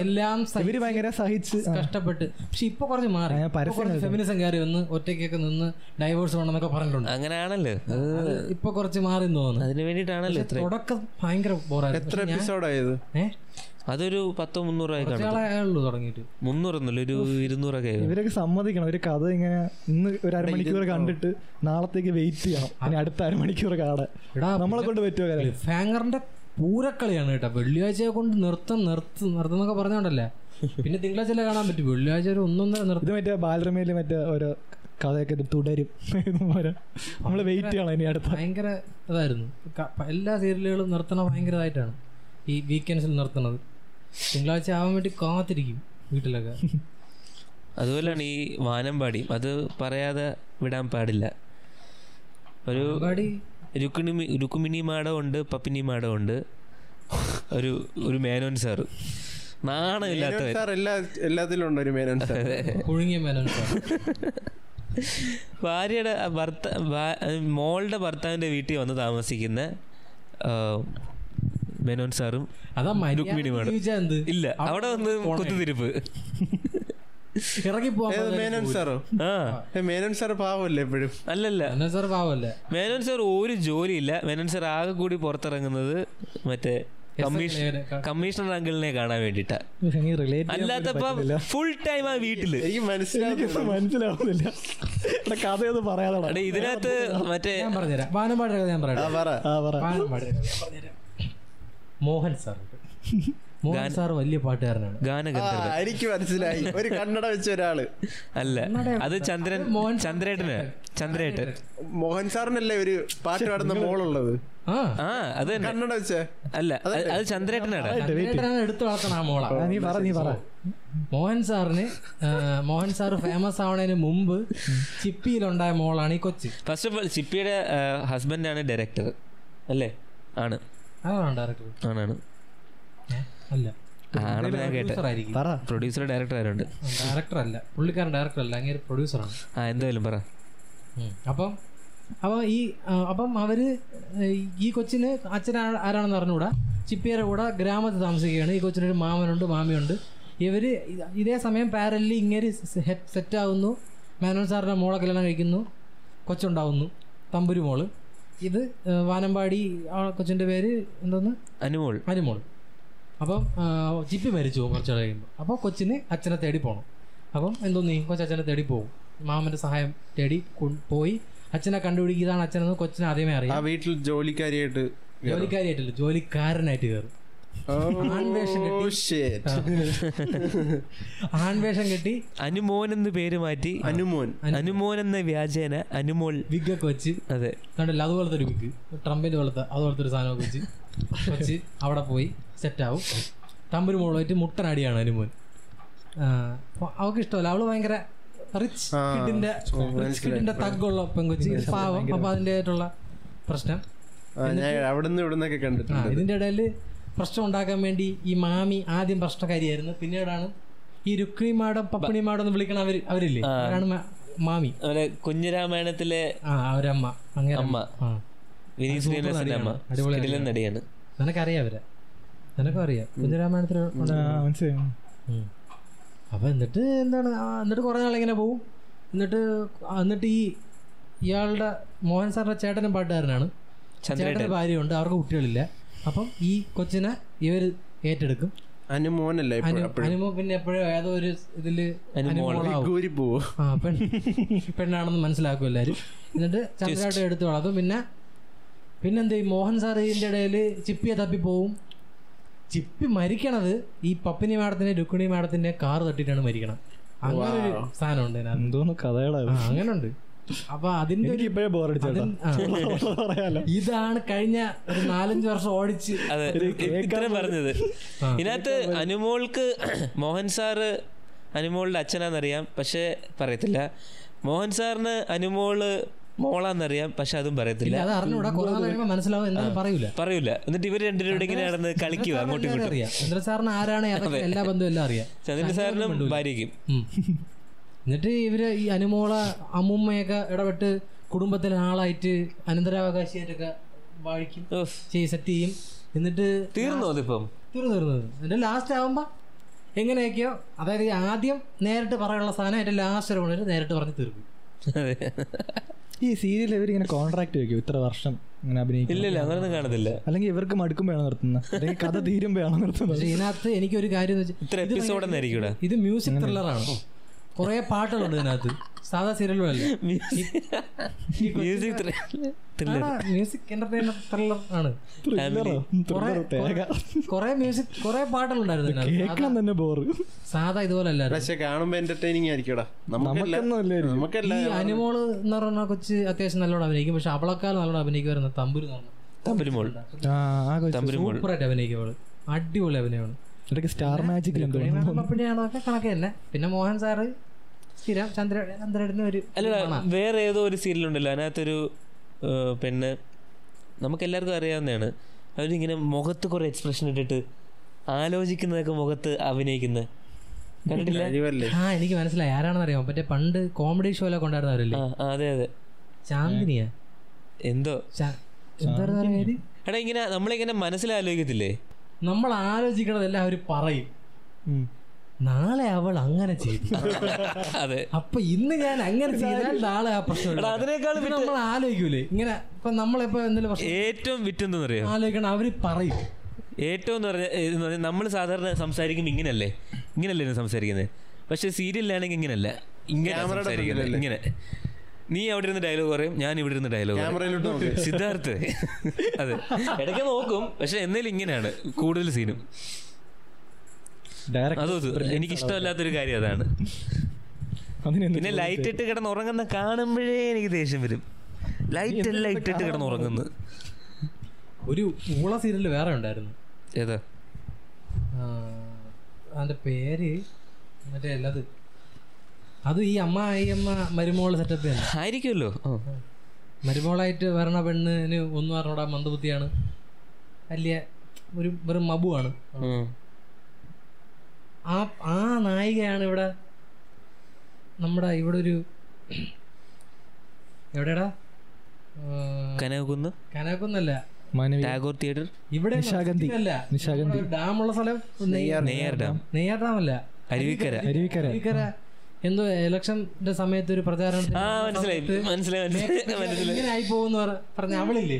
എല്ലാം സഹിച്ച് ഇവർ ഭയങ്കര സഹിച്ച് കഷ്ടപ്പെട്ട്. പക്ഷെ ഇപ്പൊ കുറച്ച് മാറി. ഫെമിനിസം കയറി വന്ന് ഒറ്റയ്ക്കൊക്കെ നിന്ന് ഡൈവോഴ്സ് വേണമെന്നൊക്കെ പറഞ്ഞിട്ടുണ്ട്. അങ്ങനെയാണല്ലോ. ഇപ്പൊ കുറച്ച് മാറി എന്ന് തോന്നുന്നു. അതിന് വേണ്ടിട്ടാണല്ലോ തുടക്കം ഭയങ്കര ബോറായിരുന്നു എത്ര എപ്പിസോഡായത് ഏഹ് അതൊരു പത്തോ മുന്നൂറ് തുടങ്ങിയിട്ട്. മുന്നൂറൊന്നുമില്ല ഒരു ഇരുന്നൂറൊക്കെ ഇവരൊക്കെ സമ്മതിക്കണം. ഒരു കഥ ഇങ്ങനെ ഇന്ന് ഒരു അരമണിക്കൂർ കണ്ടിട്ട് നാളത്തേക്ക് വെയിറ്റ് ചെയ്യണം. ഇനി അടുത്ത അരമണിക്കൂർ കാണാൻ. എടാ നമ്മളെ കൊണ്ട് പറ്റുമോ കാര്യം? ഫാങ്കറിന്റെ പൂരക്കളിയാണ് കേട്ടോ. വെള്ളിയാഴ്ചയെ കൊണ്ട് നൃത്തം നിർത്ത് നിർത്തുന്നൊക്കെ പറഞ്ഞോണ്ടല്ലേ? പിന്നെ തിങ്കളാഴ്ച കാണാൻ പറ്റും. വെള്ളിയാഴ്ച ഒരു ഒന്നൊന്നര നൃത്തം ഇത് മറ്റേ ബാലരമയിൽ മറ്റേ ഓരോ കഥയൊക്കെ തുടരും. നമ്മൾ നമ്മൾ വെയിറ്റ് ചെയ്യണം ഇനി അടുത്ത. ഭയങ്കര ഇതായിരുന്നു. എല്ലാ സീരിയലുകളും നിർത്തണം ഭയങ്കര ഇതായിട്ടാണ് ഈ വീക്കെൻഡ്സിൽ നിർത്തണത്. തിങ്കളാഴ്ച ആവാൻ വേണ്ടി കാത്തിരിക്കും വീട്ടിലൊക്കെ. അതുപോലെയാണ് ഈ വാനമ്പാടി. അത് പറയാതെ വിടാൻ പാടില്ല. ഒരു പരിപാടി രുക്കുമിനി മാഡം ഉണ്ട് പപ്പിനി മാഡം ഉണ്ട്. ഒരു ഒരു മേനോൻ സാറ്. നാണമില്ലാത്തവൻ. സാർ എല്ലാ എല്ലാത്തിലും ഉണ്ട് ഒരു മേനോൻ സാർ. പുഴുങ്ങിയ മേനോൻ സാർ. ഭാര്യയുടെ ഭർത്ത മോളുടെ ഭർത്താവിന്റെ വീട്ടിൽ വന്ന് താമസിക്കുന്ന മേനോൻ സാറും അതാ രുക്മിണി മര്യാദ മാഡം. ജീവിച്ചാ എന്ത്? ഇല്ല അവിടെ വന്ന് കുത്തുതിരിപ്പ് ഇറങ്ങി പോവാൻ ഏത് മേനോൻ സാറോ? സാർ ഒരു എപ്പോഴും? അല്ലല്ല. മേനോൻ സാർ മേനോൻ സാർ ഒരു ജോലിയില്ല. മേനോൻ സാർ ആകെ കൂടി പുറത്തിറങ്ങുന്നത് മറ്റേ കമ്മീഷണർ അങ്കിളിനെ കാണാൻ വേണ്ടിട്ടാ അല്ലാത്തപ്പോ ഫുൾ ടൈം ആ വീട്ടിൽ. എനിക്ക് മനസ്സിലാവുന്നില്ല. എടാ, കഥയൊന്നും പറയാതെ എടാ, ഇതിനകത്ത് മറ്റേ ഞാൻ പറഞ്ഞുതരാം വാനമ്പാടിയുടെ കഥ ഞാൻ ആ പറയാം പറ ആ പറ വാനമ്പാടിയുടെ കഥ ഞാൻ പറഞ്ഞുതരാം മോഹൻ സാർ മോഹൻ സാർ വലിയ പാട്ടുകാരനാണ്. ആ ഗാനഗന്ധർവൻ എനിക്ക് മനസ്സിലായി. ഒരു കണ്ണട വെച്ച ഒരാൾ. അല്ല അത് ചന്ദ്രൻ മോഹൻ ചന്ദ്രേട്ടന് ചന്ദ്രേട്ടൻ. മോഹൻ സാറിനല്ലേ ഒരു പാട്ട് പാടുന്ന മോളുള്ളത്? ആ. ആ അത് കന്നഡ കണ്ണട വെച്ചേ? അല്ല അത് ചന്ദ്രേട്ടനാണ്. ചന്ദ്രേട്ടനാണ് എടുത്തു വളർത്തണ ആ മോള. ആ, നീ പറ നീ പറ. മോഹൻ സാറിന് മോഹൻ സാർ ഫേമസ് ആവണതിന് മുമ്പ് ചിപ്പിയിലുണ്ടായ മോളാണ് ഈ കൊച്ചി. ഫസ്റ്റ് ഓഫ് ഓൾ ചിപ്പിയുടെ ഹസ്ബൻഡാണ് ഡയറക്ടർ അല്ലേ? ആണ്. ആണാണ്. അല്ല. ആണെന്ന് ഞാൻ കേട്ടെ പ്രൊഡ്യൂസർ ആയിരിക്കും പ്രൊഡ്യൂസർ ഡയറക്ടർ ആരുണ്ട്? ഡയറക്ടർ അല്ല. പുള്ളിക്കാരൻ ഡയറക്ടർ അല്ല. അങ്ങനെ പ്രൊഡ്യൂസറാണ് ആ എന്തായാലും പറ. അപ്പം അപ്പം ഈ അപ്പം അവർ ഈ കൊച്ചിന് അച്ഛൻ ആരാണെന്ന് അറിഞ്ഞുകൂടാ ചിപ്പിയുടെ കൂടെ ഗ്രാമത്തിൽ താമസിക്കുകയാണ്. ഈ കൊച്ചിനൊരു മാമനുണ്ട് മാമിയുണ്ട്. ഇവർ ഇതേ സമയം പാരലി ഇങ്ങനെ സെറ്റ് ആവുന്നു. മേനോൻ സാറിന്റെ മോളെ കല്യാണം കഴിക്കുന്നു. കൊച്ചുണ്ടാവുന്നു. തമ്പുരു മോൾ. ഇത് വാനമ്പാടി ആ കൊച്ചിന്റെ പേര് എന്തോന്ന്? അനുമോൾ. അനുമോൾ. അപ്പം ജിപ്പി മരിച്ചു പോകും കുറച്ച് കഴിയുമ്പോൾ അപ്പോൾ കൊച്ചിന് അച്ഛനെ തേടി പോകണം അപ്പം എന്തോന്നീ കൊച്ചച്ഛനെ തേടി പോകും. മാമന്റെ സഹായം തേടി പോയി. അച്ഛനെ കണ്ടുപിടിക്കുക ഇതാണ് അച്ഛനെന്ന് കൊച്ചിനെ ആദ്യമേ അറിയാം. വീട്ടിൽ ജോലിക്കാരിയായിട്ട് ജോലിക്കാരിയായിട്ടില്ല ജോലിക്കാരനായിട്ട് കയറും ആൺവേഷം Oh, കെട്ടി. അനുമോൻ എന്ന് പേര് മാറ്റി. അനുമോൻ. അനുമോൻ. എന്ന വ്യാജേന അനുമോൾ. വിഗൊക്കെ വെച്ച്. അതെ. കണ്ടില്ല? അതുപോലത്തെ ഒരു വിഗ്. ട്രംപിന്റെ പോലത്തെ അതുപോലത്തെ ഒരു സാധനമൊക്കെ വെച്ച്. വെച്ച് അവിടെ പോയി. സെറ്റാവും ട്രംപിന് മോളുമായിട്ട് മുട്ടനടിയാണ് അനുമോൻ. അവൾക്ക് ഇഷ്ടമല്ല. അവൾ ഭയങ്കര റിച്ച് കിഡിന്റെ റിച്ച് കിഡിന്റെ തഗ്ഗുള്ള പെങ്കൊച്ചി പാവം. അപ്പൊ അതിന്റെതായിട്ടുള്ള പ്രശ്നം. ഞാൻ അവിടുന്ന് ഇവിടുന്നൊക്കെ കണ്ടിട്ടുണ്ട്. ഇതിന്റെ ഇടയിൽ പ്രശ്നം ഉണ്ടാക്കാൻ വേണ്ടി ഈ മാമി ആദ്യം പ്രശ്നക്കാരിയായിരുന്നു പിന്നീടാണ് ഈ രുക്മി മാഡം പപ്പണി മാഡം എന്ന് വിളിക്കണ അവർ അവരില്ലേ? അവരാണ് മാമി. അവരെ കുഞ്ഞിരാമായണത്തിലെ ആ അവരമ്മ. അങ്ങനെ അമ്മ. വിനീത് അമ്മ അടിപൊളി കിടിലൻ നടിയാണ്. നിനക്കറിയാം അവരെ? നിനക്കും അറിയാം. കുഞ്ഞരാമായണത്തിൽ മനസ്സിലായി. അപ്പൊ എന്നിട്ട് എന്താണ്? എന്നിട്ട് കുറേ നാളിങ്ങനെ പോവും? എന്നിട്ട് എന്നിട്ട് ഈ ഇയാളുടെ മോഹൻ സാറിന്റെ ചേട്ടനും പാട്ടുകാരനാണ്. ചന്ദ്രേട്ടൻ. ചേട്ടന്റെ ഭാര്യയുണ്ട്. അവർക്ക് കുട്ടികളില്ല. അപ്പം ഈ കൊച്ചിനെ ഇവർ ഏറ്റെടുക്കും. അനുമോനല്ലേ അനുമോ പിന്നെ എപ്പോഴും ഏതോ ഒരു ഇതിൽ ആ പെൺ പെണ്ണാണെന്ന് മനസ്സിലാക്കും എല്ലാരും. എന്നിട്ട് ചന്ദ്രനായിട്ട് എടുത്തു വളർത്തും. പിന്നെ പിന്നെന്ത് ഈ മോഹൻ സാർ ഇതിന്റെ ഇടയിൽ ചിപ്പിയെ തപ്പിപ്പോവും. ചിപ്പി മരിക്കണത് ഈ പപ്പിനി മാഡത്തിന്റെ രുക്കുണി മാഡത്തിന്റെ കാർ തട്ടിട്ടാണ് മരിക്കണം അങ്ങനെ ഒരു സാധനം ഉണ്ട് ഇതിനകത്ത്. എന്തോന്ന് കഥകളാണ് ആ അങ്ങനെ ഉണ്ട് അപ്പൊ അതിന്റെ ഇപ്പോഴേ (laughs) പറയാലോ. ഇതാണ് കഴിഞ്ഞ ഒരു നാലഞ്ച് വർഷം ഓടിച്ച് അതെ. ഇത്രയും പറഞ്ഞത്. ഇതിനകത്ത് അനുമോൾക്ക് (clears throat) മോഹൻ സാറ് അനുമോളുടെ അച്ഛനാന്നറിയാം പക്ഷെ പറയത്തില്ല. മോഹൻ സാറിന് അനുമോൾ മോളാന്നറിയാം പക്ഷെ അതും പറയത്തില്ല. പറയൂല. പറയൂല. എന്നിട്ട് ഇവർ രണ്ടുപേരും ഇങ്ങനെ നടന്ന് കളിക്കുക അങ്ങോട്ടും ഇങ്ങോട്ടും. അറിയാം? ചന്ദ്ര സാറിന് ആരാണ് ഏതൊക്കെ എല്ലാ ബന്ധവും എല്ലാം അറിയാം. ചന്ദ്രൻ സാറിനും ഭാര്യയ്ക്കും. എന്നിട്ട് ഇവർ ഈ അനുമോള അമ്മുമ്മയൊക്കെ ഇടപെട്ട് കുടുംബത്തിലെ ആളായിട്ട് അനന്തരാവകാശിയായിട്ടൊക്കെ വാഴിക്കും. സെറ്റ് ചെയ്യും. എന്നിട്ട് തീർന്നു അതിപ്പം? തീർന്നു തീർന്നു എന്നിട്ട് ലാസ്റ്റ് ആവുമ്പോ എങ്ങനെയൊക്കെയോ അതായത് ആദ്യം നേരിട്ട് പറയാനുള്ള സാധനം എന്റെ ലാസ്റ്റ് ഒരു നേരിട്ട് പറഞ്ഞ് തീർക്കും. ഈ സീരിയൽ ഇവരിങ്ങനെ കോൺട്രാക്ട് വെക്കും. ഇത്ര വർഷം ഇങ്ങനെ അഭിനയിക്കും. ഇല്ല ഇല്ല അങ്ങനൊന്നും കാണത്തില്ല. അല്ലെങ്കിൽ ഇവർക്ക് മടുക്കുമ്പോഴാണ് നിർത്തുന്നത്? അല്ലെങ്കിൽ കഥ തീരുമ്പോഴാണ് നിർത്തുന്നത്? പക്ഷെ ഇതിനകത്ത് എനിക്കൊരു കാര്യം എന്ന് വെച്ചാൽ ഇത്ര എപ്പിസോഡ് എന്നായിരിക്കും ഇത് മ്യൂസിക് ത്രില്ലറാണ് കുറേ പാട്ടുകളുണ്ട് ഇതിനകത്ത്. സാധാ സീരിയലുകളല്ല music thriller music entertainer thriller ആണ്. കുറേ കുറേ മ്യൂസിക് കുറേ പാട്ടുകളുണ്ടായിരുന്നു ബോറ് സാധാ ഇതുപോലെ അല്ല. പക്ഷെ കാണുമ്പോ എന്റർടൈനിങ് ആയിരിക്കടാ. നമുക്കല്ല ഈ അനുമോൾ എന്ന് പറഞ്ഞ കൊച്ച് അത്യാവശ്യം നല്ലോണം അഭിനയിക്കും. പക്ഷെ അവളെക്കാൾ നല്ലോണം അഭിനയിക്കുമായിരുന്നു തമ്പുരു തമ്പുരുമോൾ തമ്പുരുമോൾ സൂപ്പറായിട്ട് അഭിനയിക്കും അവൾ. അടിപൊളി അഭിനയമാണ്. സ്റ്റാർ മാജിക് എന്തോ പിന്നെയാണൊക്കെ കണക്ക് തന്നെ. പിന്നെ മോഹൻ സാറ് സ്ഥിരം ചന്ദ്ര ചന്ദ്രന് ഒരു അല്ലടാ വേറെ ഏതോ ഒരു സീരിയൽ ഉണ്ടല്ലോ അതിനകത്തൊരു പെണ്ണ്. നമുക്ക് എല്ലാവർക്കും അറിയാവുന്നതാണ് അവരിങ്ങനെ മുഖത്ത് കുറെ എക്സ്പ്രഷൻ ഇട്ടിട്ട് ആലോചിക്കുന്നതൊക്കെ മുഖത്ത് അഭിനയിക്കുന്നത് കണ്ടിട്ടില്ല? ആ എനിക്ക് മനസ്സിലായി. ആരാണെന്ന് അറിയാമോ മറ്റേ പണ്ട് കോമഡി ഷോയിലൊക്കെ ഉണ്ടായിരുന്നവരല്ലേ കൊണ്ടാടുന്നവരല്ലേ ആ, അതെ അതെ. ചാന്ദിനിയാ? എന്തോ? എടാ ഇങ്ങനെ നമ്മളിങ്ങനെ മനസ്സിലാലോചിക്കത്തില്ലേ? നമ്മൾ ആലോചിക്കണതെല്ലാം അവർ പറയും. നാളെ അവൾ അങ്ങനെ ചെയ്തു. അതെ. അപ്പൊ ഇന്ന് ഞാൻ അങ്ങനെ ചെയ്താൽ നാളെ ആ പ്രശ്നം എടാ അതിനേക്കാൾ നമ്മൾ ആലോചിക്കൂലേ. ഇങ്ങനെ ഇപ്പൊ നമ്മളിപ്പോ എന്തെങ്കിലും പ്രശ്നം ഏറ്റവും വിറ്റെന്തെന്നറിയോ? ആലോചിക്കണം അവർ പറയും. ഏറ്റവും എന്ന് പറഞ്ഞാൽ നമ്മൾ സാധാരണ സംസാരിക്കുമ്പോൾ ഇങ്ങനല്ലേ ഇങ്ങനല്ലേ സംസാരിക്കുന്നത് പക്ഷെ സീരിയലിലാണെങ്കിൽ ഇങ്ങനല്ല ഇങ്ങനെ? ഇങ്ങനെ. നീ അവിടെ ഇരുന്ന് ഡയലോഗ് പറയും ഞാൻ ഇവിടെ ഇരുന്ന് ഡയലോഗ് സിദ്ധാർത്ഥ്. അതെ. ഇടയ്ക്ക് നോക്കും പക്ഷെ എന്നാലും ഇങ്ങനെയാണ്. കൂടുതൽ സീനും. എനിക്ക് ഇഷ്ടമല്ലാത്തൊരു കാര്യം അതാണ് പിന്നെ ലൈറ്റ് ഇട്ട് കിടന്ന് ഉറങ്ങുന്ന കാണുമ്പോഴേ എനിക്ക് ദേഷ്യം വരും. ലൈറ്റ് എല്ലാം ഇട്ടിട്ട് കിടന്ന് ഉറങ്ങുന്നു ഒരു ഊള സീരിയൽ വേറെ ഉണ്ടായിരുന്നു. ഏതാ? അതിന്റെ പേര് മറ്റേ അല്ലത് അത്. ഈ അമ്മ അയ്യമ്മ മരുമോൾ സെറ്റപ്പ് ആയിരിക്കുമല്ലോ. മരുമോളായിട്ട് വരണ പെണ്ണിന് ഒന്നും അറിഞ്ഞൂടാ മന്ദബുദ്ധിയാണ്. വലിയ ഒരു വെറും മബുവാണ്. ആ ആ നായികയാണ് ഇവിടെ നമ്മുടെ ഇവിടെ ഒരു എവിടെടാ? കനകക്കുന്ന്. കനകുന്നല്ല മാനവി ടാഗോർ തിയേറ്റർ. ഇവിടെ. അല്ല. ഡാമുള്ള സ്ഥലം നെയ്യാർ നെയ്യാർ ഡാം. അല്ല അരുവിക്കര. അരുവിക്കര. അരുവിക്കര. എന്തോ ഇലക്ഷന്റെ സമയത്ത് ഒരു പ്രചാരണത്തിന് ആ മനസ്സിലായി. മനസ്സിലായി മനസ്സിലായി മനസ്സിലായി. ആയി പോകുന്ന പറഞ്ഞ അവളില്ലേ?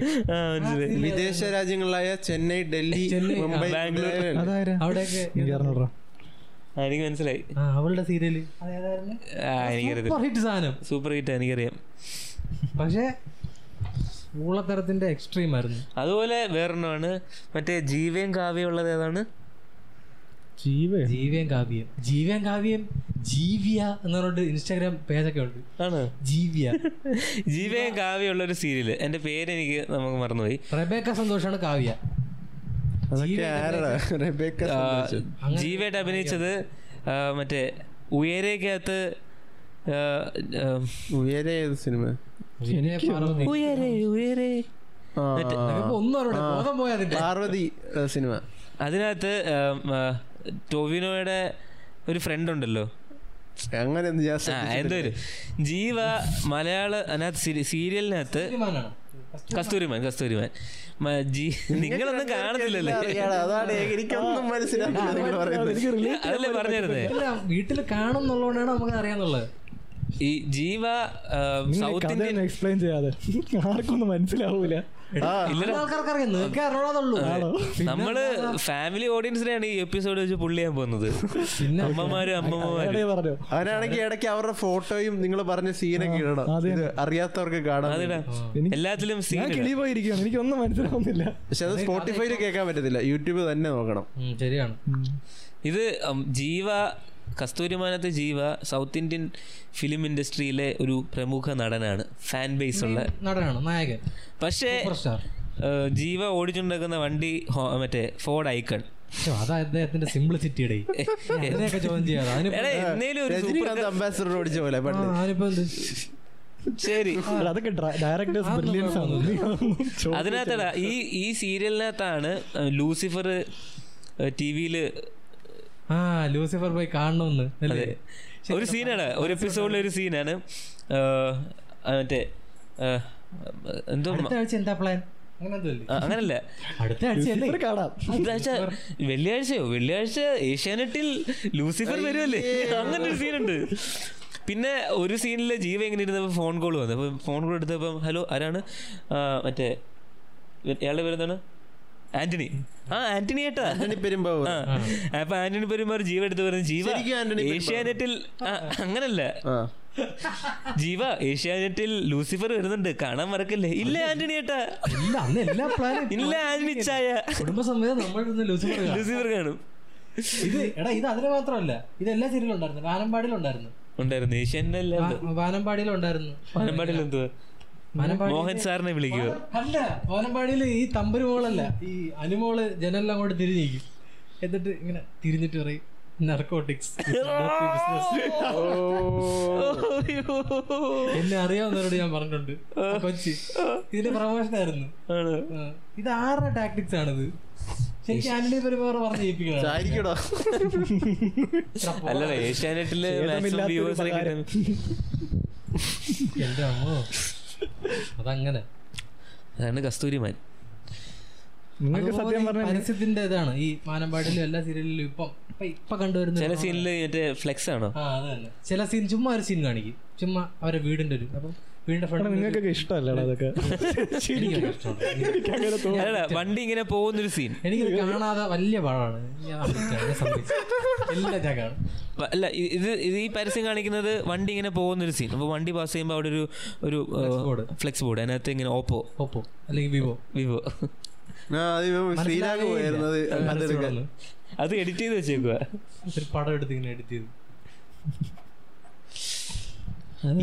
വിദേശ രാജ്യങ്ങളായ ചെന്നൈ ഡൽഹി ചെന്നൈ, മുംബൈ ബാംഗ്ലൂർ. അവിടെയൊക്കെ എനിക്ക് മനസ്സിലായി. ആ അവളുടെ സീരിയൽ. സൂപ്പർ ഹിറ്റ് സാധനം. സൂപ്പർ ഹിറ്റ് എനിക്കറിയാം. പക്ഷേ ഊളത്തരത്തിന്റെ എക്സ്ട്രീം ആയിരുന്നു. അതുപോലെ വേറൊരെണ്ണമാണ് മറ്റേ ജീവയും കാവ്യം ഉള്ളത് ഏതാണ്? ജീവേ ജീവ്യം കാവ്യം. ജീവയും കാവ്യം ജീവ്യ എന്ന് പറഞ്ഞിട്ട് ഇൻസ്റ്റാഗ്രാം പേജൊക്കെ ഉണ്ട്. ആണ്? ജീവിയ. (laughs) ജീവയും കാവ്യം ഉള്ള ഒരു സീരിയൽ എന്റെ പേര് എനിക്ക് നമുക്ക് മറന്നുപോയി. റബേക്ക സന്തോഷാണ് കാവ്യ അതൊക്കെ ആരടാ റെബേക്ക ആ, സന്തോഷം. ജീവയായിട്ട് അഭിനയിച്ചത് മറ്റേ ഉയരേക്കകത്ത് ഉയരേ ഏത് സിനിമ? ഉയരെ ഉയരെ പാർവതി സിനിമ. അതിനകത്ത് ടോവിനോയുടെ ഒരു ഫ്രണ്ട് ഉണ്ടല്ലോ. അങ്ങനെ എന്തൊരു എന്തോ ജീവ മലയാള അതിനകത്ത് സീരി- സീരിയലിനകത്ത് കസ്തൂരിമാൻ കസ്തൂരിമാൻ. നിങ്ങളൊന്നും കാണുന്നില്ലല്ലേ? അതാണ് എനിക്കൊന്നും മനസ്സിലാക്കില്ല നിങ്ങൾ പറയുന്നത്. അതല്ലേ പറഞ്ഞിരുന്നേ? ഇല്ല വീട്ടിൽ കാണും എന്നുള്ളതുകൊണ്ടാണ് നമുക്ക് അറിയാന്നുള്ളത്. ഈ ജീവ സൗത്ത് ഇന്ത്യൻ എക്സ്പ്ലെയിൻ ചെയ്യാതെ. ആർക്കൊന്നും മനസ്സിലാവൂല. നമ്മൾ ഫാമിലി ഓഡിയൻസിനെയാണ് ഈ എപ്പിസോഡ് വെച്ച് പുള്ളി ചെയ്യാൻ പോകുന്നത്. അമ്മമാര് അമ്മമാരും അവനാണെങ്കിൽ ഇടയ്ക്ക് അവരുടെ ഫോട്ടോയും നിങ്ങൾ പറഞ്ഞ സീനൊക്കെ ഇടണം. അറിയാത്തവർക്ക് കാണാം എല്ലാത്തിലും സീൻ കിളിപോയിരിക്കും പോയിരിക്കുകയാണ് എനിക്കൊന്നും മനസ്സിലാവുന്നില്ല. പക്ഷെ അത് സ്പോട്ടിഫൈയിൽ കേൾക്കാൻ പറ്റത്തില്ല. യൂട്യൂബ് തന്നെ നോക്കണം. ശരിയാണ്. ഇത് ജീവ കസ്തൂരിമാനത്ത് ജീവ സൗത്ത് ഇന്ത്യൻ ഫിലിം ഇൻഡസ്ട്രിയിലെ ഒരു പ്രമുഖ നടനാണ്. ഫാൻ ബേസ് ഉള്ള നടനാണ് നായകൻ. പക്ഷേ സൂപ്പർ സ്റ്റാർ ജീവ ഓടിച്ചുണ്ടാക്കുന്ന വണ്ടി മറ്റേ ഫോർഡ് ഐക്കൺ അദ്ദേഹത്തിന്റെ സിംപ്ലിസിറ്റിയുടെ (laughs) അംബാസിഡർ ഓടിച്ച പോലെ ശരി. അതൊക്കെ ഡയറക്ടേഴ്സ് ബ്രില്യൻസ് ആണ് അതിനകത്തടാ ഈ ഈ സീരിയലിനകത്താണ് ലൂസിഫർ ടി വിയിൽ ആ ലൂസിഫർ പോയി കാണണമെന്ന് ഒരു സീനാണ്. ഒരു എപ്പിസോഡിലെ ഒരു സീനാണ്. മറ്റേ എന്തോ എന്താ പ്ലാൻ അങ്ങനല്ല. അടുത്ത ആഴ്ച കാണാം. വെള്ളിയാഴ്ചയോ? വെള്ളിയാഴ്ച ഏഷ്യാനെറ്റിൽ ലൂസിഫർ വരുമല്ലേ അങ്ങനെ ഒരു സീനുണ്ട്. പിന്നെ ഒരു സീനിൽ ജീവ എങ്ങനെ ഇരുന്നപ്പോൾ ഫോൺ കോൾ വന്നു. ഫോൺ കോൾ എടുത്തപ്പം ഹലോ ആരാണ്? മറ്റേ ഇയാളുടെ പേരെന്താണ്? ആന്റണി. ആ ആന്റണി ഏട്ടാ. ആന്റണി പെരുമ്പാവൂർ. ആ അപ്പൊ ആന്റണി പെരുമ്പാവൂർ ജീവ എടുത്ത് പറഞ്ഞു ജീവ. ശരിക്കും ആന്റണി പെരുമ്പാവൂർ. ഏഷ്യാനെറ്റിൽ അങ്ങനല്ല. ജീവ ഏഷ്യാനെറ്റിൽ ലൂസിഫർ വരുന്നുണ്ട്. കാണാൻ മറക്കല്ലേ? ഇല്ല ആന്റണി ഏട്ടാ. ഇല്ല ആന്റണി ചായ. കുടുംബസമേതം നമ്മൾ ഇന്ന് ലൂസിഫർ കാണും. ലൂസിഫർ കാണും. ഇത് എടാ ഇത് അതിന് മാത്രമല്ല. ഇത് എല്ലാ സീരിയലും ഉണ്ടായിരുന്നു. വാനമ്പാടിയിലുണ്ടായിരുന്നു. ഉണ്ടായിരുന്നു. ഏഷ്യാനെല്ലാം വാ- വാനമ്പാടിയിലുണ്ടായിരുന്നു. വാനമ്പാടിയിൽ എന്തുവാ? മോഹൻ സാറിനെ വിളിക്കുക അല്ല വാനമ്പാടിയിൽ ഈ തമ്പര് മോളല്ല ഈ അനുമോൾ ജനലിൽ അങ്ങോട്ട് തിരിഞ്ഞിരിക്കും. എന്നിട്ട് ഇങ്ങനെ തിരിഞ്ഞിട്ട് പറയും നർക്കോട്ടിക്സ് എന്നെ അറിയാവുന്നവരോട് ഞാൻ പറഞ്ഞിട്ടുണ്ട്. കൊച്ചി ഇതിന്റെ പ്രമോഷൻ ആയിരുന്നു. ഇത് ആരുടെ ടാക്ടിക്സ് ആണിത്? അല്ലല്ല ഏഷ്യാനെറ്റിൽ. എന്റെ അമ്മോ. അതങ്ങനെ. അതാണ് കസ്തൂരിമാൻ നിങ്ങൾക്ക് സത്യം പരസ്യത്തിന്റെ ഇതാണ്. ഈ മാനമ്പാടിലും എല്ലാ സീരിയലിലും ഇപ്പം ഇപ്പൊ കണ്ടുവരുന്ന ചില സീനിൽ മറ്റേ ഫ്ലെക്സ് ആണോ? ആ അത് ചില സീൻ ചുമ്മാ ഒരു സീൻ കാണിക്കും. ചുമ്മാ അവരെ വീടിന്റെ ഒരു അപ്പം നിങ്ങൾക്കൊക്കെ ഇഷ്ടമല്ലടാ അതൊക്കെ? വണ്ടി ഇങ്ങനെ പോകുന്നൊരു സീൻ എനിക്ക് കാണാതെ വലിയ. എല്ലാം അല്ല ഇത് ഇത് ഈ പരസ്യം കാണിക്കുന്നത് വണ്ടി ഇങ്ങനെ പോകുന്നൊരു സീൻ അപ്പോൾ വണ്ടി പാസ് ചെയ്യുമ്പോൾ അവിടെ ഒരു ഒരു board. ഫ്ലെക്സ് ബോർഡ് അതിനകത്ത് ഇങ്ങനെ ഓപ്പോ ഓപ്പോ അല്ലെങ്കിൽ വിവോ വിവോ അത് എഡിറ്റ് ചെയ്ത് വെച്ചേക്കുക ഒരു പടം എടുത്ത് ഇങ്ങനെ എഡിറ്റ് ചെയ്തു.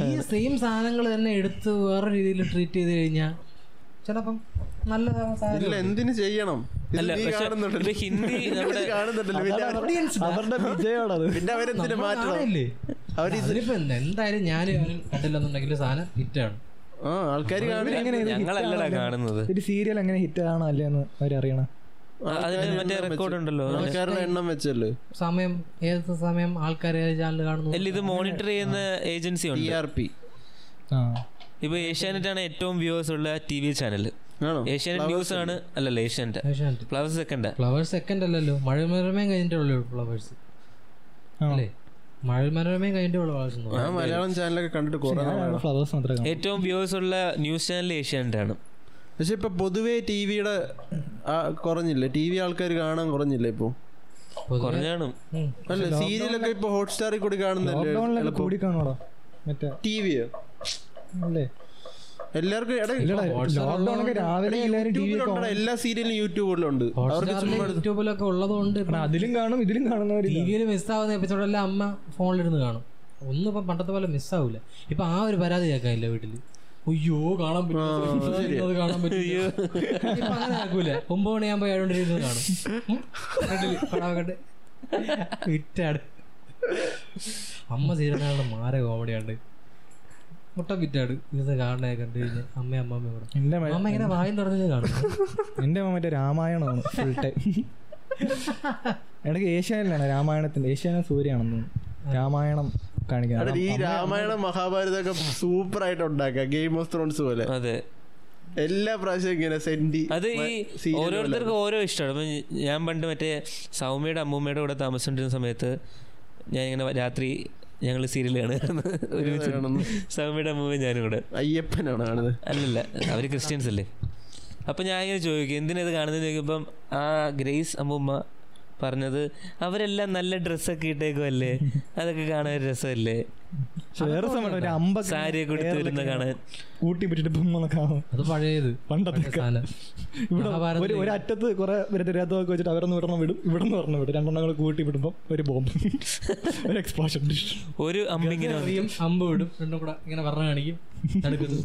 ഈ സെയിം സാധനങ്ങൾ തന്നെ എടുത്ത് വേറെ രീതിയിൽ ട്രീറ്റ് ചെയ്ത് കഴിഞ്ഞാൽ ചിലപ്പം സാധ്യത എന്തിനു ചെയ്യണം? ഇത് ഹിന്ദി (laughs) പിന്നെ അവരെന്തിനു മാറ്റണം എന്തായാലും ഞാൻ കണ്ടില്ലെന്നുണ്ടെങ്കിലും കണ്ടില്ലെന്നുണ്ടെങ്കിൽ സാധനം ഹിറ്റാണ് ആ ആൾക്കാർ കാണുന്നത്? ഒരു സീരിയൽ എങ്ങനെ ഹിറ്റ് ആണോ അല്ലേന്ന് അവരറിയണം. അതിന് മറ്റേ റെക്കോർഡ് ഉണ്ടല്ലോ ആൾക്കാരുടെ എണ്ണം വെച്ചല്ലോ? സമയം ഏത് സമയം ആൾക്കാർ ഏത് ചാനൽ കാണുന്നു? അല്ല ഇത് മോണിറ്റർ ചെയ്യുന്ന ഏജൻസി ഉണ്ട്. ഇപ്പൊ ഏഷ്യാനെറ്റ് ആണ് ഏറ്റവും വ്യൂവേഴ്സ് ഉള്ള ടി വി ചാനൽ ആണോ? ഏഷ്യാനെറ്റ് ന്യൂസ് ആണ്. അല്ലല്ലോ Asianet. Flowers second Flowers second അല്ലല്ലോ. മഴ മനോരമയും കഴിഞ്ഞിട്ടുള്ളൂ ഫ്ലവേഴ്സ് അല്ലേ? മഴ മനോരമയും കഴിഞ്ഞിട്ടുള്ള മലയാളം ചാനലൊക്കെ കണ്ടിട്ട്. ഏറ്റവും വ്യൂവേഴ്സ് ഉള്ള ന്യൂസ് ചാനൽ ഏഷ്യാനെറ്റ് ആണ് പക്ഷെ ഇപ്പൊ പൊതുവേ ടി വിയുടെ കുറഞ്ഞില്ലേ? ടി വി ആൾക്കാർ കാണാൻ കുറഞ്ഞില്ലേ ഇപ്പൊ? കുറഞ്ഞാണ്. അല്ല സീരിയലൊക്കെ ഇപ്പൊ ഹോട്ട്സ്റ്റാറിൽ കൂടി കാണുന്നല്ലേ കൂടി മറ്റേ ടി വിയോ അല്ലേ എല്ലാവർക്കും എല്ലാ സീരിയലും യൂട്യൂബിലുണ്ട്. യൂട്യൂബിലൊക്കെ ഉള്ളതുകൊണ്ട് അതിലും കാണും ഇതിലും മിസ്സാവുന്ന എപ്പിസോഡെല്ലാം അമ്മ ഫോണിലിരുന്ന് കാണും. ഒന്നും ഇപ്പം പണ്ടത്തെ പോലെ മിസ്സാവൂല ഇപ്പൊ ആ ഒരു പരാതി കേൾക്കാനില്ല വീട്ടിൽ. അയ്യോ കാണാൻ പറ്റും. കാണാൻ പറ്റില്ല. ഇപ്പൊ അങ്ങനെ ആക്കൂല. ഒമ്പത് മണിയാകുമ്പോ ഏഴോണ്ടിരുന്ന് കാണും. കണ്ടില്ലേ? അമ്മ സീരിയലാണ് മാര കോമഡിയാണ് മുട്ട വിറ്റാട്. ഇത് കാണണേ കണ്ടു കഴിഞ്ഞാൽ അമ്മ അമ്മ കൂടെ. എന്റെ അമ്മ ഇങ്ങനെ വായും തുറന്നു കാണും. എന്റെ അമ്മ മറ്റേ രാമായണമാണ് ഫുൾ (laughs) ടൈം ഇടയ്ക്ക് ഏഷ്യാനിലാണ് രാമായണത്തിന്റെ. ഏഷ്യാന സൂര്യാണെന്ന് രാമായണം. കാണിക്കാൻ എടാ, ഈ രാമായണം മഹാഭാരതമൊക്കെ സൂപ്പർ ആയിട്ട് ഉണ്ടാക്കാം ഗെയിം ഓഫ് ത്രോൺസ് പോലെ. അതെ. എല്ലാ പ്രാവശ്യം ഇങ്ങനെ സെന്റി അത് ഈ ഓരോരുത്തർക്കും ഓരോ ഇഷ്ടമാണ്. ഞാൻ പണ്ട് മറ്റേ സൗമ്യയുടെ അമ്മൂമ്മയുടെ കൂടെ താമസിച്ചിരുന്ന സമയത്ത് ഞാൻ ഇങ്ങനെ രാത്രി ഞങ്ങൾ സീരിയൽ ഒരുമിച്ച് കാണുന്നു. സൗമ്യയുടെ അമ്മൂമ്മ ഞാനും കൂടെ. അയ്യപ്പനാണ് കാണുന്നത്? അല്ലല്ല അവർ ക്രിസ്ത്യൻസ് അല്ലേ അപ്പൊ ഞാൻ ഇങ്ങനെ ചോദിക്കും എന്തിനാ ഇത് കാണുന്നത് ചോദിക്കുമ്പം ആ ഗ്രേസ് അമ്മൂമ്മ പറഞ്ഞത് അവരെല്ലാം നല്ല ഡ്രസ്സൊക്കെ ഇട്ടേക്കുമല്ലേ അതൊക്കെ കാണാൻ ഒരു രസമല്ലേ? വേറെ സമയം ഒരു അമ്പൊക്കെ സാരിയൊക്കെ കൊടുത്ത് വരുന്ന കാണാൻ. കൂട്ടി അത് പഴയത്. പണ്ടത്തെ ഇവിടെ ഒരു ഒരു അറ്റത്ത് കുറെ രഥമൊക്കെ വെച്ചിട്ട് അവരൊന്ന് വിടണം വിടും. ഇവിടെ നിന്ന് പറഞ്ഞു വിടും രണ്ടെണ്ണങ്ങൾ കൂട്ടി വിടുമ്പോൾ ഒരു ബോംബ് ഒരു എക്സ്പ്ലോഷൻ ഒരു അമ്പിങ്ങനെ അമ്പ് വിടും. രണ്ടും കൂടെ ഇങ്ങനെ പറഞ്ഞു കാണിക്കും.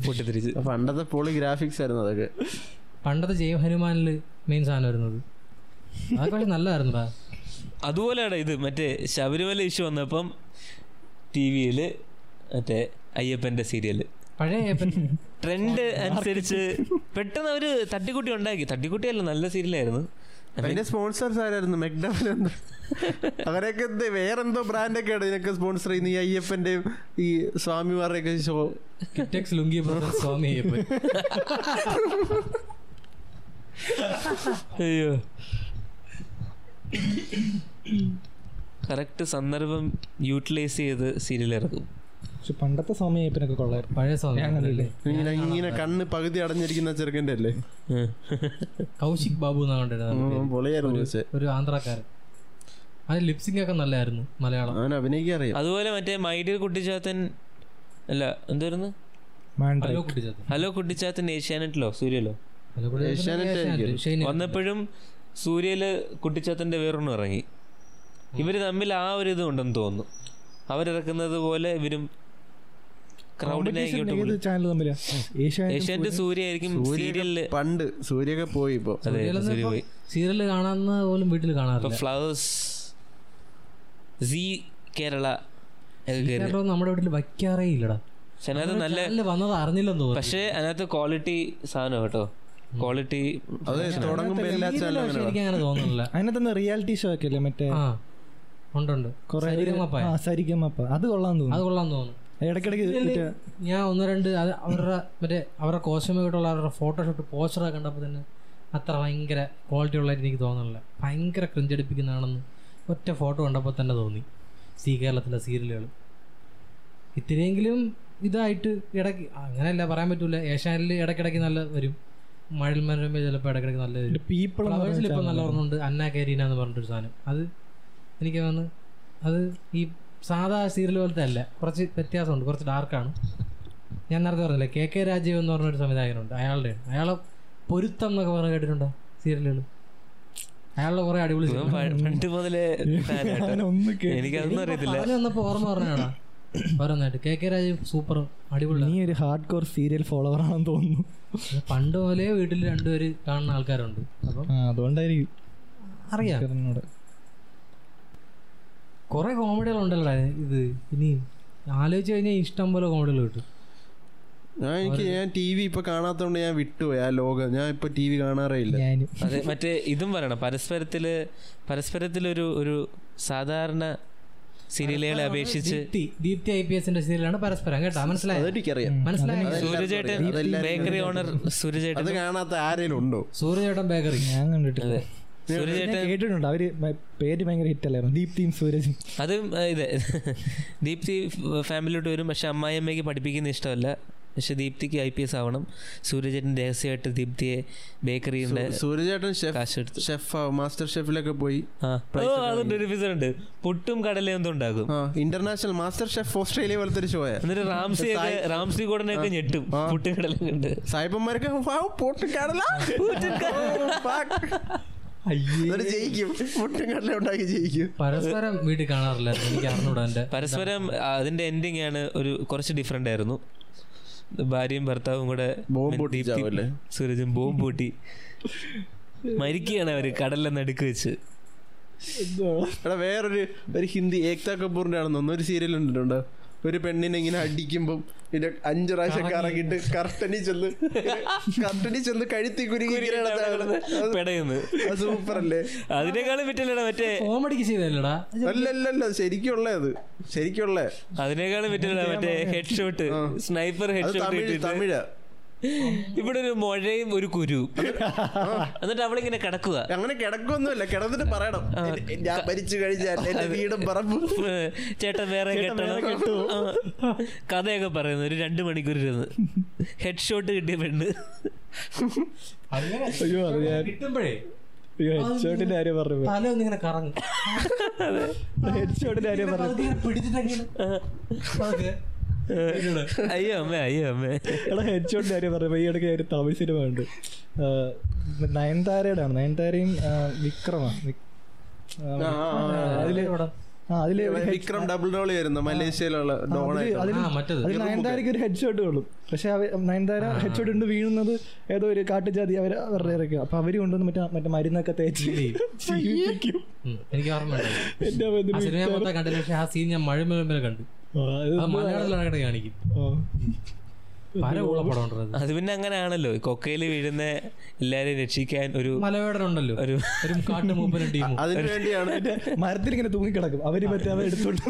പൊട്ടിത്തിരിച്ച്. പണ്ടത്തെ പോളി ഗ്രാഫിക്സ് ആയിരുന്നു അതൊക്കെ. പണ്ടത്തെ ജയ ഹനുമാനിൽ മെയിൻ സാധനം വരുന്നത് പക്ഷെ നല്ലതായിരുന്നടാ അതുപോലെയാണ് ഇത്. മറ്റേ ശബരിമല ഇഷ്യൂ വന്നപ്പം ടി വിയിൽ മറ്റേ അയ്യപ്പന്റെ സീരിയൽ പഴയ ട്രെൻഡ് അനുസരിച്ച് പെട്ടെന്ന് അവർ തട്ടിക്കുട്ടി ഉണ്ടാക്കി. തട്ടിക്കുട്ടിയല്ല നല്ല സീരിയലായിരുന്നു. അതിന്റെ സ്പോൺസേഴ്സ് ആരായിരുന്നു? മെക്ഡവൽ എന്തോ അവരൊക്കെ എന്ത് വേറെന്തോ ബ്രാൻഡൊക്കെയാണ് ഇതിനൊക്കെ സ്പോൺസർ ചെയ്യുന്ന ഈ അയ്യപ്പന്റെയും ഈ സ്വാമിമാരുടെയൊക്കെ ഷോ. കിറ്റക്സ് ലുങ്കി ബ്രദർ സ്വാമി അയ്യപ്പൻ. അയ്യോ. കറക്റ്റ് സന്ദർഭം യൂട്ടിലൈസ് ചെയ്ത് സീരിയൽ ഇറക്കും. പക്ഷെ പണ്ടത്തെ സമയപ്പിനൊക്കെ കൊള്ളായിരുന്നു. പഴയ കണ്ടില്ലേ? ഇങ്ങനെ ഇങ്ങനെ കണ്ണ് പകുതി അടഞ്ഞിരിക്കുന്ന ചെറുക്കന്റെ അല്ലേ. കൗശിക് ബാബു എന്നാണ് ഒരു ആന്ധ്രാക്കാരൻ. അത് ലിപ്സിംഗ് ഒക്കെ നല്ലായിരുന്നു മലയാളം. അവൻ അറിയാം. അതുപോലെ മറ്റേ മൈഡിയർ കുട്ടിച്ചാത്തൻ അല്ല എന്തായിരുന്നു? ഹലോ കുട്ടിച്ചത് ഹലോ കുട്ടിച്ചാത്തൻ ഏഷ്യാനെറ്റിലോ? സൂര്യലോ. വന്നപ്പോഴും സൂര്യയിൽ കുട്ടിച്ചാത്തന്റെ വേറൊന്നും ഇറങ്ങി. ഇവർ തമ്മിൽ ആ ഒരു ഇത് ഉണ്ടെന്ന് തോന്നുന്നു. അവരിറക്കുന്നത് പോലെ ഇവരും ക്രൗഡിനെ ഏഷ്യാനെറ്റ് സൂര്യ ആയിരിക്കും സീരിയലിൽ പണ്ട് സൂര്യൊക്കെ പോയി ഇപ്പൊ. സീരിയൽ സൂര്യ പോയി. സീരിയൽ കാണാന്ന് പോലും വീട്ടിൽ കാണാറില്ല. ഫ്ലവേഴ്സ് സി കേരള നമ്മുടെ വീട്ടിൽ വയ്ക്കാറേ ഇല്ലടാ. പക്ഷെ അതിനകത്ത് നല്ല വന്നത് അറിഞ്ഞില്ലെന്ന് തോന്നുന്നു. പക്ഷേ അതിനകത്ത് ക്വാളിറ്റി സാധനം കേട്ടോ. ക്വാളിറ്റി അത് തുടങ്ങുമ്പോ എല്ലാ സീരിയൽ ചാനലും പക്ഷേ അങ്ങനെ എനിക്ക് അങ്ങനെ തോന്നുന്നില്ല. അതിനകത്ത് റിയാലിറ്റി ഷോ ഒക്കെ അല്ലേ മറ്റേ? ഉണ്ടുണ്ട് അത് കൊള്ളാൻ അത് തോന്നുന്നു കൊള്ളാൻ തോന്നുന്നു. ഇടയ്ക്കിടയ്ക്ക് ഞാൻ ഒന്ന് രണ്ട് അത് അവരുടെ മറ്റേ അവരുടെ കോസ്റ്റ്യൂമായിട്ടുള്ള അവരുടെ ഫോട്ടോഷൂട്ട് പോസ്റ്ററൊക്കെ കണ്ടപ്പോൾ തന്നെ അത്ര ഭയങ്കര ക്വാളിറ്റി ഉള്ളതായിട്ട് എനിക്ക് തോന്നുന്നില്ല. ഭയങ്കര ക്രിഞ്ചടിപ്പിക്കുന്നതാണെന്ന് ഒറ്റ ഫോട്ടോ കണ്ടപ്പോൾ തന്നെ തോന്നി. സി കേരളത്തിലെ സീരിയലുകൾ ഇത്തിരിയെങ്കിലും ഇതായിട്ട് ഇടയ്ക്ക് അങ്ങനെയല്ല പറയാൻ പറ്റൂല. ഏഷ്യാനിൽ ഇടയ്ക്കിടയ്ക്ക് നല്ല വരും. മഴൽ മനോരമ ചിലപ്പോൾ ഇടയ്ക്കിടയ്ക്ക് നല്ല പീപ്പിൾ ഇപ്പം നല്ല ഓർമ്മയുണ്ട്. അന്ന കരീന എന്ന് പറഞ്ഞിട്ടൊരു സാധനം. അത് എനിക്ക് വന്ന് അത് ഈ സാധാ സീരിയൽ പോലത്തെ അല്ല. കുറച്ച് വ്യത്യാസമുണ്ട്. കുറച്ച് ഡാർക്കാണ് ഞാൻ നേരത്തെ പറഞ്ഞില്ലേ കെ കെ രാജീവ് എന്ന് പറഞ്ഞൊരു സംവിധായകനുണ്ട്. അയാളുടെ അയാളെ പൊരുത്തം എന്നൊക്കെ പറഞ്ഞ് കേട്ടിട്ടുണ്ടോ സീരിയലുകൾ? അയാളുടെ കുറെ അടിപൊളി പണ്ട് മുതലേ (laughs) എനിക്കതൊന്നും അറിയത്തില്ല. പറഞ്ഞു ഓർമ്മ പറഞ്ഞാടാ പറയുന്നതായിട്ട് കെ കെ രാജീവ് സൂപ്പർ അടിപൊളി നീ ഒരു ഹാർഡ് കോർ സീരിയൽ ഫോളോവർ ആണെന്ന് തോന്നുന്നു. പണ്ട് പോലെ വീട്ടിൽ രണ്ടുപേര് കാണുന്ന ആൾക്കാരുണ്ട്. അപ്പം അതുകൊണ്ടായിരിക്കും. അറിയാം. എന്നോട് കുറെ കോമഡികളുണ്ടല്ലോ ഇത്. ഇനി ആലോചിച്ച് കഴിഞ്ഞാൽ ഇഷ്ടം പോലെ കോമഡികൾ കിട്ടും. ഞാൻ എനിക്ക് ഞാൻ ടി വി ഇപ്പൊ കാണാത്തോണ്ട് ഞാൻ വിട്ടുപോയി ആ ലോകം. ഞാൻ ഇപ്പൊ ടി വി കാണാറേ ഇല്ല. ഞാനും. അതെ മറ്റേ ഇതും പറയണം. പരസ്പരത്തിൽ പരസ്പരത്തിലൊരു ഒരു സാധാരണ സീരിയലുകളെ അപേക്ഷിച്ച് ദീപ്തി ദീപ്തി ഐ പി എസിന്റെ സീരിയലാണ് പരസ്പരം കേട്ടോ? മനസ്സിലായി? സൂര്യചേട്ടൻ ബേക്കറി ഓണർ സൂര്യചേട്ടൻ. അത് കാണാത്ത ആരേലും ഉണ്ടോ സൂര്യചേട്ടൻ ബേക്കറി. ഞാൻ കണ്ടിട്ടില്ല. കേട്ടിട്ടുണ്ട്. അവർ പേര് ഭയങ്കര ഹിറ്റ് അല്ലായിരുന്നു ദീപ്തിയും സൂരജും. അതും ഇതേ ഇത്. (laughs) ദീപ്തി ഫാമിലിയോട്ട് വരും പക്ഷെ അമ്മായിയമ്മയ്ക്ക് പഠിപ്പിക്കുന്ന ഇഷ്ടമല്ല. പക്ഷെ ദീപ്തിക്ക് ഐ പി എസ് ആവണം. സൂര്യചേട്ടൻ രഹസ്യമായിട്ട് ദീപ്തിയെ ബേക്കറിയുടെ സൂര്യചേട്ടൻ ഷെഫ് മാസ്റ്റർ ഷെഫിലൊക്കെ പോയി ഓ അതുണ്ട് ഒരു എപ്പിസോഡ് ഉണ്ട്. പുട്ടും കടലയും എന്തും ഉണ്ടാക്കും. ഇന്റർനാഷണൽ മാസ്റ്റർ ഷെഫ് ഓസ്ട്രേലിയ പോലത്തെ ഒരു ഷോയാ എന്നിട്ട് റാംസി റാംസി റാംസി കൂടനൊക്കെ ഞെട്ടും. പുട്ടും കടലും ഉണ്ട് സായിപ്പന്മാരൊക്കെ "വൗ, പൊട്ടിക്കാടല (laughs) എന്നിട്ട് ജയിക്കും. പൊട്ടിക്കാടല ഉണ്ടാക്കി ജയിക്കും. പരസ്പരം വീട്ടിൽ കാണാറില്ലായിരുന്നു. എനിക്ക് അറിഞ്ഞൂടാ പരസ്പരം അതിന്റെ എൻഡിങ് ആണ് ഒരു കുറച്ച് ഡിഫറെന്റ് ആയിരുന്നു. ഭാര്യയും ഭർത്താവും കൂടെ? സൂരജും ബോംബ് പൊട്ടി. മരിക്കുകയാണ് അവർ കടലിലെ നടുക്ക് വെച്ച്. എടാ വേറൊരു ഒരു ഹിന്ദി ഏക്താ കപൂറിന്റെ ആണെന്ന് തോന്നുന്നു. ഒരു സീരിയൽ ഉണ്ടിട്ടുണ്ടോ ഒരു പെണ്ണിനെ ഇങ്ങനെ അടിക്കുമ്പം പിന്നെ അഞ്ചു പ്രാവശ്യം കറങ്ങിട്ട് കർട്ടനി ചെന്ന് കർട്ടനി ചെന്ന് കഴുത്തി കുരുങ്ങി ഇങ്ങനെ അത് സൂപ്പർ അല്ലേ അതിനേക്കാളും പറ്റില്ലടാ മറ്റേ. കോമഡിക്ക് ചെയ്തല്ലടാ അല്ലല്ലല്ല ശരിക്കുള്ള അത്. ശരിക്കുള്ള. അതിനേക്കാളും പറ്റില്ലടാ മറ്റേ head shot sniper head shot Tamil Tamil. ഇവിടെ ഒരു മുഴയും ഒരു കുരു. എന്നിട്ട് അവളിങ്ങനെ കിടക്കുക അങ്ങനെ കിടക്കൊന്നുമില്ല കിടന്നിട്ട് പറയണം. ഞാൻ മരിച്ചു കഴിഞ്ഞാൽ എന്റെ വീടും പറമ്പും. ചേട്ടൻ വേറെ കെട്ടണം. കഥയൊക്കെ പറയുന്നു. ഒരു രണ്ട് മണിക്കൂർ ഇരുന്ന്. ഹെഡ് ഷോട്ട് കിട്ടിയ പെണ്ണ്. അയ്യോ അത് ഞാൻ കിട്ടുമ്പോഴേ ഹെഡ്ഷോട്ടിന്റെ കാര്യം പറഞ്ഞു. തല ഒന്നിങ്ങനെ കറങ്ങും ഹെഡ്ഷോട്ടിന്റെ കാര്യം പറഞ്ഞു. പിടിച്ചിട്ടെങ്കിലും. അയ്യോ അമ്മേ അയ്യോ അമ്മേ. എടാ ഹെഡ്ഷോട്ടിന്റെ കാര്യം പറഞ്ഞു ഈ ഇടയ്ക്ക് ഒരു തമിഴ് സിനിമ ഉണ്ട് നയൻതാരയുടെ ആണ് നയൻതാരയും വിക്രമാണ്. അതിൽ ഇവിടെ. ആ അതിൽ വിക്രം ഡബിൾ റോൾ വരുന്നു മലേഷ്യയിലുള്ള അതിൽ നയൻതാരക്ക് ഒരു ഹെഡ്ഷോട്ട് കൊള്ളും. പക്ഷെ നയൻതാര ഹെഡ് ഹെഡ്ഷോട്ട് ഉണ്ട് വീഴുന്നത് ഏതോ ഒരു കാട്ടുജാതി അവർ അവരുടെ ഇറക്കും അപ്പൊ അവർ കൊണ്ടുവന്ന് മറ്റേ മറ്റേ മരുന്നൊക്കെ തേച്ച് എനിക്ക് ഓർമ്മ ആ സീൻ ഞാൻ മഴ കണ്ടു. മലയാളത്തിലാണ് കാണിക്കും. അത് പിന്നെ അങ്ങനെയാണല്ലോ. കൊക്കയിൽ വീഴുന്ന എല്ലാരെയും രക്ഷിക്കാൻ ഒരു മലവേടൻ ഉണ്ടല്ലോ ഒരു ഒരു കാട്ടുമൂപ്പനും ടീമും. അതിനു വേണ്ടിയാണ്. മരത്തിൽ ഇങ്ങനെ തൂങ്ങിക്കിടക്കും. അവർ മറ്റേ അവർ എടുത്തോണ്ട്.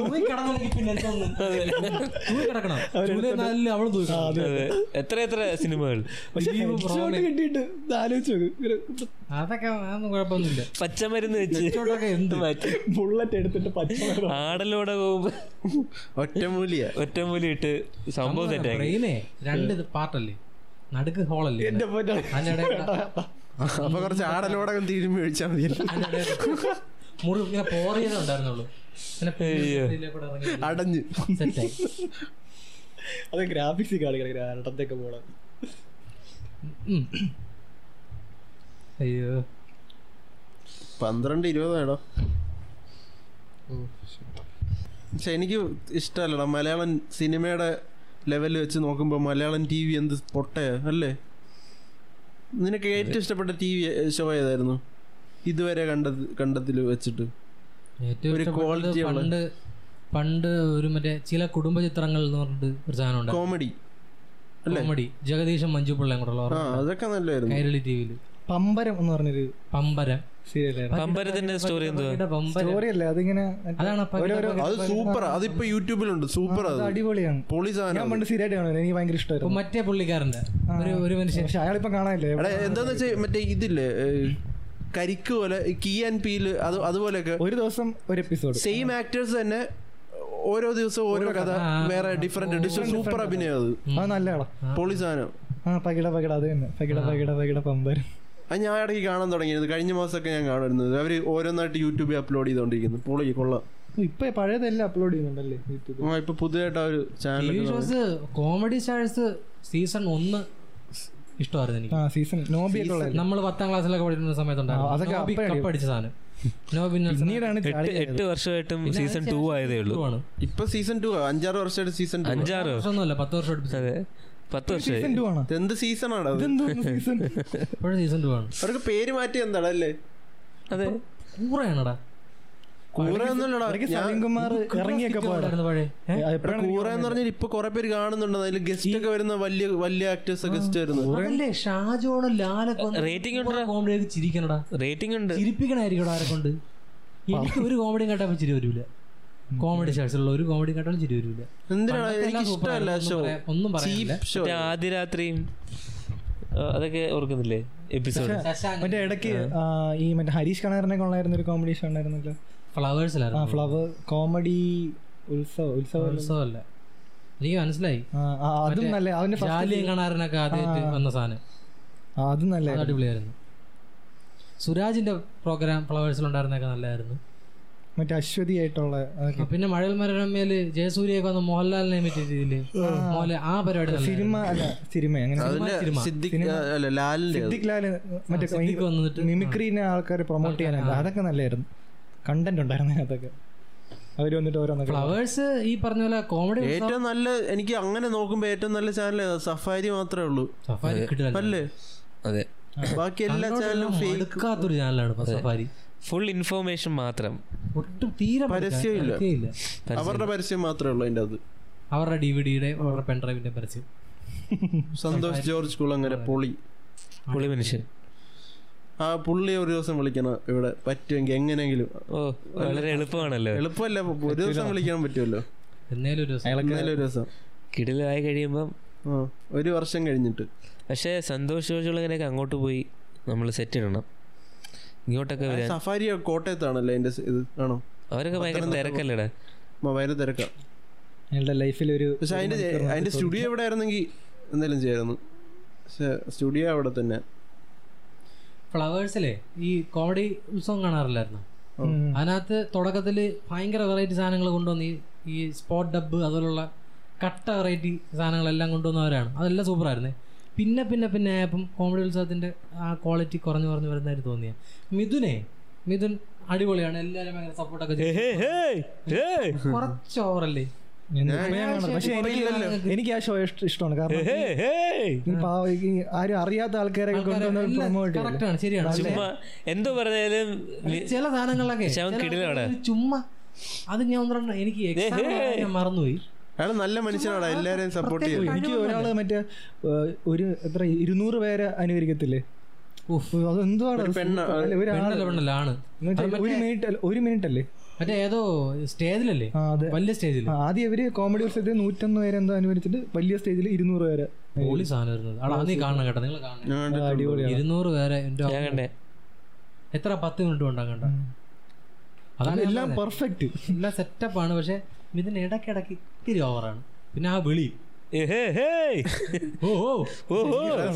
എത്ര എത്ര സിനിമകൾ? പച്ചമരുന്ന് വെച്ച്. ഇച്ചോട്ടൊക്കെ എന്ത്? മാറ്റി ബുള്ളറ്റ് എടുത്തിട്ട് പച്ചമരുന്ന്. ആടലോടെ പോകുമ്പോ ഒറ്റമൂലിയ. ഒറ്റമൂലി ഇട്ട് സംഭവം ബ്രെയിനേ രണ്ട് പാർട്ടല്ലേ നടുക്ക് ഹോളല്ലേ? എന്റെ അപ്പൊ കുറച്ച് ആടലോടകം തിരുമ്പി ഒഴിച്ചാൽ മതി. മുറി ഇങ്ങനെ പോറിയതേ ഉണ്ടായിരുന്നുള്ളൂ. അടഞ്ഞു. അത് ഗ്രാഫിക്സ് കാണിക്കണം രണ്ടത്തേക്ക് പോണം. അയ്യോ. പന്ത്രണ്ട് ഇരുപതാണോ പക്ഷെ എനിക്ക് ഇഷ്ടമല്ലടാ. മലയാളം സിനിമയുടെ ലെവലിൽ വെച്ച് നോക്കുമ്പോൾ മലയാളം ടി വി എന്ത് പൊട്ടയാ അല്ലേ? നിനക്ക് ഏറ്റവും ഇഷ്ടപ്പെട്ട ടി വി ഷോ ഏതായിരുന്നു? ഇതുവരെ കണ്ട കണ്ടതിൽ വെച്ചിട്ട്. ഒരു പണ്ട് പണ്ട് ഒരു മറ്റേ ചില കുടുംബ ചിത്രങ്ങൾ എന്ന് പറഞ്ഞിട്ട് ഒരു സാധനം കോമഡി കോമഡി ജഗദീശൻ മഞ്ജു പിള്ളയും കൂടെ അതൊക്കെ നല്ലതായിരുന്നു. കൈരളി ടി വിയിൽ പമ്പരം എന്ന് പറഞ്ഞൊരു പമ്പരം. പമ്പരത്തിന്റെ സ്റ്റോറി സ്റ്റോറി അല്ലേ? അതിങ്ങനെ. അത് സൂപ്പർ അതിപ്പോ യൂട്യൂബിലുണ്ട് സൂപ്പർ അടിപൊളിയാണ്. പൊളി ഞാൻ സാധനം പണ്ട് കാണുന്നത് എനിക്ക് ഭയങ്കര ഇഷ്ടമായിരുന്നു. മറ്റേ പുള്ളിക്കാരന്റെ ഒരു മനുഷ്യൻ. പക്ഷെ അയാളിപ്പം കാണാനില്ലേ? എന്താന്ന് വെച്ചാൽ മറ്റേ ഇതില്ലേ കരിക്ക് പോലെ കീ ആൻഡ് പീൽ അത് അതുപോലെയൊക്കെ. ഒരു ദിവസം ഒരു എപ്പിസോഡ് സെയിം ആക്ടേഴ്സ് തന്നെ ഓരോ ദിവസവും ഓരോ കഥ വേറെ ഡിഫറെന്റ് സൂപ്പർ അഭിനയം അത്. അത് പൊളി സാധനം. ആ പകിട പകിട അത് തന്നെ. പകിട പകിട പകിട പമ്പരം. അത് ഞാൻ ഇടയ്ക്ക് കാണാൻ തുടങ്ങിയത് കഴിഞ്ഞ മാസമൊക്കെ ഞാൻ കാണുന്നത് അവർ ഓരോന്നായിട്ട് യൂട്യൂബിൽ അപ്ലോഡ് ചെയ്തോണ്ടിരിക്കുന്നു. പൊളി കൊള്ളാം. ഇപ്പൊ പഴയതെല്ലാം അപ്ലോഡ് ചെയ്യുന്നുണ്ടല്ലേ യൂട്യൂബിൽ ആ ഇപ്പൊ പുതിയതായിട്ട് ഒരു channel shows comedy stars season ഒന്ന് ഇഷ്ടമായിരുന്നു എനിക്ക്. ആ സീസൺ നോബി നമ്മൾ പത്താം ക്ലാസ്സിലൊക്കെ പഠിക്കുന്ന സമയത്തുണ്ടായിരുന്നു. കപ്പ് സാധനം. എട്ട് വർഷമായിട്ടും സീസൺ ടു ആയതേ ഉള്ളൂ. ഇപ്പൊ സീസൺ ടു അഞ്ചാറ് വർഷമായിട്ട് സീസൺ അഞ്ചാറ് അഞ്ചാറ് വർഷമൊന്നുമല്ല പത്ത് വർഷം അതെ. പത്ത് വർഷമായി. സീസൺ ആണോ? എന്ത് സീസൺ ആണ് അത് ഇതെന്തോ സീസൺ ഇപ്പോഴും സീസൺ ടു ആണ്. അവർക്ക് പേര് മാറ്റി എന്താണ് അല്ലേ? അതെ. കൂറയാണടാ. ഇപ്പൊ കുറെ പേര് കാണുന്നുണ്ട്. അതിൽ ഗസ്റ്റ് ഒക്കെ വരുന്ന വലിയ വലിയ ആക്ടേഴ്സ് ഗസ്റ്റ് വരുന്നത് അതല്ലേ ഷാജോണും ലാലൊക്കെ Rating ഉണ്ടെടാ. കോമഡി ചിരിക്കണടാ. റേറ്റിംഗ് ഉണ്ട്. ചിരിപ്പിക്കണായിരിക്കും ആരെ കൊണ്ട്? എനിക്ക് ഒരു കോമഡിയും കേട്ടാ ചിരി വരൂല. കോമഡി ഷോസ് ഉള്ള ഒരു കോമഡി കാട്ടാലും ചിരി വരൂല. എന്തിനാണ് എനിക്ക് എല്ലാം super ഇഷ്ടമല്ല ആയിരുന്നു. ഷോ ഒന്നും പറയാ- പറയാനില്ല. ആദ്യ രാത്രിയും അതൊക്കെ ഓർക്കുന്നില്ലേ? എപ്പിസോഡ് മറ്റേ ഇടയ്ക്ക് ഈ മറ്റേ ഹരീഷ് കണാറിനെ ഉള്ളായിരുന്ന ഒരു കോമഡി ഷോ ഉണ്ടായിരുന്നല്ലോ. ആ ഫ്ലവേഴ്സിലായിരുന്നു ഫ്ലവർ കോമഡി ഉത്സവ ഉത്സവം ഉത്സവമല്ല. എനിക്ക് മനസ്സിലായി. അതും നല്ല അവന്റെ ജാലിയും കാണാറിനൊക്കെ ആദ്യമായിട്ട്. വന്ന സാധനം. അതും നല്ല അടിപൊളിയായിരുന്നു. സുരാജിന്റെ പ്രോഗ്രാം ഫ്ലവേഴ്സിലുണ്ടായിരുന്നൊക്കെ നല്ലതായിരുന്നു മറ്റേ അശ്വതി ആയിട്ടുള്ള പിന്നെ മഴൽ മരണമേൽ ജയസൂര്യയൊക്കെ വന്ന് മോഹൻലാലിനെ മോഹൻലാൽ ആ. പരിപാടി സിനിമ അല്ല സിനിമ അങ്ങനെ. മറ്റേ മിമിക്രീനെ ആൾക്കാരെ പ്രൊമോട്ട് ചെയ്യാനല്ല അതൊക്കെ നല്ലായിരുന്നു. കണ്ടന്റ് ഉണ്ടായിരുന്നു അതൊക്കെ അവർ വന്നിട്ട് ഓരോന്നൊക്കെ. ഫ്ലവേഴ്സ് ഈ പറഞ്ഞ പോലെ കോമഡി ഏറ്റവും നല്ല എനിക്ക് അങ്ങനെ നോക്കുമ്പോ ഏറ്റവും നല്ല ചാനൽ സഫാരി മാത്രമേ ഉള്ളൂ. സഫാരി അല്ലേ? അതെ. ബാക്കി എല്ലാ ചാനലും ചാനലാണ് സഫാരി. ഫുൾ ഇൻഫോർമേഷൻ മാത്രം. ഒട്ടും തീരെ പരസ്യമില്ല. അവരുടെ പരസ്യം മാത്രമേ ഉള്ളൂ അതിന്റെ അത് അവരുടെ ഡി വി ഡിയുടെ അവരുടെ പെൻഡ്രൈവിന്റെ പരസ്യം. സന്തോഷ് ജോർജ് കുളങ്ങര പൊളി. പൊളി മനുഷ്യൻ. ആ പുള്ളി ഒരു ദിവസം വിളിക്കണം ഇവിടെ പറ്റുമെങ്കിൽ എങ്ങനെയെങ്കിലും. ഓ വളരെ എളുപ്പമാണല്ലോ. എളുപ്പമല്ല ഒരു ദിവസം വിളിക്കാൻ പറ്റുമല്ലോ. എന്നേലും ഒരു ദിവസം. എന്നാലും ഒരു ദിവസം. കിടിലായി കഴിയുമ്പം ഒരു വർഷം കഴിഞ്ഞിട്ട്. പക്ഷേ സന്തോഷ് ജോർജുള്ളങ്ങനെയൊക്കെ അങ്ങോട്ട് പോയി നമ്മൾ സെറ്റ് ഇടണം. ഇങ്ങോട്ടൊക്കെ വരാൻ സഫാരി കോട്ടയത്താണല്ലേ അതിന്റെ ഇത് ആണോ? അവരൊക്കെ ഭയങ്കര തിരക്കല്ലേടാ? ഭയങ്കര തിരക്കാം. അയാളുടെ ലൈഫിൽ ഒരു പക്ഷെ അതിന്റെ അതിന്റെ സ്റ്റുഡിയോ എവിടെ ആയിരുന്നെങ്കിൽ എന്തെങ്കിലും ചെയ്യായിരുന്നു. പക്ഷെ സ്റ്റുഡിയോ അവിടെ തന്നെ. ഫ്ലവേഴ്സിലെ ഈ കോമഡി ഉത്സവം കാണാറില്ലായിരുന്നു. അതിനകത്ത് തുടക്കത്തിൽ ഭയങ്കര വെറൈറ്റി സാധനങ്ങൾ കൊണ്ടുവന്ന് ഈ സ്പോട്ട് ഡബ്ബ് അതുപോലുള്ള കട്ട വെറൈറ്റി സാധനങ്ങളെല്ലാം കൊണ്ടുവന്നവരാണ്. അതെല്ലാം സൂപ്പറായിരുന്നേ. പിന്നെ പിന്നെ പിന്നെ ആയപ്പം കോമഡി ഉത്സവത്തിന്റെ ആ ക്വാളിറ്റി കുറഞ്ഞു കുറഞ്ഞു വരുന്നതായിട്ട് തോന്നിയ. മിഥുനെ മിഥുൻ അടിപൊളിയാണ്. എല്ലാവരും ഭയങ്കര സപ്പോർട്ടൊക്കെ കുറച്ച് ഓവറല്ലേ. പക്ഷെ എനിക്ക് എനിക്ക് ആ ഷോ ഇഷ്ടമാണ്. കാരണം ആരും അറിയാത്ത ആൾക്കാരെ കൊണ്ടുവന്ന് കറക്റ്റ് ആണ് ശരിയാണ്. ചുമ്മാ എന്തോ പറഞ്ഞാലും ചില സാധനങ്ങളിലൊക്കെ. ആൾക്കാര് ചുമ്മാ അത് ഞാൻ എനിക്ക് ഞാൻ മറന്നുപോയി. അയാൾ നല്ല മനുഷ്യനാണ്. എല്ലാരെയും സപ്പോർട്ട് ചെയ്യും എനിക്ക് ഒരാൾ മറ്റേ ഒരു എത്ര ഇരുന്നൂറ് പേരെ അനുകരിക്കത്തില്ലേ? ഒരു പെണ്ണല്ല പെണ്ണല്ല ഒരു മിനിറ്റ് അല്ല- മറ്റേ ഏതോ സ്റ്റേജിലല്ലേ? വലിയ സ്റ്റേജിൽ ആദ്യം ഇവർ കോമഡി ഉത്സവത്തിൽ നൂറ്റൊന്ന് പേരെ എന്തോ അനുവദിച്ചിട്ട് വലിയ സ്റ്റേജിൽ ഇരുന്നൂറ് പേരെ പൊളി സാധനം നീ കാണണം കേട്ടോ നിങ്ങൾ കാണണം. ഇരുന്നൂറ് പേരെ ഞാൻ കണ്ടേ. എത്ര? പത്ത് മിനിറ്റ് കൊണ്ടാകണ്ട അതാണ് എല്ലാം. പെർഫെക്റ്റ് എല്ലാം ആണ്. പക്ഷെ ഇതിന് ഇടയ്ക്കിടയ്ക്ക് ഇത്തിരി ഓവറാണ് പിന്നെ ആ വിളി.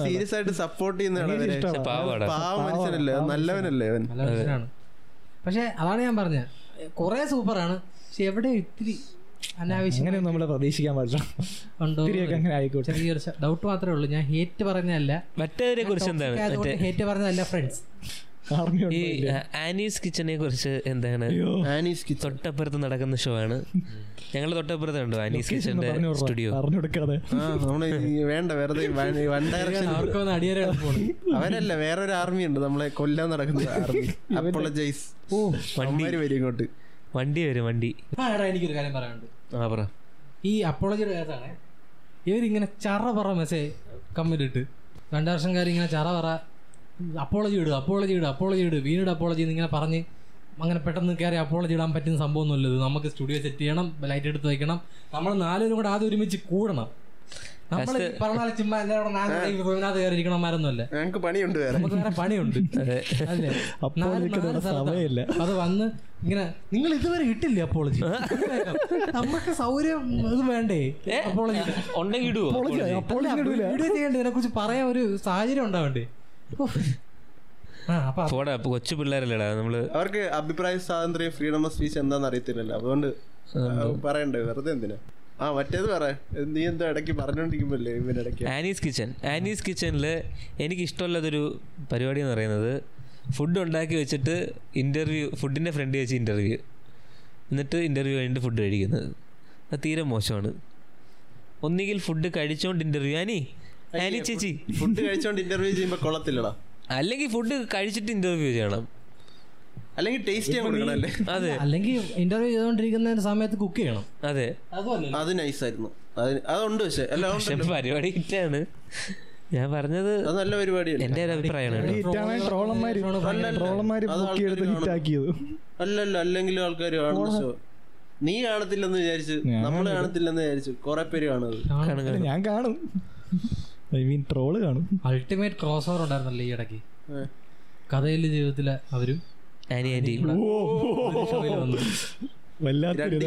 സീരിയസ് ആയിട്ട് സപ്പോർട്ട് ചെയ്യുന്ന എനിക്ക് അവരെ ഇഷ്ടമാണ്. പാവാടാ പാവ നല്ലവനല്ലേ മനുഷ്യനാണ്. പക്ഷെ അതാണ് ഞാൻ പറഞ്ഞത് കുറെ സൂപ്പറാണ് പക്ഷെ എവിടെ ഇത്തിരി അനാവശ്യം നമ്മളെ പ്രതീക്ഷിക്കാൻ ആയിക്കോട്ടെ. ചെറിയൊരു ഡൗട്ട് മാത്രമേ ഉള്ളൂ. ഞാൻ ഹേറ്റ് പറഞ്ഞതല്ല. ഹേറ്റ് പറഞ്ഞതല്ല ഫ്രണ്ട്സ് ഈ ആനീസ് കിച്ചനെ കുറിച്ച് എന്താണ്? ആനീസ് കിച്ചൺ തൊട്ടപ്പുറത്ത് നടക്കുന്ന ഷോ ആണ്. ഞങ്ങൾ തൊട്ടപ്പുറത്ത് ഉണ്ടോ ആനീസ് കിച്ചന്റെ സ്റ്റുഡിയോ പറഞ്ഞു കൊടുക്കാതെ ആ നമ്മൾ ഈ വേണ്ട വെറുതെ അവരല്ല വേറൊരു ആർമി ഉണ്ട്. നമ്മളെ കൊല്ലാൻ നടക്കുന്ന ആർമി അപ്പോളജൈസ് ഓ വണ്ടി. വരും ഇങ്ങോട്ട്. വണ്ടി വരും വണ്ടി. എനിക്കൊരു കാര്യം പറയാനുണ്ട്. ആ പറ. ഈ അപ്പോളജിയുടെ കാര്യത്താണ് ഇവരിങ്ങനെ ചറ പറ മെസ്സേജ് കമ്മിലിട്ട്. ഇട്ട് രണ്ടു കാര്യം ഇങ്ങനെ ചറ പറ. അപ്പോളജി ഇടുക അപ്പോളജി ഇടുക അപ്പോളജി ഇടുക വീണ്ടും അപ്പോളജി ഇങ്ങനെ പറഞ്ഞ് അങ്ങനെ പെട്ടെന്ന് കയറി അപ്പോളജി ഇടാൻ പറ്റുന്ന സംഭവമൊന്നുമില്ല. ഇത് നമുക്ക് സ്റ്റുഡിയോ സെറ്റ് ചെയ്യണം ലൈറ്റ് എടുത്ത് വയ്ക്കണം നമ്മൾ നാലുപേരും കൂടെ ആദ്യം ഒരുമിച്ച് കൂടണം. പണിയുണ്ട് നമുക്ക് പണിയുണ്ട്. (laughs) അത്. വന്ന് ഇങ്ങനെ നിങ്ങൾ ഇതുവരെ ഇട്ടില്ലേ അപ്പോളജി നമുക്ക് സൗകര്യം ഇത് വേണ്ടേ? അപ്പോളജി ഉണ്ടെങ്കിൽ ഇടുവോ? വീഡിയോ ചെയ്യണ്ടേ ഇതിനെ കുറിച്ച് പറയാൻ ഒരു സാഹചര്യം ഉണ്ടാവണ്ടേ? പോടാ കൊച്ചു പിള്ളേരല്ലേടാ നമ്മൾ അവർക്ക് അഭിപ്രായ സ്വാതന്ത്ര്യം ഫ്രീഡം ഓഫ് സ്പീച്ച് എന്താന്ന് അറിയത്തില്ലല്ലോ. അതുകൊണ്ട് പറയണ്ടേ വെറുതെ എന്തിനാ? ആ മറ്റേത് പറ. നീ എന്തോ ഇടയ്ക്ക് പറഞ്ഞോണ്ടിരിക്കുമ്പല്ലേ ഇവനിടയ്ക്ക് ആനീസ് കിച്ചൺ ആനീസ് കിച്ചണിൽ എനിക്ക് ഇഷ്ടമുള്ളതൊരു പരിപാടി എന്ന് പറയുന്നത് ഫുഡ് ഉണ്ടാക്കി വെച്ചിട്ട് ഇന്റർവ്യൂ ഫുഡിന്റെ ഫ്രണ്ട് വെച്ച് ഇന്റർവ്യൂ എന്നിട്ട് ഇന്റർവ്യൂ കഴിഞ്ഞിട്ട് ഫുഡ് കഴിക്കുന്നത്. അത് തീരെ മോശമാണ്. ഒന്നുകിൽ ഫുഡ് കഴിച്ചോണ്ട് ഇന്റർവ്യൂ ആനി ആനി ചേച്ചി. ഫുഡ് കഴിച്ചോണ്ട് ഇന്റർവ്യൂ ചെയ്യുമ്പോ കൊള്ളത്തില്ലടാ. അല്ലെങ്കിൽ ഫുഡ് കഴിച്ചിട്ട് ഇന്റർവ്യൂ ചെയ്യണം. അല്ലെങ്കിൽ ടേസ്റ്റ് അല്ലേ? അതെ. അല്ലെങ്കിൽ ഇന്റർവ്യൂ ചെയ്തോണ്ടിരിക്കുന്ന സമയത്ത് കുക്ക് ചെയ്യണം. അതെ. അത് നൈസ് ആയിരുന്നു. അതുണ്ട് പക്ഷെ എല്ലാം പക്ഷെ പരിപാടി ഹിറ്റാണ്. ഞാൻ പറഞ്ഞത് അത് നല്ല പരിപാടിയല്ലേ? എന്റെ ഒരു അഭിപ്രായമാണ് അല്ലല്ല അല്ലെങ്കിലും ആൾക്കാർ കാണുന്ന നീ കാണത്തില്ലെന്ന് വിചാരിച്ചു നമ്മൾ കാണത്തില്ലെന്ന് വിചാരിച്ചു കൊറേ പേര് കാണുന്നത് ഞാൻ കാണും. ഐ മീൻ ട്രോൾ കാണും. അൾട്ടിമേറ്റ് ക്രോസ് ഓവർ ഉണ്ടായിരുന്നല്ലോ ഈ ഇടയ്ക്ക്. കഥയിലെ ജീവിതത്തിലെ അവരും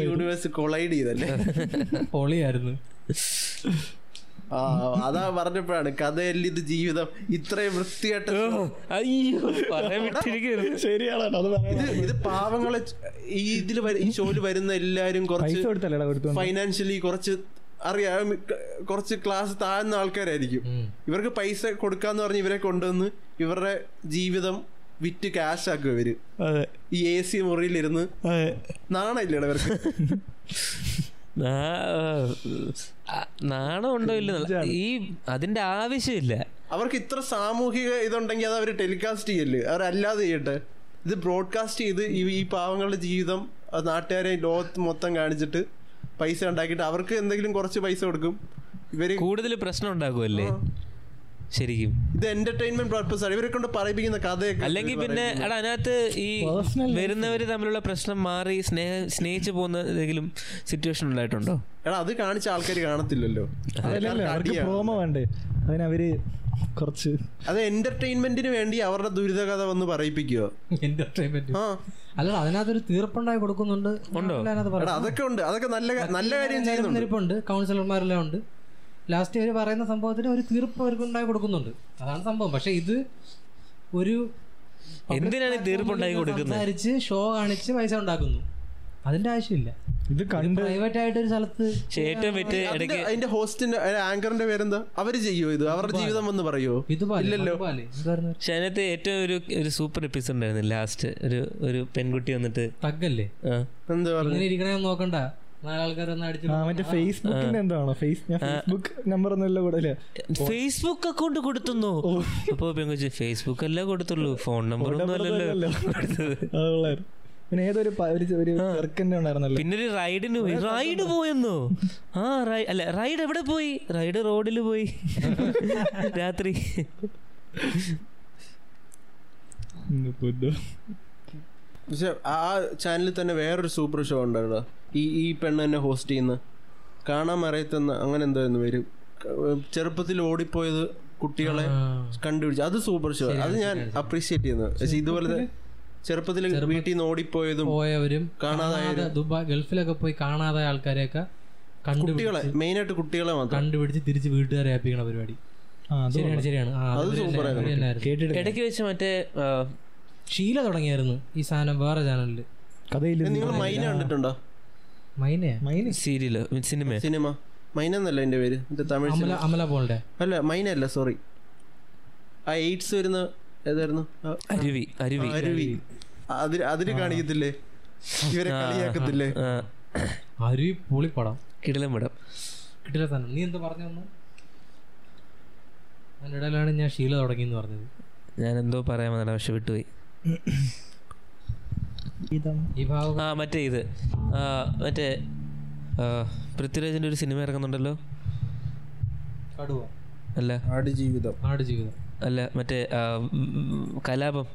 യൂണിവേഴ്സ് കൊളൈഡ് ചെയ്തല്ലേ? പൊളിയായിരുന്നു. ആ അതാ പറഞ്ഞപ്പോഴാണ് കഥയല്ല ഇത് ജീവിതം ഇത്രയും വൃത്തിയായിട്ട് ഇത് പാവങ്ങളെ ഈ ഇതിൽ ഈ ഷോയിൽ വരുന്ന എല്ലാരും കുറച്ച് ഫൈനാൻഷ്യലി കുറച്ച് അറിയാം. കുറച്ച് ക്ലാസ് താഴ്ന്ന ആൾക്കാരായിരിക്കും. ഇവർക്ക് പൈസ കൊടുക്കാന്ന് പറഞ്ഞ് ഇവരെ കൊണ്ടുവന്ന് ഇവരുടെ ജീവിതം വിറ്റ് ക്യാഷ് ആക്കും ഇവർ. ഈ എ സി മുറിയിലിരുന്ന് അതെ. ഇവർക്ക്. (laughs) നാണം ഉണ്ടോ ഇല്ല ഈ അതിന്റെ ആവശ്യമില്ല. അവർക്ക് ഇത്ര സാമൂഹിക ഇതുണ്ടെങ്കിൽ അത് അവർ ടെലികാസ്റ്റ് ചെയ്യല്ലേ? അവർ അല്ലാതെ ചെയ്യട്ടെ? ഇത് ബ്രോഡ്കാസ്റ്റ് ചെയ്ത് ഈ പാവങ്ങളുടെ ജീവിതം നാട്ടുകാരെ ലോകത്ത് മൊത്തം കാണിച്ചിട്ട് പൈസ ഉണ്ടാക്കിയിട്ട് അവർക്ക് എന്തെങ്കിലും കുറച്ച് പൈസ കൊടുക്കും. ഇവർ കൂടുതൽ പ്രശ്നം ഉണ്ടാക്കുമല്ലേ ശരിക്കും. ഇത് എന്റർടൈൻമെന്റ് പർപ്പസ് ആണ്. ഇവരെ കൊണ്ട് പറയിപ്പിക്കുന്ന കഥയൊക്കെ അല്ലെങ്കിൽ പിന്നെ എടാ അതിനകത്ത് ഈ വരുന്നവര് തമ്മിലുള്ള പ്രശ്നം മാറി സ്നേഹ സ്നേഹിച്ചു പോകുന്ന ഏതെങ്കിലും സിറ്റുവേഷൻ ഉണ്ടായിട്ടുണ്ടോ? എടാ അത് കാണിച്ച ആൾക്കാർ കാണത്തില്ലല്ലോ. പ്രോമോ വേണ്ടേ. അതിനവര് കുറച്ച് അത് എന്റർടൈൻമെന്റിന് വേണ്ടി അവരുടെ ദുരിതകഥ വന്ന് പറയിപ്പിക്കുക എന്റർടൈൻമെന്റ് അല്ല അതിനകത്തൊരു തീർപ്പുണ്ടായി കൊടുക്കുന്നുണ്ട്. അതൊക്കെ ഉണ്ട്. അതൊക്കെ നല്ല നല്ല കാര്യം ചെയ്യുന്നുണ്ട്. കൗൺസിലർമാരെല്ലാം ഉണ്ട്. ലാസ്റ്റ് അവർ പറയുന്ന സംഭവത്തിന് ഒരു തീർപ്പ് അവർക്ക് ഉണ്ടായി കൊടുക്കുന്നുണ്ട്. അതാണ് സംഭവം. പക്ഷെ ഇത് ഒരു എന്തിനാണ് ഈ തീർപ്പ് കൊടുക്കുന്നത്? ഷോ കാണിച്ച് പൈസ ഉണ്ടാക്കുന്നു. അതിന്റെ ആവശ്യമില്ല. ഇത് കണ്ട് പ്രൈവറ്റ് ആയിട്ട് ഒരു സ്ഥലത്ത് ഏറ്റവും ഇടയ്ക്ക് അതിന്റെ ഹോസ്റ്റിന്റെ ആങ്കറിന്റെ പേരെന്താ? അവർ ചെയ്യോ ഇത്? അവരുടെ ജീവിതം വന്ന് പറയോ? ഇത് ഇല്ലല്ലോ. പക്ഷെ അതിനകത്ത് ഏറ്റവും ഒരു ഒരു സൂപ്പർ എപ്പിസോഡ് ഉണ്ടായിരുന്നു. ലാസ്റ്റ് ഒരു ഒരു പെൺകുട്ടി വന്നിട്ട്. തഗ്ഗല്ലേ? എന്താ പറഞ്ഞു? ഇരിക്കണേ നോക്കണ്ട. ഫേസ്ബുക്ക് അക്കൗണ്ട് കൊടുത്തുന്നു. അപ്പൊ പെൺകുച്ച് ഫേസ്ബുക്ക് അല്ലേ കൊടുത്തുള്ളൂ. ഫോൺ നമ്പർ ഒന്നും അല്ലല്ലോ. പിന്നെ ഏതൊരു ഒരു ചെറുക്കന്റെ ഉണ്ടായിരുന്നല്ലോ. പിന്നെ ഒരു റൈഡിന് പോയി. റൈഡ് പോയെന്നോ? ആ റൈ അല്ല റൈഡ് എവിടെ പോയി? റൈഡ് റോഡിൽ പോയി. (laughs) രാത്രി. പക്ഷെ ആ ചാനലിൽ തന്നെ വേറൊരു സൂപ്പർ ഷോ ഉണ്ടായിരുന്നു. ഈ ഈ പെണ്ണ് തന്നെ ഹോസ്റ്റ് ചെയ്യുന്ന. കാണാൻ അറിയത്തെന്ന് അങ്ങനെ എന്തായിരുന്നു വരും ചെറുപ്പത്തിൽ ഓടിപ്പോയത് കുട്ടികളെ കണ്ടുപിടിച്ചു. അത് സൂപ്പർ ഷോ. അത് ഞാൻ അപ്രീഷിയേറ്റ് ചെയ്യുന്നത് പക്ഷെ ഇതുപോലെ ചെറുപ്പത്തിൽ വീട്ടിൽ നിന്ന് ഓടിപ്പോയതും പോയവരും കാണാതായ കാണാതെ ദുബായ് ഗൾഫിലൊക്കെ പോയി കാണാതായ ആൾക്കാരെയൊക്കെ കുട്ടികളെ മെയിൻ ആയിട്ട് കുട്ടികളെ മാത്രം. കണ്ടുപിടിച്ച് തിരിച്ച് വീട്ടുകാരെ ഏൽപ്പിക്കണ പരിപാടി. ശരിയാണ് ശരിയാണ്. ഇടയ്ക്ക് വെച്ച് മറ്റേ ശീല ഷീല തുടങ്ങിയായിരുന്നു ഈ സാധനം വേറെ ചാനലിൽ. കഥയിൽ നിങ്ങൾ മൈന കണ്ടിട്ടുണ്ടോ? മൈനയാ? Mynaa. Serial cinema cinema. Mynaa എന്നല്ല എന്റെ പേര്? തമിഴ് അമല പോളുടെ അല്ല മൈന അല്ല സോറി. ആ എയ്ഡ്സ് വരുന്ന ഏതായിരുന്നു? അരുവി അരുവി. അരുവി. അതിൽ അതിൽ കാണിക്കത്തില്ലേ? ഇവരെ കളിയാക്കത്തില്ലേ? അരുവി പൊളിപ്പടം. കിടിലം പടം. കിടില സാധനം നീ എന്താ പറഞ്ഞു വന്നു അതിനിടയിലാണ് ഞാൻ ഷീല തുടങ്ങി എന്ന് പറഞ്ഞത്. ഞാൻ എന്തോ പറയാൻ വന്നടാ പക്ഷെ വിട്ടുപോയി. ആ മറ്റേ ഇത്. മറ്റേ പൃഥ്വിരാജിന്റെ ഒരു സിനിമ ഇറങ്ങുന്നുണ്ടല്ലോ? അല്ല. ആടുജീവിതം. ആട് ജീവിതം അല്ല മറ്റേ കലാപം.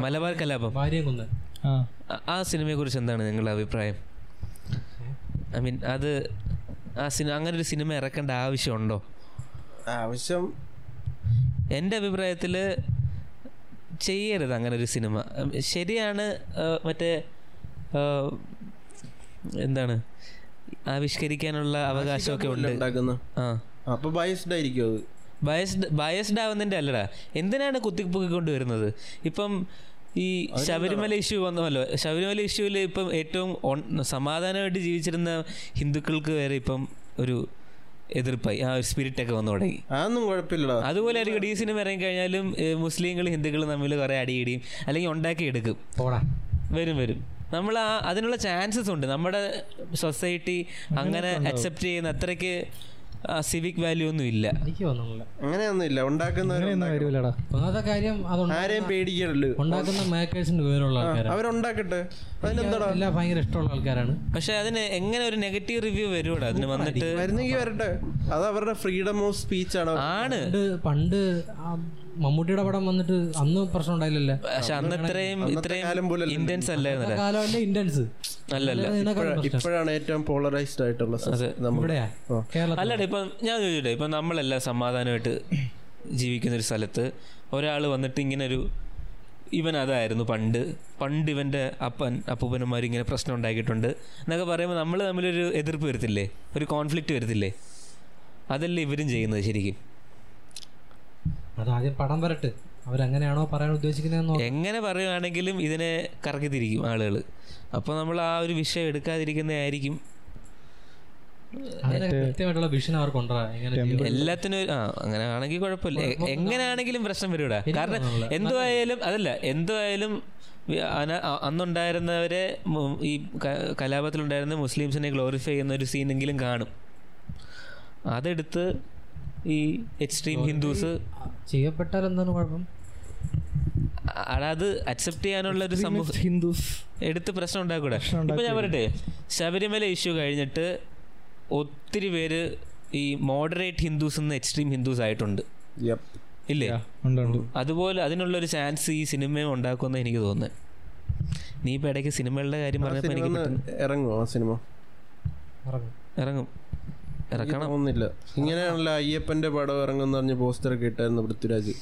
മലബാർ കലാപം. ആ. സിനിമയെ കുറിച്ച് എന്താണ് നിങ്ങളുടെ അഭിപ്രായം? ഐ മീൻ അത് ആ സിനിമ അങ്ങനെ ഒരു സിനിമ ഇറക്കേണ്ട ആവശ്യമുണ്ടോ? ആവശ്യം. എന്റെ അഭിപ്രായത്തിൽ ചെയ്യരുത് അങ്ങനെ ഒരു സിനിമ. ശരിയാണ് മറ്റേ എന്താണ് ആവിഷ്കരിക്കാനുള്ള അവകാശമൊക്കെ ഉണ്ട്. ആ. അപ്പൊ ബയസ്ഡ് ആയിരിക്കും അത്. ബയസ്ഡ് ബയസ്ഡ് ആവുന്നതിന്റെ അല്ലടാ. എന്തിനാണ് കുത്തിപ്പൊക്കിക്കൊണ്ട് വരുന്നത്? ഇപ്പം ഈ ശബരിമല ഇഷ്യൂ വന്നല്ലോ. ശബരിമല ഇഷ്യൂവിൽ ഇപ്പം ഏറ്റവും സമാധാനമായിട്ട് ജീവിച്ചിരുന്ന ഹിന്ദുക്കൾക്ക് വരെ ഇപ്പം ഒരു എതിർപ്പായി ആ ഒരു സ്പിരിറ്റ് ഒക്കെ വന്നു തുടങ്ങി. അതൊന്നും കുഴപ്പമില്ല അതുപോലെ ആയിരിക്കും ഡി സിനിമ ഇറങ്ങി കഴിഞ്ഞാലും മുസ്ലിങ്ങൾ ഹിന്ദുക്കളും തമ്മിൽ കുറേ അടിയിടിയും അല്ലെങ്കിൽ ഉണ്ടാക്കിയെടുക്കും പോടാ. വരും വരും. നമ്മൾ ആ അതിനുള്ള ചാൻസസ് ഉണ്ട്. നമ്മുടെ സൊസൈറ്റി അങ്ങനെ അക്സെപ്റ്റ് ചെയ്യുന്ന അത്രയ്ക്ക് സിവിക് വാല്യൂ ഒന്നും ഇല്ല. എനിക്ക് തോന്നുന്നില്ല. അങ്ങനെയൊന്നും ഇല്ല. ഒന്നാമത്തെ കാര്യം ആരെയും ഉണ്ടാക്കുന്ന വിവരമുള്ള ആൾക്കാരാണ്. അവരുണ്ടാക്കട്ടെ. അതിനെന്താടാ എല്ലാം ഭയങ്കര ഇഷ്ടമുള്ള ആൾക്കാരാണ്. പക്ഷെ അതിന് എങ്ങനെ ഒരു നെഗറ്റീവ് റിവ്യൂ വരൂടെ അതിന് വന്നിട്ട് വരുന്നെങ്കിൽ വരട്ടെ. അത് അവരുടെ ഫ്രീഡം ഓഫ് സ്പീച്ച് ആണ്? ആണ്. പണ്ട് പണ്ട് മമ്മൂട്ടിയുടെ പടം വന്നിട്ട് അന്ന് പ്രശ്നം ഉണ്ടായില്ലല്ലേ. പക്ഷെ അന്ന് ഇത്രയും ഇത്രയും ഇന്ത്യൻസ് ഇന്റൻസ് ഇന്ത്യൻസ് കാലമല്ലേ ഇന്റൻസ് അല്ലല്ല ഇപ്പോഴാണ് ഏറ്റവും പോളറൈസ്ഡ് ആയിട്ടുള്ള അല്ലടാ ഇപ്പം ഞാൻ ചോദിച്ചിട്ടെ ഇപ്പം നമ്മളെല്ലാം സമാധാനമായിട്ട് ജീവിക്കുന്ന ഒരു സ്ഥലത്ത് ഒരാൾ വന്നിട്ട് ഇങ്ങനെ ഒരു ഇവൻ അതായിരുന്നു പണ്ട്. പണ്ട് ഇവന്റെ അപ്പൻ അപ്പൂപ്പനുമാർ ഇങ്ങനെ പ്രശ്നം ഉണ്ടാക്കിയിട്ടുണ്ട്. എന്നൊക്കെ പറയുമ്പോൾ നമ്മൾ തമ്മിലൊരു എതിർപ്പ് വരത്തില്ലേ? ഒരു കോൺഫ്ലിക്റ്റ് വരത്തില്ലേ? അതല്ലേ ഇവരും ചെയ്യുന്നത് ശരിക്കും? അത് ആദ്യം പടം വരട്ടെ. അവരെങ്ങനെയാണോ പറയാൻ ഉദ്ദേശിക്കുന്നത് നോക്കാം. എങ്ങനെ പറയുകയാണെങ്കിലും ഇതിനെ കറക്കി തിരിക്കും ആളുകൾ അപ്പോൾ നമ്മൾ ആ ഒരു വിഷയം എടുക്കാതിരിക്കുന്നതായിരിക്കും. എല്ലാത്തിനും ആ അങ്ങനെ ആണെങ്കിൽ കുഴപ്പമില്ല എങ്ങനെയാണെങ്കിലും പ്രശ്നം വരൂടാ. കാരണം. എന്തുവായാലും അതല്ല എന്തുവായാലും അന്നുണ്ടായിരുന്നവരെ ഈ കലാപത്തിലുണ്ടായിരുന്ന മുസ്ലിംസിനെ ഗ്ലോറിഫൈ ചെയ്യുന്ന ഒരു സീനെങ്കിലും കാണും. അതെടുത്ത് ഈ എക്സ്ട്രീം ഹിന്ദുസ് ചെയ്യപ്പെട്ടാൽ എന്താണ് കുഴപ്പം? അത് അക്സെപ്റ്റ് ചെയ്യാനുള്ള ഒരു സമൂഹം ഹിന്ദുസ് എടുത്ത് പ്രശ്നം ഉണ്ടാക്കൂടെ? ഇപ്പൊ ഞാൻ പറയട്ടെ ശബരിമല ഇഷ്യൂ കഴിഞ്ഞിട്ട് ഒത്തിരി പേര് ഈ മോഡറേറ്റ് ഹിന്ദുസ് എന്ന് എക്സ്ട്രീം ഹിന്ദുസ് ആയിട്ടുണ്ട്. ഇല്ലേ? ഉണ്ട് അതിനുള്ള അതുപോലെ അതിനുള്ളൊരു ചാൻസ് ഈ സിനിമയും ഉണ്ടാക്കുമെന്ന് എനിക്ക് തോന്നുന്നത് നീ ഇപ്പൊ ഇടയ്ക്ക് സിനിമകളുടെ കാര്യം പറഞ്ഞപ്പോ എനിക്ക് ഇറങ്ങുമോ ആ സിനിമ ഇറങ്ങും. ഇറക്കണം. തോന്നുന്നില്ല ഇങ്ങനെയാണല്ലോ അയ്യപ്പന്റെ പടം ഇറങ്ങുന്ന പറഞ്ഞ പോസ്റ്റർ ഒക്കെ ഇട്ടായിരുന്നു പൃഥ്വിരാജ്.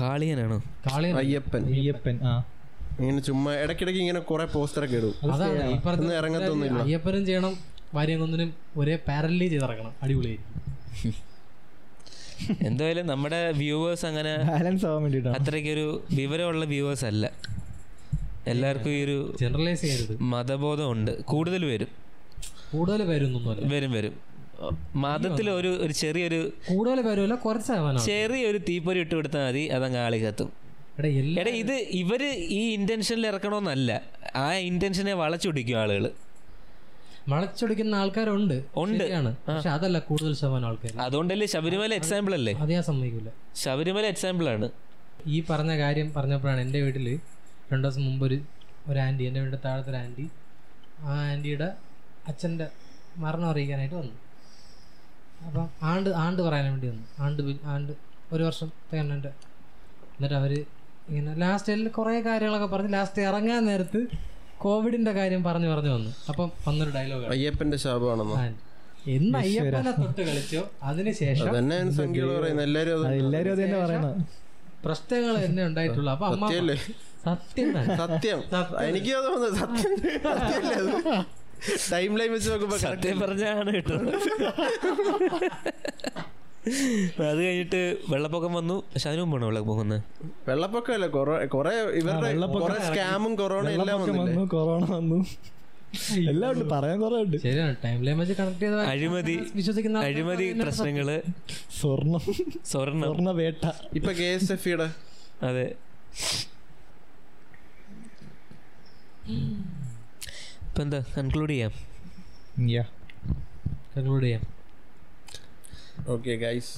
കാളിയനാണോ? കാളി അയ്യപ്പൻ. അയ്യപ്പൻ ആ. ഇങ്ങനെ ചുമ്മാ ഇടക്കിടക്ക് ഇങ്ങനെ കുറെ പോസ്റ്റർ ഒക്കെ ഇടും. അതാണ് ഇറങ്ങത്തൊന്നുമില്ല. അയ്യപ്പനും ചെയ്യണം വാര്യങ്ങൊന്നിനും ഒരേ പാരലി ചെയ്തിറക്കണം അടിപൊളിയായിരിക്കും. (laughs) എന്തായാലും നമ്മുടെ വ്യൂവേഴ്സ് അങ്ങനെ ബാലൻസ് ആവാൻ വേണ്ടിയിട്ടാണ് അത്രയ്ക്കൊരു വിവരമുള്ള വ്യൂവേഴ്സ് അല്ല. എല്ലാവർക്കും ഈ ഒരു ജനറലൈസ് ചെയ്യരുത്. മതബോധമുണ്ട് കൂടുതൽ വരും. കൂടുതൽ പേരൊന്നുമല്ല വരും വരും. മതത്തിൽ ഒരു ഒരു ചെറിയൊരു കൂടുതൽ പേരുമല്ല കുറച്ച് ശതമാനം ചെറിയൊരു തീപ്പൊരി ഇട്ട് കൊടുത്താൽ മതി അതങ്ങ് ആളി കത്തും. എടാ ഇത് ഇവർ ഈ ഇന്റൻഷനിൽ ഇറക്കണമെന്നല്ല ആ ഇന്റൻഷനെ വളച്ചൊടിക്കും ആളുകൾ വളച്ചൊടിക്കുന്ന ആൾക്കാരുണ്ട്. ഉണ്ട്. പക്ഷെ അതല്ല കൂടുതൽ ശതമാനം ആൾക്കാർ അതുകൊണ്ടല്ലേ ശബരിമല എക്സാമ്പിൾ അല്ലേ? അത് സമ്മതിക്കില്ല ശബരിമല എക്സാമ്പിൾ ആണ്. ഈ പറഞ്ഞ കാര്യം പറഞ്ഞപ്പോഴാണ് എന്റെ വീട്ടിൽ രണ്ടു ദിവസം മുമ്പ് ഒരു ഒരു ആന്റി എന്റെ വീടിന്റെ താഴത്തെ ഒരു ആന്റി ആ ആന്റിയുടെ അച്ഛന്റെ മരണം അറിയിക്കാനായിട്ട് വന്നു. അപ്പം ആണ്ട് ആണ്ട് പറയാൻ വേണ്ടി വന്നു. ആണ്ട് ആണ്ട് ഒരു വർഷം തേണ്ടന്റെ എന്നിട്ട് അവർ ഇങ്ങനെ ലാസ്റ്റ് കുറേ കാര്യങ്ങളൊക്കെ പറഞ്ഞ് ലാസ്റ്റ് ഇറങ്ങാൻ നേരത്ത് കോവിഡിന്റെ കാര്യം പറഞ്ഞു പറഞ്ഞു വന്നു. അപ്പം വന്നൊരു ഡയലോഗ് അയ്യപ്പന്റെ ശാപമാണെന്നോ? എന്ന് അയ്യപ്പനെ തൊട്ട് കളിച്ചോ അതിനുശേഷം പറയുന്നത്. എല്ലാരും അത് തന്നെ പറയണ പ്രശ്നങ്ങൾ തന്നെ ഉണ്ടായിട്ടുള്ളൂ. അപ്പൊ അമ്മ സത്യം തന്നെ. സത്യം. എനിക്ക് തോന്നുന്നത് സത്യം ടൈം ലൈൻ വെച്ച് നോക്കുമ്പോ correct. സത്യം പറഞ്ഞാണ് കേട്ടോ. അത് കഴിഞ്ഞിട്ട് വെള്ളപ്പൊക്കം വന്നു. പക്ഷെ അതിനു മുമ്പാണ് വെള്ളപ്പൊക്കം വന്നത് വെള്ളപ്പൊക്കമല്ല കൊറേ കൊറേ ഇവരുടെ വെള്ളപ്പൊക്കം കൊറേ സ്കാമും കൊറോണ എല്ലാം വന്നു കൊറോണ വന്നു. എല്ലാം ഉണ്ട് പറയാൻ കുറെ ഉണ്ട്. ശരിയാണ് ടൈം വെച്ച് കണക്ട് ചെയ്ത അഴിമതി അഴിമതി പ്രശ്നങ്ങൾ. സ്വർണം. സ്വർണം. സ്വർണ വേട്ട ഇപ്പൊ കെ എസ് എഫ് അതെ. ഇപ്പൊ എന്താ? കൺക്ലൂഡ് ചെയ്യാം. യാ കൺക്ലൂഡ് ചെയ്യാം. ഓക്കെ ഗൈസ്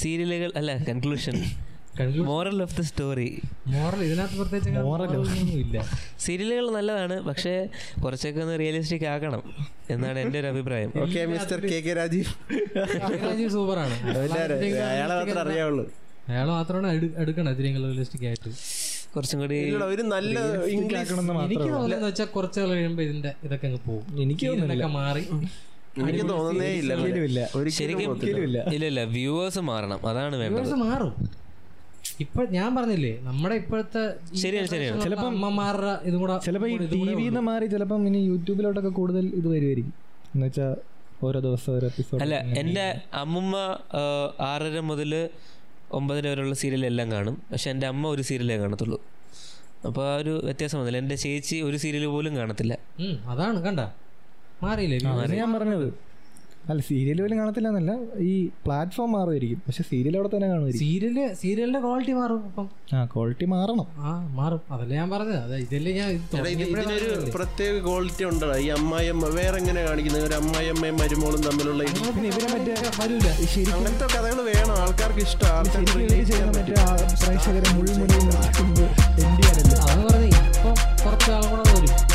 സീരിയലുകൾ അല്ല conclusion moral of the story moral ഇതിനകത്ത് പ്രത്യേകിച്ച് ഇല്ല സീരിയലുകൾ നല്ലതാണ് പക്ഷേ കുറച്ചൊക്കെ ഒന്ന് റിയലിസ്റ്റിക് ആക്കണം എന്നാണ് എന്റെ ഒരു അഭിപ്രായം. Okay mister K K Rajeev Rajeev സൂപ്പറാണ് അയാളെ മാത്രമേ അറിയാവുള്ളൂ. അയാളെ മാത്രമാണ് എടുക്കണം ഇതിനെങ്കിലും റിയലിസ്റ്റിക് ആയിട്ട്. കുറച്ചും കൂടി ഒരു നല്ല ഇംഗ്ലീഷ് എനിക്ക് തോന്നുന്നത് വെച്ചാൽ കഴിയുമ്പോ ഇതിന്റെ ഇതൊക്കെ അങ്ങ് പോകും എനിക്ക് മാറി. എനിക്ക് തോന്നുന്നേ ഇല്ല ഇല്ല. ശരിക്കും ഇല്ല. വ്യൂവേഴ്സ് മാറണം. അതാണ് വേണ്ടത്. മാറും. ഇപ്പൊ ഞാൻ പറഞ്ഞില്ലേ നമ്മുടെ ഇപ്പോഴത്തെ ശരിയാണ്, ശരിയാണ്. ഉള്ള അമ്മമാരുടെ ഇതും കൂടെ ചിലപ്പോ ഈ ടി വിന്ന് മാറി ചിലപ്പം ഇനി യൂട്യൂബിലോട്ടൊക്കെ കൂടുതൽ ഇത് വരുമായിരിക്കും എന്ന് വെച്ചാ ഓരോ ദിവസം ഓരോ എപ്പിസോഡ് അല്ല എന്റെ അമ്മുമ്മ ആറര മുതൽ ഒമ്പതര വരെയുള്ള സീരിയൽ എല്ലാം കാണും. പക്ഷെ എന്റെ അമ്മ ഒരു സീരിയലേ കാണത്തുള്ളൂ. അപ്പോൾ ആ ഒരു വ്യത്യാസം വന്നില്ല. എന്റെ ചേച്ചി ഒരു സീരിയൽ പോലും കാണത്തില്ല. അതാണ് കണ്ട. മാറിയില്ലേ? ഞാൻ പറഞ്ഞത്. അല്ല സീരിയൽ പോലും കാണത്തില്ല എന്നല്ല ഈ പ്ലാറ്റ്ഫോം മാറുമായിരിക്കും. പക്ഷെ സീരിയൽ അവിടെ തന്നെ കാണുമായിരിക്കും. സീരിയൽ സീരിയലിന്റെ ക്വാളിറ്റി മാറും ഇപ്പം. ആ ക്വാളിറ്റി മാറണം. ആ മാറും. അതല്ലേ ഞാൻ പറഞ്ഞത്. അതെ ഇതല്ലേ ഞാൻ ഇതിനൊരു പ്രത്യേക ക്വാളിറ്റി ഉണ്ടോ ഈ അമ്മായി വേറെ എങ്ങനെ കാണിക്കുന്നത്? ഒരു അമ്മായിയമ്മയും മരുമോളും തമ്മിലുള്ള അങ്ങനത്തെ കഥകൾ വേണം. ആൾക്കാർക്ക് ഇഷ്ടം. പ്രേക്ഷകരെ മുഴുവൻ അത് പറഞ്ഞു ഇപ്പം കുറച്ച് ആളുകൂടെ വരും.